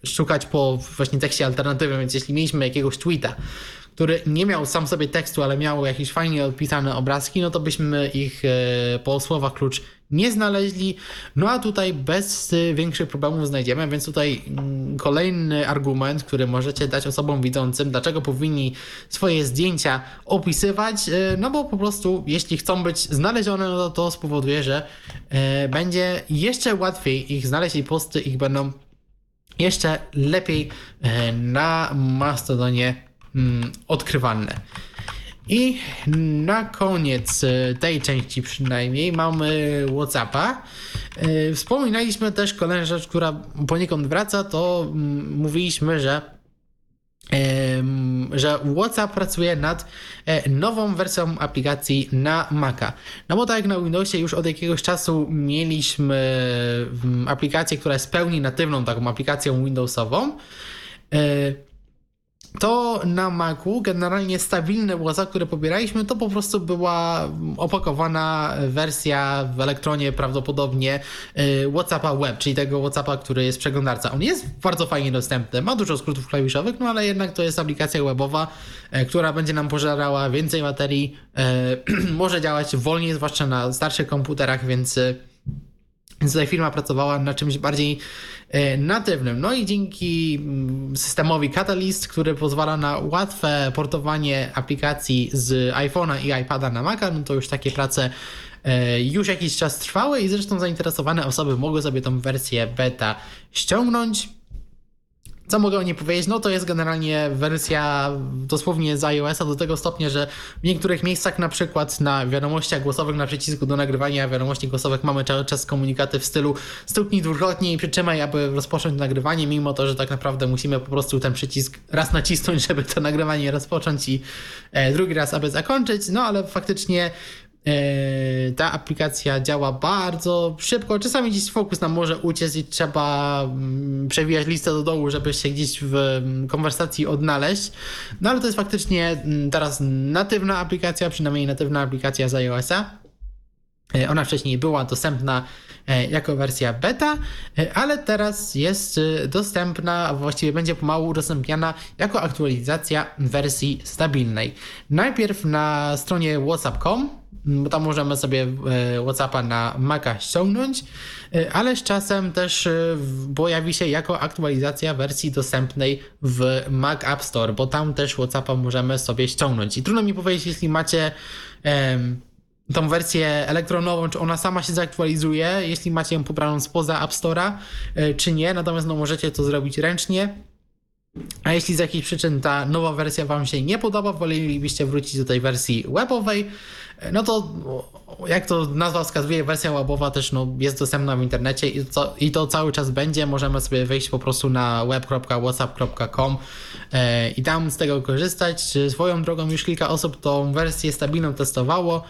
szukać po właśnie tekście alternatywnym, więc jeśli mieliśmy jakiegoś tweeta, który nie miał sam sobie tekstu, ale miał jakieś fajnie odpisane obrazki, no to byśmy ich e, po słowach klucz nie znaleźli. No a tutaj bez e, większych problemów znajdziemy, więc tutaj mm, kolejny argument, który możecie dać osobom widzącym, dlaczego powinni swoje zdjęcia opisywać, e, no bo po prostu jeśli chcą być znalezione, no to to spowoduje, że będzie jeszcze łatwiej ich znaleźć i posty ich będą jeszcze lepiej na Mastodonie mm, odkrywalne. I na koniec e, tej części przynajmniej mamy WhatsAppa. E, wspominaliśmy też kolejną rzecz, która poniekąd wraca, to mm, mówiliśmy, że że WhatsApp pracuje nad e, nową wersją aplikacji na Maca. No bo tak jak na Windowsie już od jakiegoś czasu mieliśmy aplikację, która jest pełni natywną taką aplikacją Windowsową to na Macu generalnie stabilne WhatsApp, które pobieraliśmy, to po prostu była opakowana wersja w elektronie prawdopodobnie y, WhatsAppa Web, czyli tego WhatsAppa, który jest przeglądarca. On jest bardzo fajnie dostępny, ma dużo skrótów klawiszowych, no ale jednak to jest aplikacja webowa, y, która będzie nam pożerała więcej baterii, y, może działać wolniej, zwłaszcza na starszych komputerach, więc Więc tutaj firma pracowała nad czymś bardziej e, natywnym. No i dzięki mm, systemowi Catalyst, który pozwala na łatwe portowanie aplikacji z iPhone'a i iPada na Maca, no to już takie prace e, już jakiś czas trwały i zresztą zainteresowane osoby mogły sobie tą wersję beta ściągnąć. Co mogę o niej powiedzieć? No to jest generalnie wersja dosłownie z iOS-a do tego stopnia, że w niektórych miejscach, na przykład na wiadomościach głosowych, na przycisku do nagrywania wiadomości głosowych mamy cały czas komunikaty w stylu stuknij dwukrotnie i przytrzymaj, aby rozpocząć nagrywanie, mimo to, że tak naprawdę musimy po prostu ten przycisk raz nacisnąć, żeby to nagrywanie rozpocząć i e, drugi raz, aby zakończyć. No ale faktycznie ta aplikacja działa bardzo szybko. Czasami gdzieś fokus nam może uciec i trzeba mm, przewijać listę do dołu, żeby się gdzieś w mm, konwersacji odnaleźć. No ale to jest faktycznie mm, teraz natywna aplikacja, przynajmniej natywna aplikacja z iOS-a. E, ona wcześniej była dostępna e, jako wersja beta, ale teraz jest dostępna, a właściwie będzie pomału udostępniana jako aktualizacja wersji stabilnej. Najpierw na stronie whatsapp.com bo tam możemy sobie e, WhatsAppa na Maca ściągnąć, e, ale z czasem też e, pojawi się jako aktualizacja wersji dostępnej w Mac App Store, bo tam też WhatsAppa możemy sobie ściągnąć. I trudno mi powiedzieć, jeśli macie tą wersję elektronową, czy ona sama się zaktualizuje, jeśli macie ją pobraną spoza App Store'a, czy nie, natomiast no, możecie to zrobić ręcznie. A jeśli z jakichś przyczyn ta nowa wersja Wam się nie podoba, wolelibyście wrócić do tej wersji webowej, no to jak to nazwa wskazuje, wersja webowa też no, jest dostępna w internecie i to, i to cały czas będzie. Możemy sobie wejść po prostu na web.whatsapp.com e, i tam z tego korzystać. Swoją drogą już kilka osób tą wersję stabilną testowało.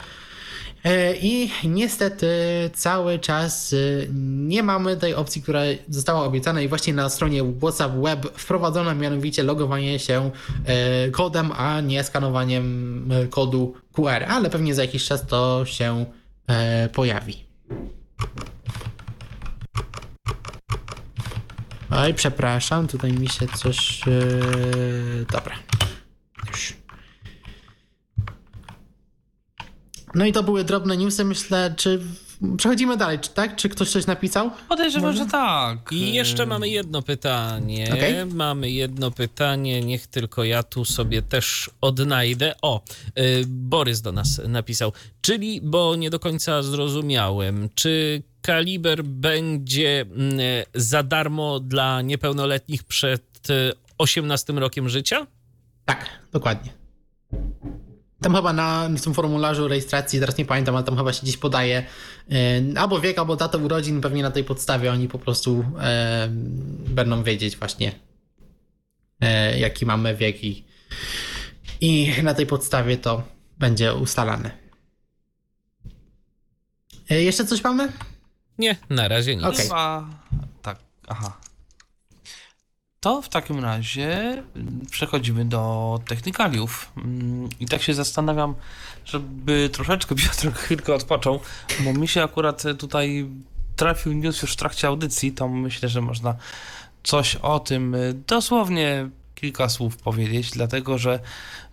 E, I niestety cały czas e, nie mamy tej opcji, która została obiecana i właśnie na stronie WhatsApp Web wprowadzono mianowicie logowanie się e, kodem, a nie skanowaniem kodu QR, ale pewnie za jakiś czas to się pojawi. Oj, przepraszam, tutaj mi się coś... Dobra. Już. No i to były drobne newsy, myślę, czy przechodzimy dalej, czy tak? Czy ktoś coś napisał? Podejrzewam, że tak. I jeszcze mamy jedno pytanie. Okay. Mamy jedno pytanie, niech tylko ja tu sobie też odnajdę. O, yy, Borys do nas napisał. Czyli, bo nie do końca zrozumiałem, czy kaliber będzie yy, za darmo dla niepełnoletnich przed yy, 18 rokiem życia? Tak, dokładnie. Tam chyba na tym formularzu rejestracji, teraz nie pamiętam, ale tam chyba się gdzieś podaje e, albo wiek, albo datę urodzin, pewnie na tej podstawie oni po prostu e, będą wiedzieć właśnie e, jaki mamy wiek i, i na tej podstawie to będzie ustalane. E, jeszcze coś mamy? Nie, na razie nic. Okay. Chyba... Tak, aha. To w takim razie przechodzimy do technikaliów. Mm, I tak się zastanawiam, żeby troszeczkę Piotr chwilkę odpoczął, bo mi się akurat tutaj trafił news już w trakcie audycji, to myślę, że można coś o tym dosłownie kilka słów powiedzieć, dlatego że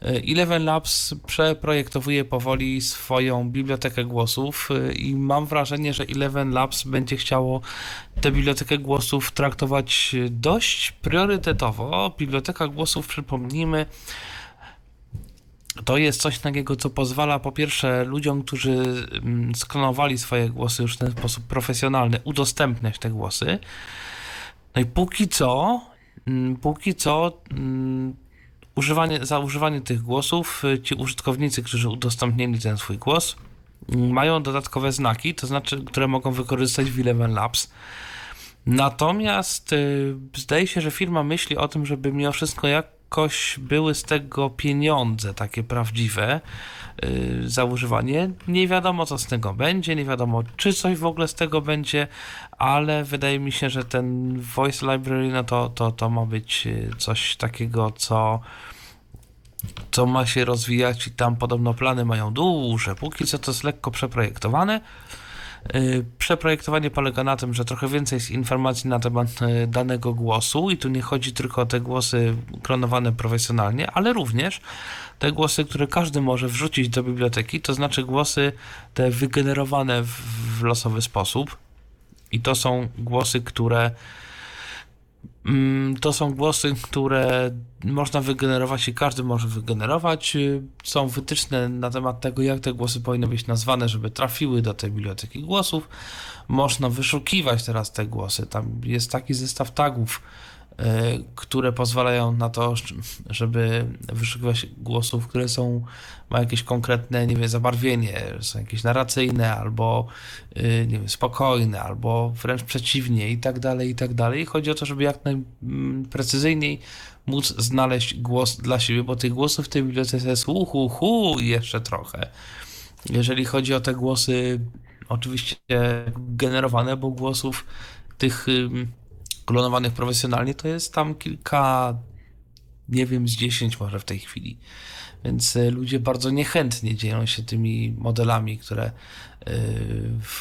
y, Eleven Labs przeprojektowuje powoli swoją bibliotekę głosów y, i mam wrażenie, że Eleven Labs będzie chciało tę bibliotekę głosów traktować dość priorytetowo. Biblioteka głosów, przypomnijmy, to jest coś takiego, co pozwala po pierwsze ludziom, którzy mm, sklonowali swoje głosy już w ten sposób profesjonalny, udostępniać te głosy. No i póki co póki co mm, używanie, za używanie tych głosów y, ci użytkownicy, którzy udostępnili ten swój głos, mm, mają dodatkowe znaki, to znaczy, które mogą wykorzystać w Eleven Labs. Natomiast y, zdaje się, że firma myśli o tym, żeby mimo wszystko jakoś były z tego pieniądze takie prawdziwe, za używanie. Nie wiadomo, co z tego będzie, nie wiadomo, czy coś w ogóle z tego będzie, ale wydaje mi się, że ten Voice Library, no to, to, to ma być y, coś takiego, co co ma się rozwijać i tam podobno plany mają duże. Póki co to jest lekko przeprojektowane. Y, przeprojektowanie polega na tym, że trochę więcej jest informacji na temat danego głosu i tu nie chodzi tylko o te głosy klonowane profesjonalnie, ale również te głosy, które każdy może wrzucić do biblioteki, to znaczy głosy te wygenerowane w, losowy sposób. I to są głosy, które to są głosy, które można wygenerować i każdy może wygenerować. Są wytyczne na temat tego, jak te głosy powinny być nazwane, żeby trafiły do tej biblioteki głosów. Można wyszukiwać teraz te głosy. Tam jest taki zestaw tagów, które pozwalają na to, żeby wyszukiwać głosów, które są, mają jakieś konkretne, nie wiem, zabarwienie, są jakieś narracyjne, albo e, nie wiem, spokojne, albo wręcz przeciwnie i tak dalej, i tak dalej. Chodzi o to, żeby jak najprecyzyjniej móc znaleźć głos dla siebie, bo tych głosów w tej bibliotece jest uhu, hu jeszcze trochę. Jeżeli chodzi o te głosy, oczywiście generowane, bo głosów tych klonowanych profesjonalnie, to jest tam kilka, nie wiem, z dziesięć może w tej chwili. Więc e, ludzie bardzo niechętnie dzielą się tymi modelami, które e,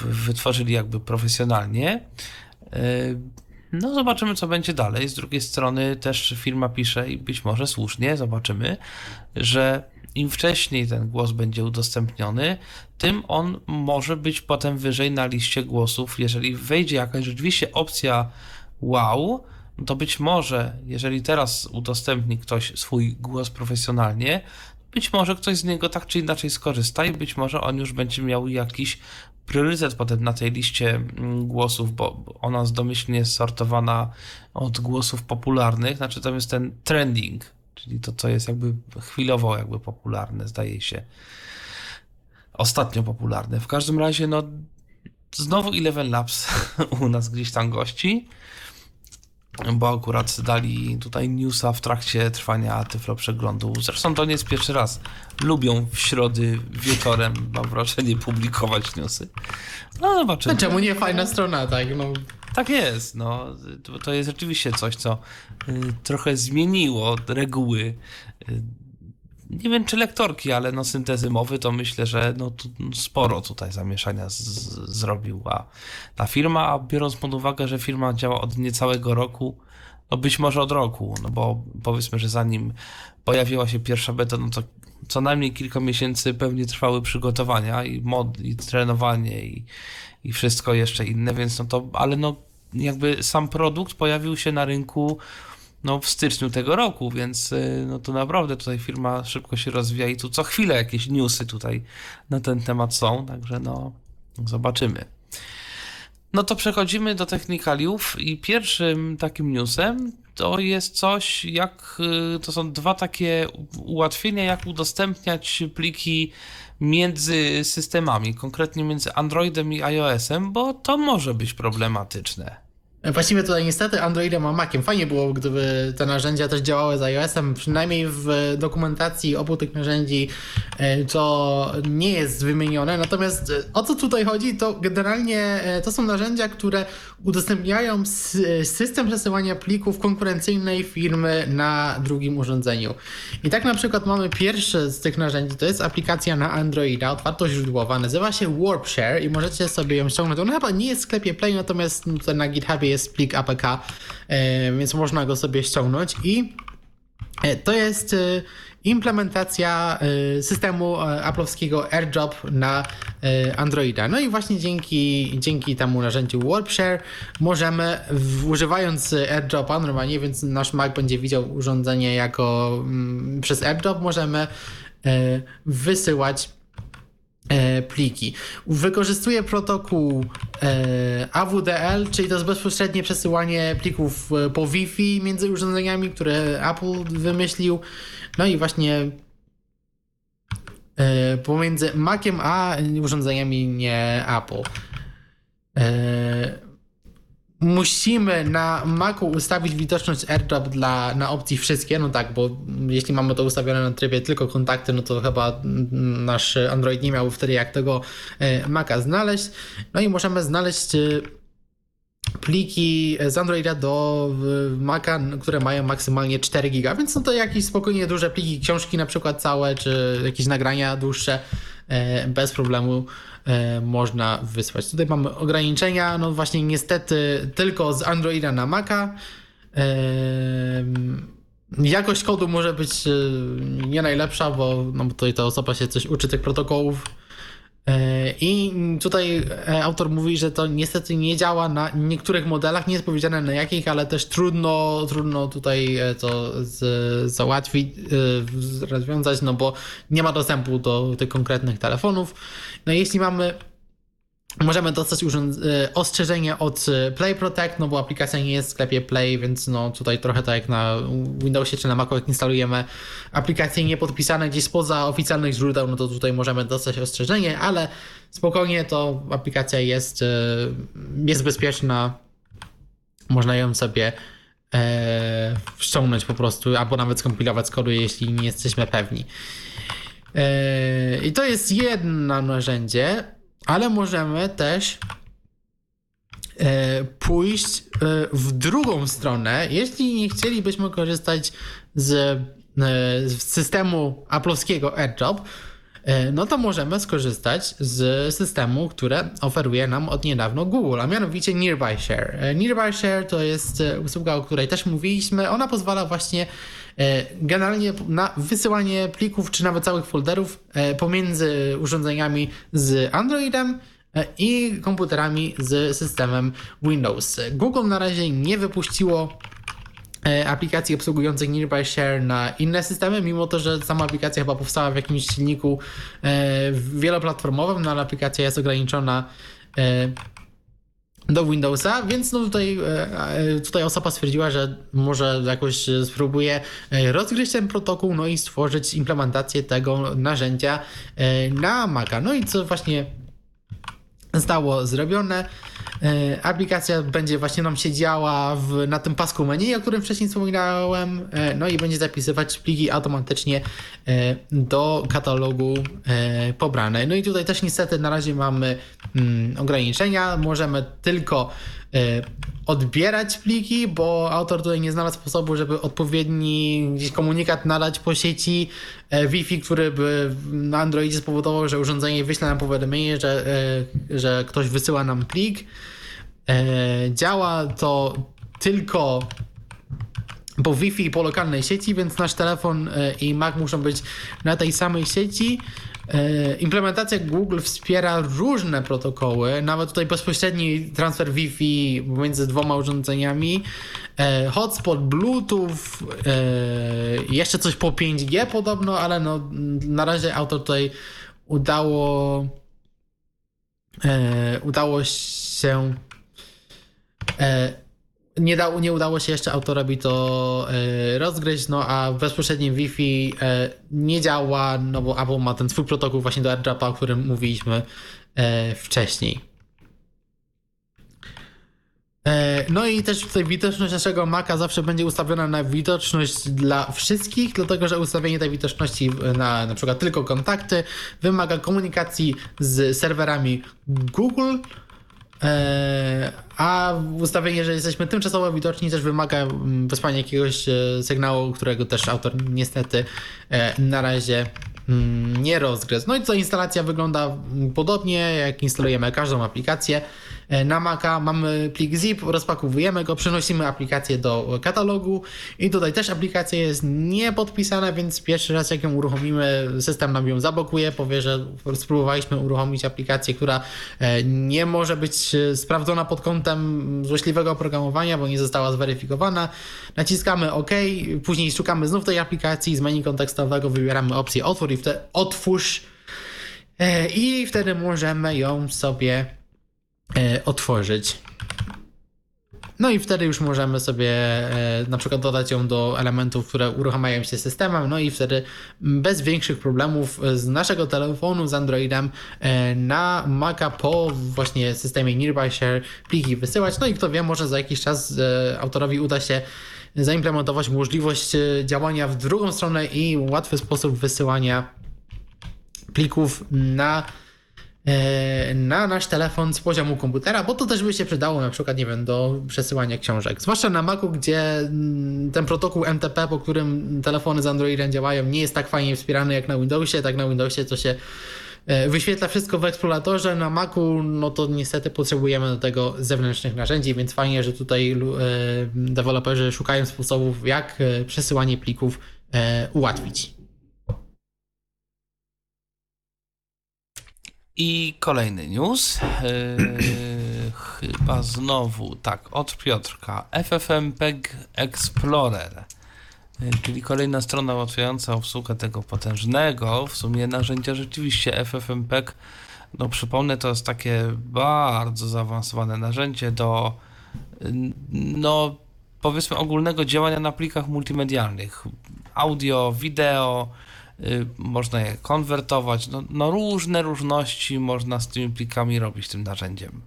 wytworzyli jakby profesjonalnie. E, no, zobaczymy, co będzie dalej. Z drugiej strony też firma pisze i być może słusznie zobaczymy, że im wcześniej ten głos będzie udostępniony, tym on może być potem wyżej na liście głosów. Jeżeli wejdzie jakaś rzeczywiście opcja wow, to być może, jeżeli teraz udostępni ktoś swój głos profesjonalnie, być może ktoś z niego tak czy inaczej skorzysta i być może on już będzie miał jakiś priorytet potem na tej liście mm, głosów, bo ona jest domyślnie sortowana od głosów popularnych, znaczy tam jest ten trending, czyli to, co jest jakby chwilowo jakby popularne, zdaje się. Ostatnio popularne. W każdym razie, no, znowu Eleven Labs u nas gdzieś tam gości bo akurat dali tutaj newsa w trakcie trwania Tyflo przeglądu. Zresztą to nie jest pierwszy raz. Lubią w środy wieczorem, mam wrażenie, publikować newsy. No zobaczymy. No, czemu nie fajna strona, tak? No. Tak jest, no. To jest rzeczywiście coś, co y, trochę zmieniło reguły y, nie wiem czy lektorki, ale no syntezy mowy to myślę, że no sporo tutaj zamieszania z, z, zrobił a ta firma, a biorąc pod uwagę, że firma działa od niecałego roku, no być może od roku, no bo powiedzmy, że zanim pojawiła się pierwsza beta, no to co najmniej kilka miesięcy pewnie trwały przygotowania i mod, i trenowanie i, i wszystko jeszcze inne, więc no to, ale no jakby sam produkt pojawił się na rynku no, w styczniu tego roku, więc y, no to naprawdę tutaj firma szybko się rozwija i tu co chwilę jakieś newsy tutaj na ten temat są, także no zobaczymy. No to przechodzimy do technikaliów i pierwszym takim newsem to jest coś jak, y, to są dwa takie ułatwienia, jak udostępniać pliki między systemami, konkretnie między Androidem i iOS-em, bo to może być problematyczne. Właściwie tutaj niestety Androidem a Maciem. Fajnie było, gdyby te narzędzia też działały z iOS-em, przynajmniej w dokumentacji obu tych narzędzi e, to nie jest wymienione. Natomiast e, o co tutaj chodzi, to generalnie e, to są narzędzia, które udostępniają system przesyłania plików konkurencyjnej firmy na drugim urządzeniu. I tak na przykład mamy pierwsze z tych narzędzi, to jest aplikacja na Androida, otwartoźródłowa, nazywa się WarpShare i możecie sobie ją ściągnąć. Ona chyba nie jest w sklepie Play, natomiast na GitHubie jest plik APK, e, więc można go sobie ściągnąć i e, to jest e, implementacja systemu Apple'owskiego AirDrop na Androida. No i właśnie dzięki, dzięki temu narzędziu WarpShare możemy, używając AirDropa normalnie, więc nasz Mac będzie widział urządzenie jako mm, przez AirDrop, możemy wysyłać pliki. Wykorzystuje protokół e, AWDL, czyli to jest bezpośrednie przesyłanie plików e, po Wi-Fi między urządzeniami, które Apple wymyślił. No i właśnie pomiędzy Maciem a urządzeniami nie Apple musimy na Macu ustawić widoczność AirDrop dla, na opcji wszystkie, no tak, bo jeśli mamy to ustawione na trybie tylko kontakty, no to chyba nasz Android nie miał wtedy jak tego e, Maca znaleźć. No i możemy znaleźć e, pliki z Androida do Maca, które mają maksymalnie 4 giga, więc są to jakieś spokojnie duże pliki, książki na przykład całe, czy jakieś nagrania dłuższe bez problemu E, można wysłać. Tutaj mamy ograniczenia, no właśnie niestety tylko z Androida na Maca. E, jakość kodu może być e, nie najlepsza, bo, no tutaj ta osoba się coś uczy tych protokołów. I tutaj autor mówi, że to niestety nie działa na niektórych modelach, nie jest powiedziane na jakich, ale też trudno, trudno tutaj to z, załatwić, rozwiązać, no bo nie ma dostępu do tych konkretnych telefonów. No jeśli mamy Możemy dostać e, ostrzeżenie od e, Play Protect, no bo aplikacja nie jest w sklepie Play, więc no tutaj trochę tak jak na Windowsie czy na Macu, jak instalujemy aplikacje niepodpisane gdzieś spoza oficjalnych źródeł, no to tutaj możemy dostać ostrzeżenie, ale spokojnie to aplikacja jest, e, jest bezpieczna. Można ją sobie e, ściągnąć po prostu, albo nawet skompilować z kodu, jeśli nie jesteśmy pewni. E, I to jest jedno narzędzie ale możemy też e, pójść e, w drugą stronę. Jeśli nie chcielibyśmy korzystać z, e, z systemu aplowskiego AirDrop, no to możemy skorzystać z systemu, które oferuje nam od niedawno Google, a mianowicie Nearby Share. Nearby Share to jest usługa, o której też mówiliśmy. Ona pozwala właśnie generalnie na wysyłanie plików czy nawet całych folderów pomiędzy urządzeniami z Androidem i komputerami z systemem Windows. Google na razie nie wypuściło aplikacji obsługujących Nearby Share na inne systemy, mimo to, że sama aplikacja chyba powstała w jakimś silniku wieloplatformowym, no ale aplikacja jest ograniczona do Windowsa, więc no tutaj, e, tutaj osoba stwierdziła, że może jakoś spróbuje e, rozgryźć ten protokół, no i stworzyć implementację tego narzędzia e, na Maca. No i co właśnie zostało zrobione. Aplikacja będzie właśnie nam siedziała w, na tym pasku menu, o którym wcześniej wspominałem, no i będzie zapisywać pliki automatycznie do katalogu pobrane. No i tutaj też niestety na razie mamy mm, ograniczenia. Możemy tylko odbierać pliki, bo autor tutaj nie znalazł sposobu, żeby odpowiedni gdzieś komunikat nadać po sieci Wi-Fi, który by na Androidzie spowodował, że urządzenie wyśle nam powiadomienie, że, że ktoś wysyła nam plik. Działa to tylko po Wi-Fi i po lokalnej sieci, więc nasz telefon i Mac muszą być na tej samej sieci. E, implementacja Google wspiera różne protokoły, nawet tutaj bezpośredni transfer Wi-Fi między dwoma urządzeniami, e, hotspot, Bluetooth, e, jeszcze coś po 5G podobno, ale no, na razie auto tutaj udało udało się nie, nie udało się jeszcze autorowi to e, rozgryźć, no a bezpośrednim Wi-Fi e, nie działa, no bo Apple ma ten swój protokół właśnie do AirDropa, o którym mówiliśmy e, wcześniej. No i też tutaj widoczność naszego Maca zawsze będzie ustawiona na widoczność dla wszystkich, dlatego że ustawienie tej widoczności na na przykład tylko kontakty wymaga komunikacji z serwerami Google, a ustawienie, że jesteśmy tymczasowo widoczni, też wymaga mm, wysłania jakiegoś e, sygnału, którego też autor niestety e, na razie mm, nie rozgryzł. No i co instalacja wygląda podobnie, jak instalujemy każdą aplikację. E, na Maca mamy plik zip, rozpakowujemy go, przenosimy aplikację do katalogu i tutaj też aplikacja jest niepodpisana, więc pierwszy raz jak ją uruchomimy, system nam ją zablokuje, powie, że spróbowaliśmy uruchomić aplikację, która e, nie może być e, sprawdzona pod kątem złośliwego oprogramowania, bo nie została zweryfikowana. Naciskamy OK, później szukamy znów tej aplikacji, z menu kontekstowego wybieramy opcję otwórz i wtedy otwórz i wtedy możemy ją sobie otworzyć. No i wtedy już możemy sobie e, na przykład dodać ją do elementów, które uruchamiają się systemem, no i wtedy bez większych problemów z naszego telefonu z Androidem e, na Maca po właśnie systemie Nearby Share pliki wysyłać. No i kto wie, może za jakiś czas autorowi uda się zaimplementować możliwość działania w drugą stronę i łatwy sposób wysyłania plików na E, na nasz telefon z poziomu komputera, bo to też by się przydało na przykład, nie wiem, do przesyłania książek. Zwłaszcza na Macu, gdzie mm, ten protokół MTP, po którym telefony z Androidem działają, nie jest tak fajnie wspierany jak na Windowsie. Tak na Windowsie to się e, wyświetla wszystko w eksploratorze. Na Macu, no to niestety potrzebujemy do tego zewnętrznych narzędzi, więc fajnie, że tutaj e, deweloperzy szukają sposobów, jak przesyłanie plików ułatwić. I kolejny news. Yy, chyba znowu, tak, od Piotrka. FFmpeg Explorer. Yy, czyli kolejna strona ułatwiająca obsługę tego potężnego w sumie narzędzia. Rzeczywiście FFmpeg, no przypomnę, to jest takie bardzo zaawansowane narzędzie do no powiedzmy ogólnego działania na plikach multimedialnych. Audio, wideo, można je konwertować, no, no, różne różności można z tymi plikami robić tym narzędziem.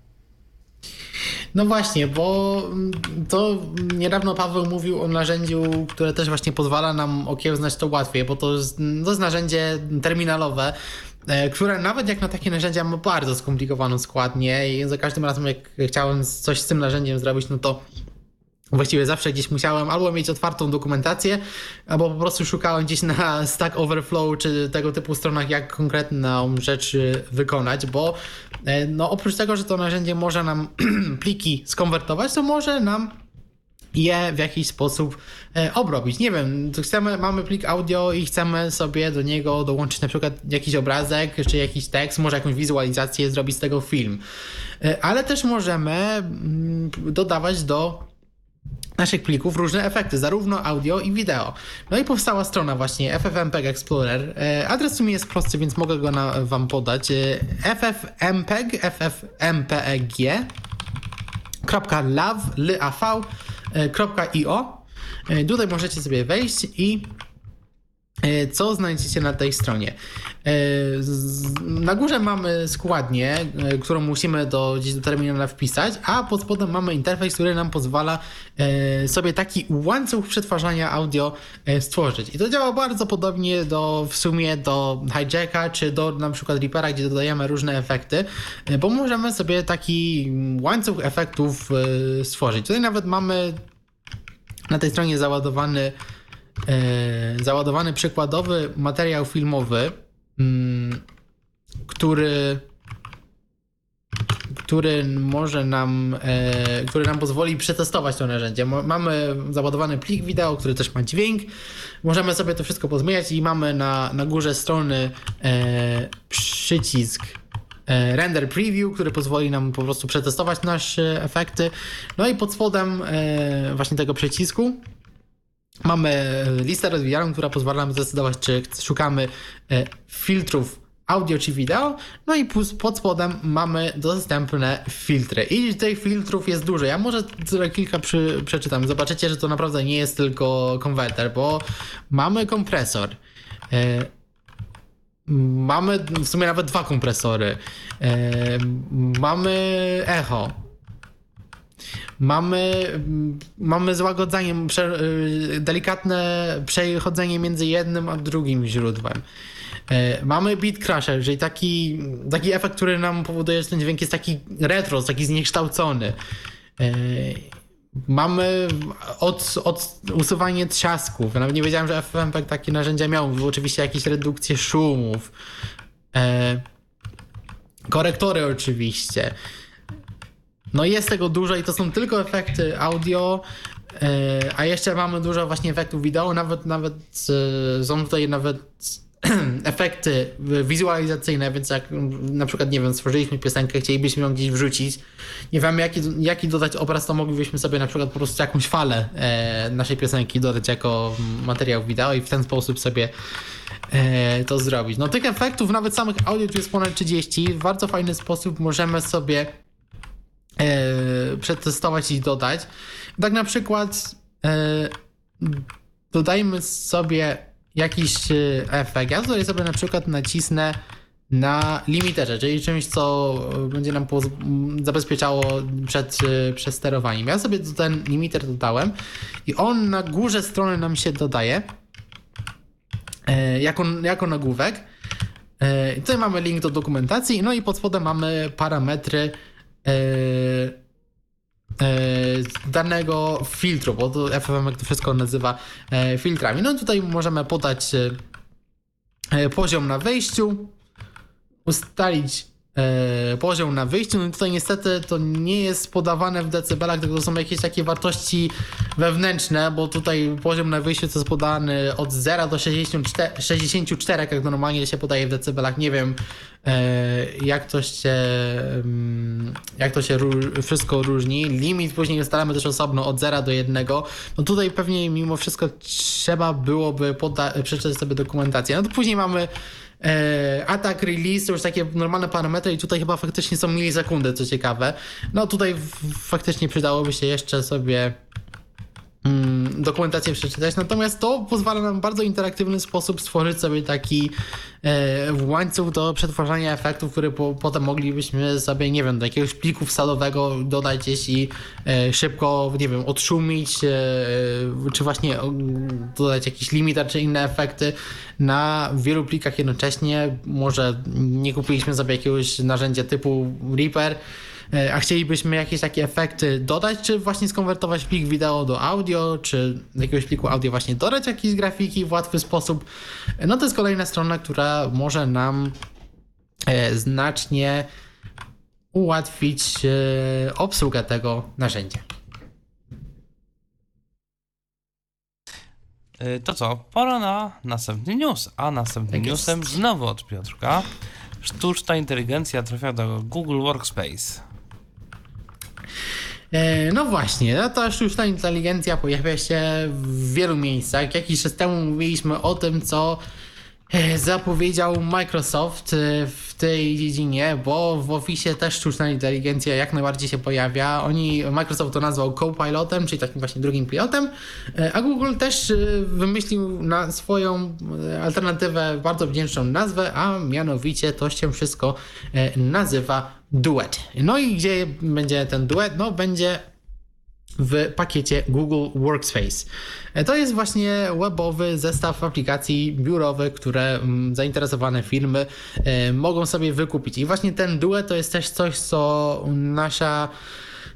No właśnie, bo to niedawno Paweł mówił o narzędziu, które też właśnie pozwala nam okiełznać to łatwiej, bo to jest, to jest narzędzie terminalowe, e, które nawet jak na takie narzędzia ma bardzo skomplikowaną składnię i za każdym razem jak chciałem coś z tym narzędziem zrobić, no to Właściwie zawsze gdzieś musiałem albo mieć otwartą dokumentację, albo po prostu szukałem gdzieś na Stack Overflow czy tego typu stronach, jak konkretną rzecz wykonać, bo e, no, oprócz tego, że to narzędzie może nam pliki skonwertować, to może nam je w jakiś sposób e, obrobić. Nie wiem, chcemy, mamy plik audio i chcemy sobie do niego dołączyć na przykład jakiś obrazek, czy jakiś tekst, może jakąś wizualizację, zrobić z tego film. E, ale też możemy mm, dodawać do naszych plików różne efekty, zarówno audio i wideo. No i powstała strona właśnie FFmpeg Explorer. E, adres w sumie jest prosty, więc mogę go na, wam podać. E, ffmpeg, ffmpeg .lav.io e, Tutaj możecie sobie wejść i co znajdziecie na tej stronie? E, na górze mamy składnię, e, którą musimy do, gdzieś do terminala wpisać, a pod spodem mamy interfejs, który nam pozwala sobie taki łańcuch przetwarzania audio stworzyć. I to działa bardzo podobnie do, w sumie do hijacka, czy do na przykład Reapera, gdzie dodajemy różne efekty, bo możemy sobie taki łańcuch efektów stworzyć. Tutaj nawet mamy na tej stronie załadowany e, załadowany przykładowy materiał filmowy, mm, który który może nam, e, który nam pozwoli przetestować to narzędzie. Mamy załadowany plik wideo, który też ma dźwięk. Możemy sobie to wszystko pozmieniać i mamy na, na górze strony e, przycisk e, render preview, który pozwoli nam po prostu przetestować nasze efekty. No i pod spodem e, właśnie tego przycisku Mamy listę rozwijaną, która pozwala nam zdecydować, czy szukamy e, filtrów audio czy wideo, no i pod spodem mamy dostępne filtry. I tych filtrów jest dużo. Ja może kilka przy, przeczytam. Zobaczycie, że to naprawdę nie jest tylko konwerter, bo mamy kompresor. E, mamy w sumie nawet dwa kompresory. E, mamy echo Mamy, mamy złagodzenie, prze, y, delikatne przechodzenie między jednym a drugim źródłem. E, mamy beat crusher, czyli taki, taki efekt, który nam powoduje, że ten dźwięk jest taki retro, taki zniekształcony. E, mamy od, od usuwanie trzasków. Nawet nie wiedziałem, że FFmpeg takie narzędzia miał. Oczywiście jakieś redukcje szumów. E, korektory oczywiście. No jest tego dużo i to są tylko efekty audio, e, a jeszcze mamy dużo właśnie efektów wideo, nawet, nawet e, są tutaj nawet efekty wizualizacyjne, więc jak na przykład, nie wiem, stworzyliśmy piosenkę, chcielibyśmy ją gdzieś wrzucić, nie wiemy jaki, jaki dodać obraz, to moglibyśmy sobie na przykład po prostu jakąś falę e, naszej piosenki dodać jako materiał wideo i w ten sposób sobie to zrobić. No tych efektów, nawet samych audio tu jest ponad 30, w bardzo fajny sposób możemy sobie e, przetestować i dodać. Tak na przykład e, dodajmy sobie jakiś e, efekt. Ja tutaj sobie na przykład nacisnę na limiterze, czyli czymś, co będzie nam zabezpieczało przed, e, przed sterowaniem. Ja sobie ten limiter dodałem i on na górze strony nam się dodaje e, jako, jako nagłówek. Tutaj mamy link do dokumentacji, no i pod spodem mamy parametry danego filtru, bo to FFM to wszystko nazywa e, filtrami. No tutaj możemy podać poziom na wejściu, ustalić poziom na wyjściu. No tutaj niestety to nie jest podawane w decybelach, tylko to są jakieś takie wartości wewnętrzne, bo tutaj poziom na wyjściu to jest podany od 0 do 64, 64 jak normalnie się podaje w decybelach. Nie wiem jak to się, mm, jak to się wszystko różni. Limit później ustalamy też osobno od 0 do 1. No tutaj pewnie mimo wszystko trzeba byłoby przeczytać sobie dokumentację. No to później mamy e, atak, release, to już takie normalne parametry i tutaj chyba faktycznie są milisekundy, co ciekawe. No tutaj faktycznie przydałoby się jeszcze sobie dokumentację przeczytać. Natomiast to pozwala nam w bardzo interaktywny sposób stworzyć sobie taki e, łańcuch do przetwarzania efektów, który po, potem moglibyśmy sobie, nie wiem, do jakiegoś pliku wsadowego dodać, jeśli e, szybko, nie wiem, odszumić, e, czy właśnie dodać jakiś limiter, czy inne efekty na wielu plikach jednocześnie. Może nie kupiliśmy sobie jakiegoś narzędzia typu Reaper, a chcielibyśmy jakieś takie efekty dodać, czy właśnie skonwertować plik wideo do audio, czy jakiegoś pliku audio właśnie dodać jakieś grafiki w łatwy sposób, e, no to jest kolejna strona, która może nam e, znacznie ułatwić obsługę tego narzędzia. To co, pora na następny news, a następnym tak newsem znowu od Piotrka. Sztuczna inteligencja trafia do Google Workspace. E, no właśnie, no to sztuczna inteligencja pojawia się w wielu miejscach. Jakiś czas temu mówiliśmy o tym, co zapowiedział Microsoft e, w tej dziedzinie, bo w Office też sztuczna inteligencja jak najbardziej się pojawia. Oni, Microsoft to nazwał Copilotem, czyli takim właśnie drugim pilotem, a Google też wymyślił na swoją alternatywę bardzo wdzięczną nazwę, a mianowicie to się wszystko nazywa duet. No i gdzie będzie ten duet? No będzie w pakiecie Google Workspace. To jest właśnie webowy zestaw aplikacji biurowych, które mm, zainteresowane firmy e, mogą sobie wykupić. I właśnie ten duet to jest też coś, co nasza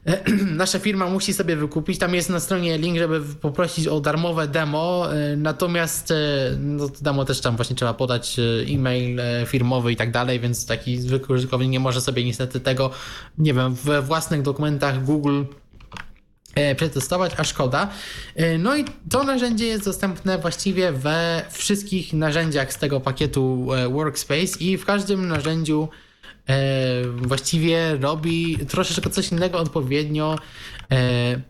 nasza firma musi sobie wykupić. Tam jest na stronie link, żeby poprosić o darmowe demo, e, natomiast e, no, demo też tam właśnie trzeba podać e, e-mail firmowy i tak dalej, więc taki zwykły użytkownik nie może sobie niestety tego, nie wiem, we własnych dokumentach Google przetestować, a szkoda. No i to narzędzie jest dostępne właściwie we wszystkich narzędziach z tego pakietu Workspace i w każdym narzędziu e, właściwie robi troszeczkę coś innego odpowiednio e,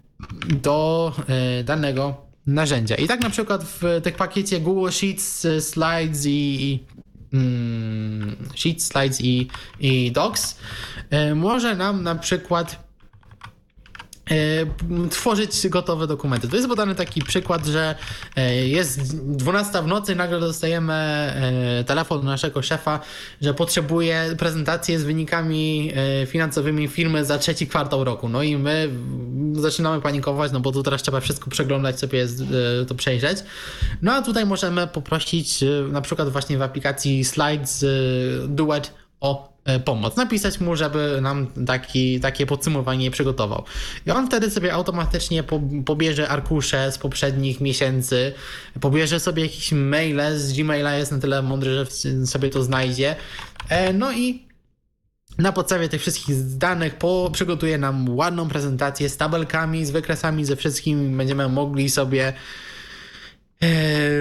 do e, danego narzędzia. I tak na przykład w tym pakiecie Google Sheets, e, Slides i, mm, Sheets, Slides i, i Docs e, może nam na przykład E, tworzyć gotowe dokumenty. To jest podany taki przykład, że e, jest 12 w nocy i nagle dostajemy e, telefon naszego szefa, że potrzebuje prezentację z wynikami finansowymi firmy za trzeci kwartał roku. No i my zaczynamy panikować, no bo tu teraz trzeba wszystko przeglądać, sobie to przejrzeć. No a tutaj możemy poprosić na przykład właśnie w aplikacji Slides Duet o E, pomoc. Napisać mu, żeby nam taki, takie podsumowanie przygotował. I on wtedy sobie automatycznie po, pobierze arkusze z poprzednich miesięcy, pobierze sobie jakieś maile z Gmaila, jest na tyle mądry, że sobie to znajdzie. E, no i na podstawie tych wszystkich danych po, przygotuje nam ładną prezentację z tabelkami, z wykresami, ze wszystkim. Będziemy mogli sobie E,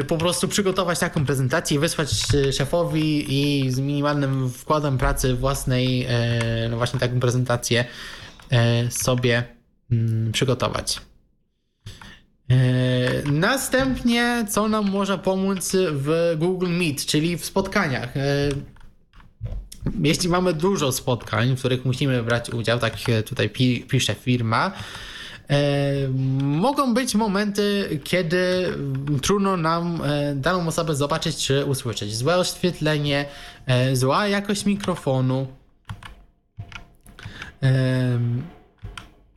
po prostu przygotować taką prezentację, wysłać szefowi i z minimalnym wkładem pracy własnej e, no właśnie taką prezentację e, sobie mm, przygotować. Następnie, co nam może pomóc w Google Meet, czyli w spotkaniach. Jeśli mamy dużo spotkań, w których musimy brać udział, tak tutaj pisze firma, E, mogą być momenty, kiedy trudno nam e, daną osobę zobaczyć czy usłyszeć. Złe oświetlenie, e, zła jakość mikrofonu.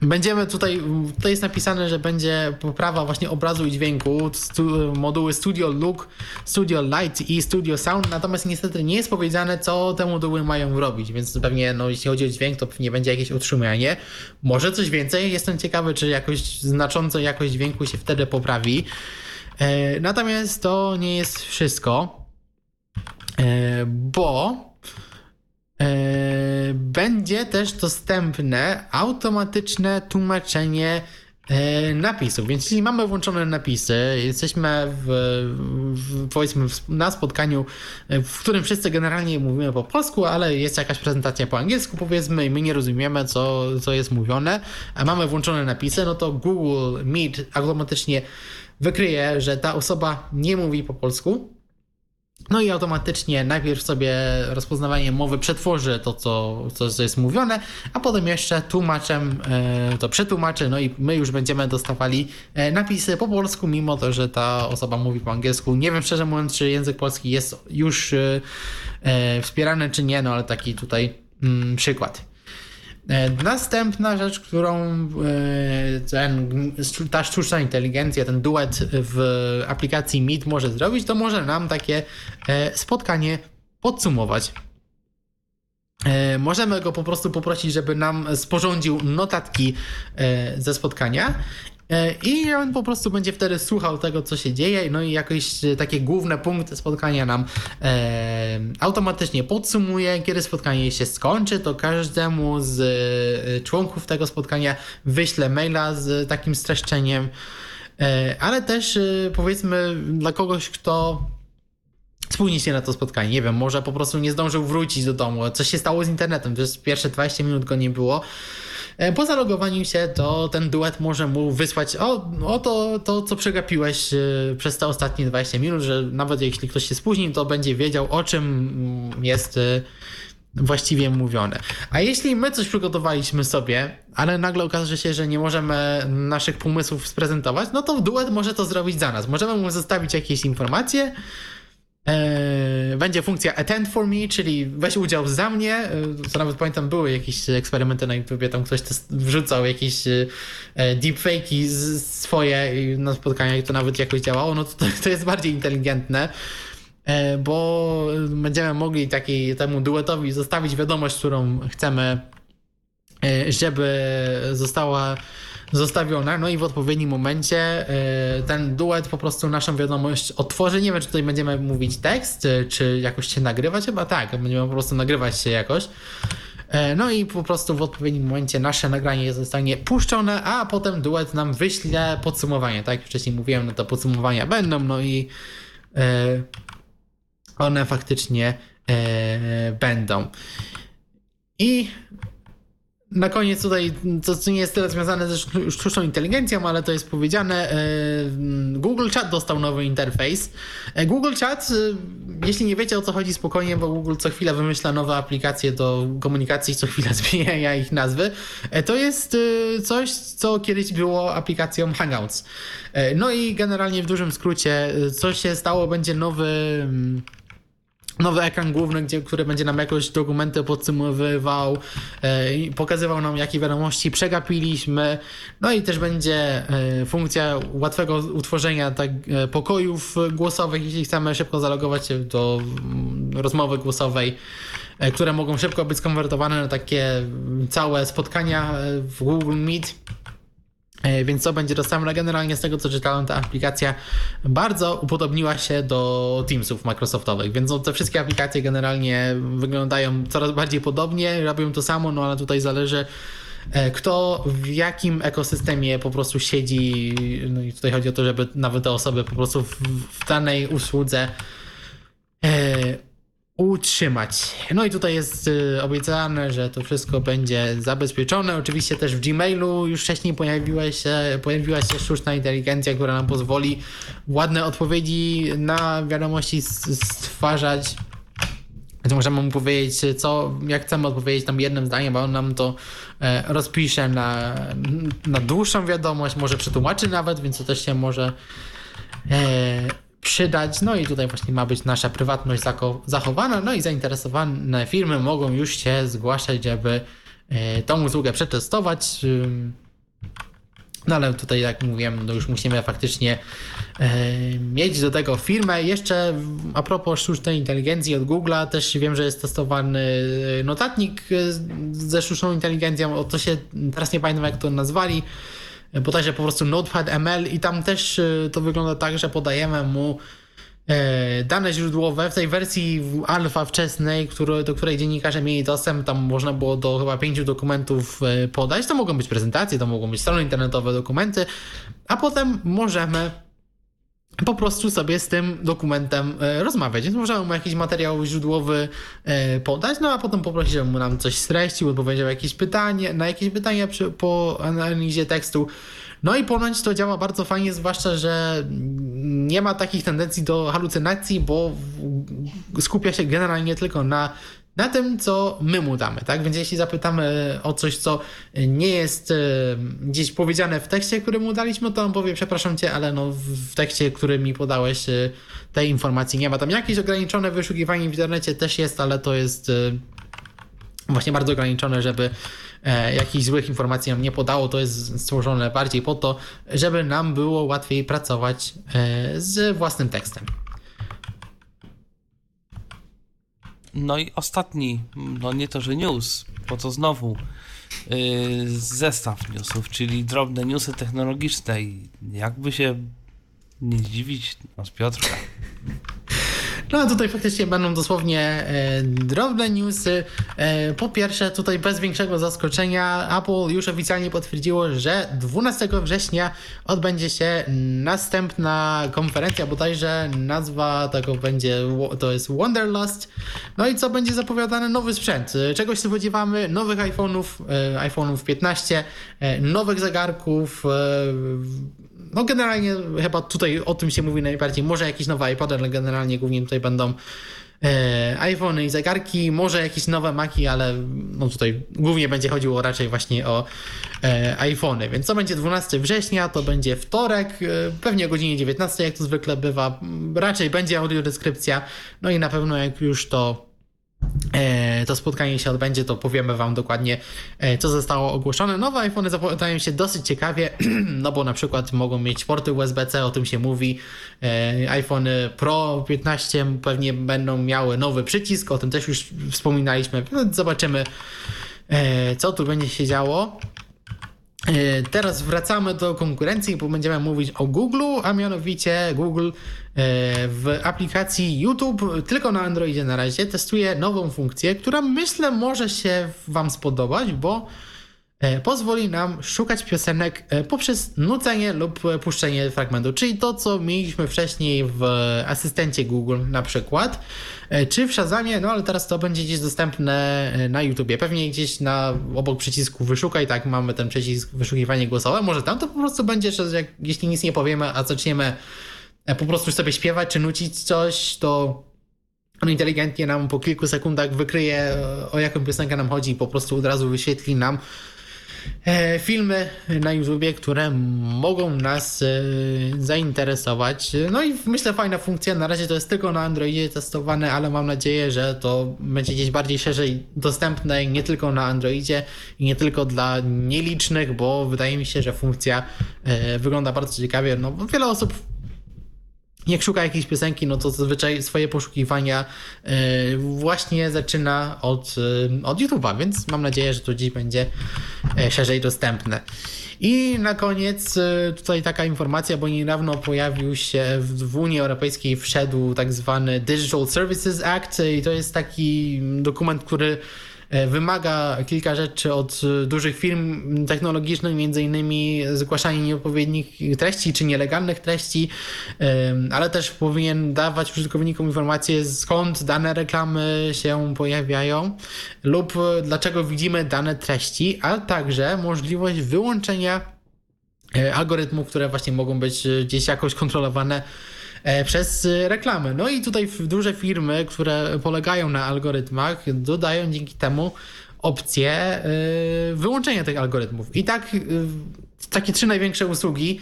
Będziemy tutaj, tutaj jest napisane, że będzie poprawa właśnie obrazu i dźwięku, stu, moduły Studio Look, Studio Light i Studio Sound, natomiast niestety nie jest powiedziane, co te moduły mają robić, więc pewnie, no, jeśli chodzi o dźwięk, to pewnie będzie jakieś utrzymanie. Może coś więcej, jestem ciekawy, czy jakoś znacząco jakość dźwięku się wtedy poprawi. E, natomiast to nie jest wszystko, e, bo będzie też dostępne automatyczne tłumaczenie e, napisów. Więc jeśli mamy włączone napisy, jesteśmy w, w, powiedzmy w, na spotkaniu, w którym wszyscy generalnie mówimy po polsku, ale jest jakaś prezentacja po angielsku, powiedzmy, i my nie rozumiemy, co, co jest mówione, a mamy włączone napisy, no to Google Meet automatycznie wykryje, że ta osoba nie mówi po polsku no i automatycznie najpierw sobie rozpoznawanie mowy przetworzy to, co, co jest mówione, a potem jeszcze tłumaczem e, to przetłumaczy, no i my już będziemy dostawali e, napisy po polsku, mimo to, że ta osoba mówi po angielsku. Nie wiem szczerze mówiąc, czy język polski jest już e, wspierany, czy nie, no ale taki tutaj mm, przykład. E, następna rzecz, którą e, ten, ta sztuczna inteligencja, ten duet w aplikacji Meet może zrobić, to może nam takie e, spotkanie podsumować. Możemy go po prostu poprosić, żeby nam sporządził notatki ze spotkania I on po prostu będzie wtedy słuchał tego, co się dzieje, no i jakieś e, takie główne punkty spotkania nam e, automatycznie podsumuje. Kiedy spotkanie się skończy, to każdemu z e, członków tego spotkania wyślę maila z takim streszczeniem. E, ale też e, powiedzmy dla kogoś, kto spóźni się na to spotkanie, nie wiem, może po prostu nie zdążył wrócić do domu, coś się stało z internetem, jest pierwsze 20 minut go nie było, E, po zalogowaniu się to ten duet może mu wysłać o, o to, to, co przegapiłeś e, przez te ostatnie 20 minut, że nawet jeśli ktoś się spóźni, to będzie wiedział o czym jest e, właściwie mówione. A jeśli my coś przygotowaliśmy sobie, ale nagle okaże się, że nie możemy naszych pomysłów sprezentować, no to duet może to zrobić za nas. Możemy mu zostawić jakieś informacje, będzie funkcja attend for me, czyli weź udział za mnie. E, co nawet pamiętam, były jakieś eksperymenty na YouTube, tam ktoś wrzucał jakieś e, deepfake'i swoje na spotkania i to nawet jakoś działało. No to, to jest bardziej inteligentne bo będziemy mogli takiej, temu duetowi zostawić wiadomość, którą chcemy, żeby została zostawiona, no i w odpowiednim momencie e, ten duet po prostu naszą wiadomość otworzy. Nie wiem, czy tutaj będziemy mówić tekst, czy jakoś się nagrywać, chyba tak, będziemy po prostu nagrywać się jakoś. E, no i po prostu w odpowiednim momencie nasze nagranie zostanie puszczone, a potem duet nam wyśle podsumowanie. Tak jak wcześniej mówiłem, no to podsumowania będą, no i e, one faktycznie będą. I na koniec tutaj, co nie jest tyle związane ze sztuczną inteligencją, ale to jest powiedziane, e, Google Chat dostał nowy interfejs. E, Google Chat, e, jeśli nie wiecie o co chodzi, spokojnie, bo Google co chwilę wymyśla nowe aplikacje do komunikacji, co chwilę zmienia ich nazwy. To jest coś, co kiedyś było aplikacją Hangouts. No i generalnie w dużym skrócie, co się stało, będzie nowy nowy ekran główny, gdzie, który będzie nam jakoś dokumenty podsumowywał, e, pokazywał nam, jakie wiadomości przegapiliśmy. No i też będzie e, funkcja łatwego utworzenia tak, e, pokojów głosowych, jeśli chcemy szybko zalogować się do mm, rozmowy głosowej, które mogą szybko być skonwertowane na takie całe spotkania w Google Meet. E, więc co będzie dostępne? Generalnie z tego co czytałem, ta aplikacja bardzo upodobniła się do Teamsów Microsoftowych, więc no, te wszystkie aplikacje generalnie wyglądają coraz bardziej podobnie, robią to samo, no ale tutaj zależy e, kto w jakim ekosystemie po prostu siedzi. No i tutaj chodzi o to, żeby nawet te osoby po prostu w, w danej usłudze e, utrzymać. No i tutaj jest y, obiecane, że to wszystko będzie zabezpieczone. Oczywiście też w Gmailu już wcześniej pojawiła się, pojawiła się sztuczna inteligencja, która nam pozwoli ładne odpowiedzi na wiadomości stwarzać. Więc możemy mu powiedzieć, co, jak chcemy odpowiedzieć tam jednym zdaniem, a on nam to e, rozpisze na, na dłuższą wiadomość, może przetłumaczy nawet, więc to też się może e, przydać. No i tutaj właśnie ma być nasza prywatność zachowana. No i zainteresowane firmy mogą już się zgłaszać, żeby e, tą usługę przetestować. No ale tutaj, jak mówiłem, no już musimy faktycznie e, mieć do tego firmę. Jeszcze a propos sztucznej inteligencji od Google'a, też wiem, że jest testowany notatnik ze sztuczną inteligencją. O to się teraz nie pamiętam, jak to nazwali bodajże po prostu Notepad ML i tam też y, to wygląda tak, że podajemy mu e, dane źródłowe w tej wersji alfa wczesnej, który, do której dziennikarze mieli dostęp, tam można było do chyba pięciu dokumentów e, podać. To mogą być prezentacje, to mogą być strony internetowe, dokumenty, a potem możemy po prostu sobie z tym dokumentem e, rozmawiać. Więc możemy mu jakiś materiał źródłowy e, podać, no a potem poprosić, żeby mu nam coś streścił, odpowiedział jakieś pytanie, na jakieś pytania przy, po analizie tekstu. No i ponoć to działa bardzo fajnie, zwłaszcza, że nie ma takich tendencji do halucynacji, bo skupia się generalnie tylko na na tym, co my mu damy, tak? Więc jeśli zapytamy o coś, co nie jest e, gdzieś powiedziane w tekście, który mu daliśmy, to on powie, przepraszam cię, ale no w tekście, który mi podałeś, e, tej informacji nie ma. Tam jakieś ograniczone wyszukiwanie w internecie też jest, ale to jest e, właśnie bardzo ograniczone, żeby jakichś złych informacji nam nie podało. To jest stworzone bardziej po to, żeby nam było łatwiej pracować z własnym tekstem. No i ostatni, no nie to, że news, bo to znowu yy, zestaw newsów, czyli drobne newsy technologiczne i jakby się nie zdziwić, no z Piotrka. No tutaj faktycznie będą dosłownie e, drobne newsy. E, po pierwsze, tutaj bez większego zaskoczenia Apple już oficjalnie potwierdziło, że 12 września odbędzie się następna konferencja, bodajże nazwa tego będzie, to jest Wanderlust. No i co będzie zapowiadane? Nowy sprzęt. Czegoś się spodziewamy? Nowych iPhone'ów, e, iPhone'ów 15, e, nowych zegarków, e, no generalnie chyba tutaj o tym się mówi najbardziej. Może jakieś nowe iPody, ale generalnie głównie tutaj będą e, iPhony i zegarki, może jakieś nowe Maki, ale no tutaj głównie będzie chodziło raczej właśnie o e, iPhony. Więc co będzie 12 września, to będzie wtorek, e, pewnie o godzinie 19, jak to zwykle bywa. Raczej będzie audiodeskrypcja, no i na pewno jak już to to spotkanie się odbędzie, to powiemy Wam dokładnie, e, co zostało ogłoszone. Nowe iPhony zapowiadają się dosyć ciekawie, no bo na przykład mogą mieć porty USB-C, o tym się mówi. E, iPhony Pro 15 pewnie będą miały nowy przycisk, o tym też już wspominaliśmy. Zobaczymy, co tu będzie się działo. E, teraz wracamy do konkurencji, bo będziemy mówić o Google, a mianowicie Google e, w aplikacji YouTube tylko na Androidzie na razie testuje nową funkcję, która myślę może się Wam spodobać, bo pozwoli nam szukać piosenek e, poprzez nucenie lub puszczenie fragmentu, czyli to, co mieliśmy wcześniej w asystencie Google na przykład, e, czy w Shazamie, no ale teraz to będzie gdzieś dostępne na YouTubie, pewnie gdzieś na obok przycisku wyszukaj, tak, mamy ten przycisk wyszukiwanie głosowe, może tam to po prostu będzie, że jeśli nic nie powiemy, a zaczniemy po prostu sobie śpiewać czy nucić coś, to on inteligentnie nam po kilku sekundach wykryje o jaką piosenkę nam chodzi i po prostu od razu wyświetli nam E, filmy na YouTubie, które mogą nas e, zainteresować. No i myślę fajna funkcja. Na razie to jest tylko na Androidzie testowane, ale mam nadzieję, że to będzie gdzieś bardziej szerzej dostępne nie tylko na Androidzie i nie tylko dla nielicznych, bo wydaje mi się, że funkcja e, wygląda bardzo ciekawie. No, wiele osób jak szuka jakiejś piosenki, no to zazwyczaj swoje poszukiwania e, właśnie zaczyna od, e, od YouTube'a, więc mam nadzieję, że to dziś będzie e, szerzej dostępne. I na koniec tutaj taka informacja, bo niedawno pojawił się w, Unii Europejskiej wszedł tak zwany Digital Services Act i to jest taki dokument, który wymaga kilka rzeczy od e, dużych firm technologicznych, między innymi zgłaszanie nieodpowiednich treści czy nielegalnych treści, e, ale też powinien dawać użytkownikom informacje skąd dane reklamy się pojawiają lub dlaczego widzimy dane treści, a także możliwość wyłączenia algorytmów, które właśnie mogą być gdzieś jakoś kontrolowane E, przez reklamy. No i tutaj duże firmy, które polegają na algorytmach, dodają dzięki temu opcję e, wyłączenia tych algorytmów. I tak e, takie trzy największe usługi,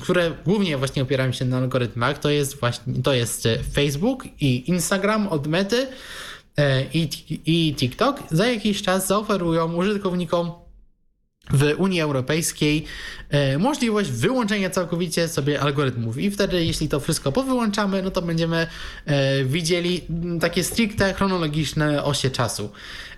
które głównie właśnie opierają się na algorytmach, to jest właśnie to jest Facebook i Instagram od Mety i, i TikTok. Za jakiś czas zaoferują użytkownikom w Unii Europejskiej e, możliwość wyłączenia całkowicie sobie algorytmów. I wtedy jeśli to wszystko powyłączamy, no to będziemy e, widzieli takie stricte chronologiczne osie czasu.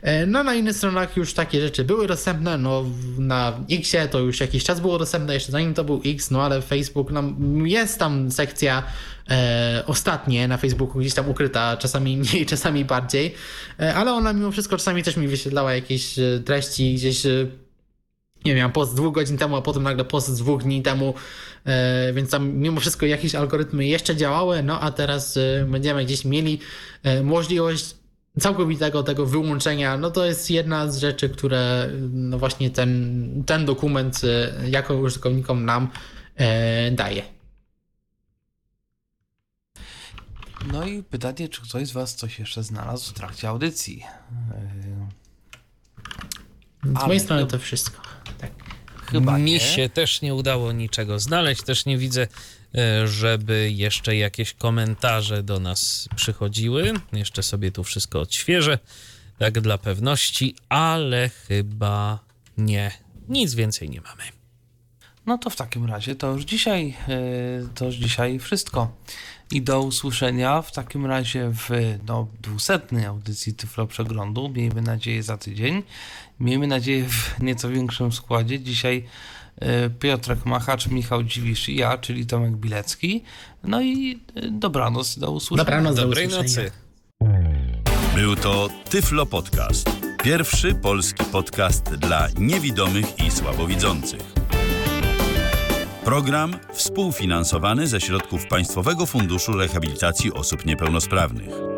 E, no na innych stronach już takie rzeczy były dostępne, no na Xie to już jakiś czas było dostępne, jeszcze zanim to był X, no ale Facebook, no jest tam sekcja e, ostatnie na Facebooku gdzieś tam ukryta, czasami mniej, czasami bardziej, e, ale ona mimo wszystko czasami też mi wyświetlała jakieś treści gdzieś nie wiem, post dwóch godzin temu, a potem nagle post z dwóch dni temu, e, więc tam mimo wszystko jakieś algorytmy jeszcze działały, no a teraz e, będziemy gdzieś mieli e, możliwość całkowitego tego wyłączenia, no to jest jedna z rzeczy, które no właśnie ten, ten dokument jako użytkownikom nam daje. No i pytanie, czy ktoś z Was coś jeszcze znalazł w trakcie audycji? Z mojej strony to wszystko. Tak. Chyba Mi nie. się też nie udało niczego znaleźć, też nie widzę, e, żeby jeszcze jakieś komentarze do nas przychodziły. Jeszcze sobie tu wszystko odświeżę, tak dla pewności, ale chyba nie. Nic więcej nie mamy. No to w takim razie to już dzisiaj, e, to już dzisiaj wszystko. I do usłyszenia w takim razie w no, 200 audycji Tyflo Przeglądu. Miejmy nadzieję za tydzień. Miejmy nadzieję w nieco większym składzie. Dzisiaj e, Piotrek Machacz, Michał Dziwisz i ja, czyli Tomek Bilecki. No i e, dobranoc, do usłyszenia. Dobranoc, Dobrej do nocy. Był to Tyflo Podcast. Pierwszy polski podcast dla niewidomych i słabowidzących. Program współfinansowany ze środków Państwowego Funduszu Rehabilitacji Osób Niepełnosprawnych.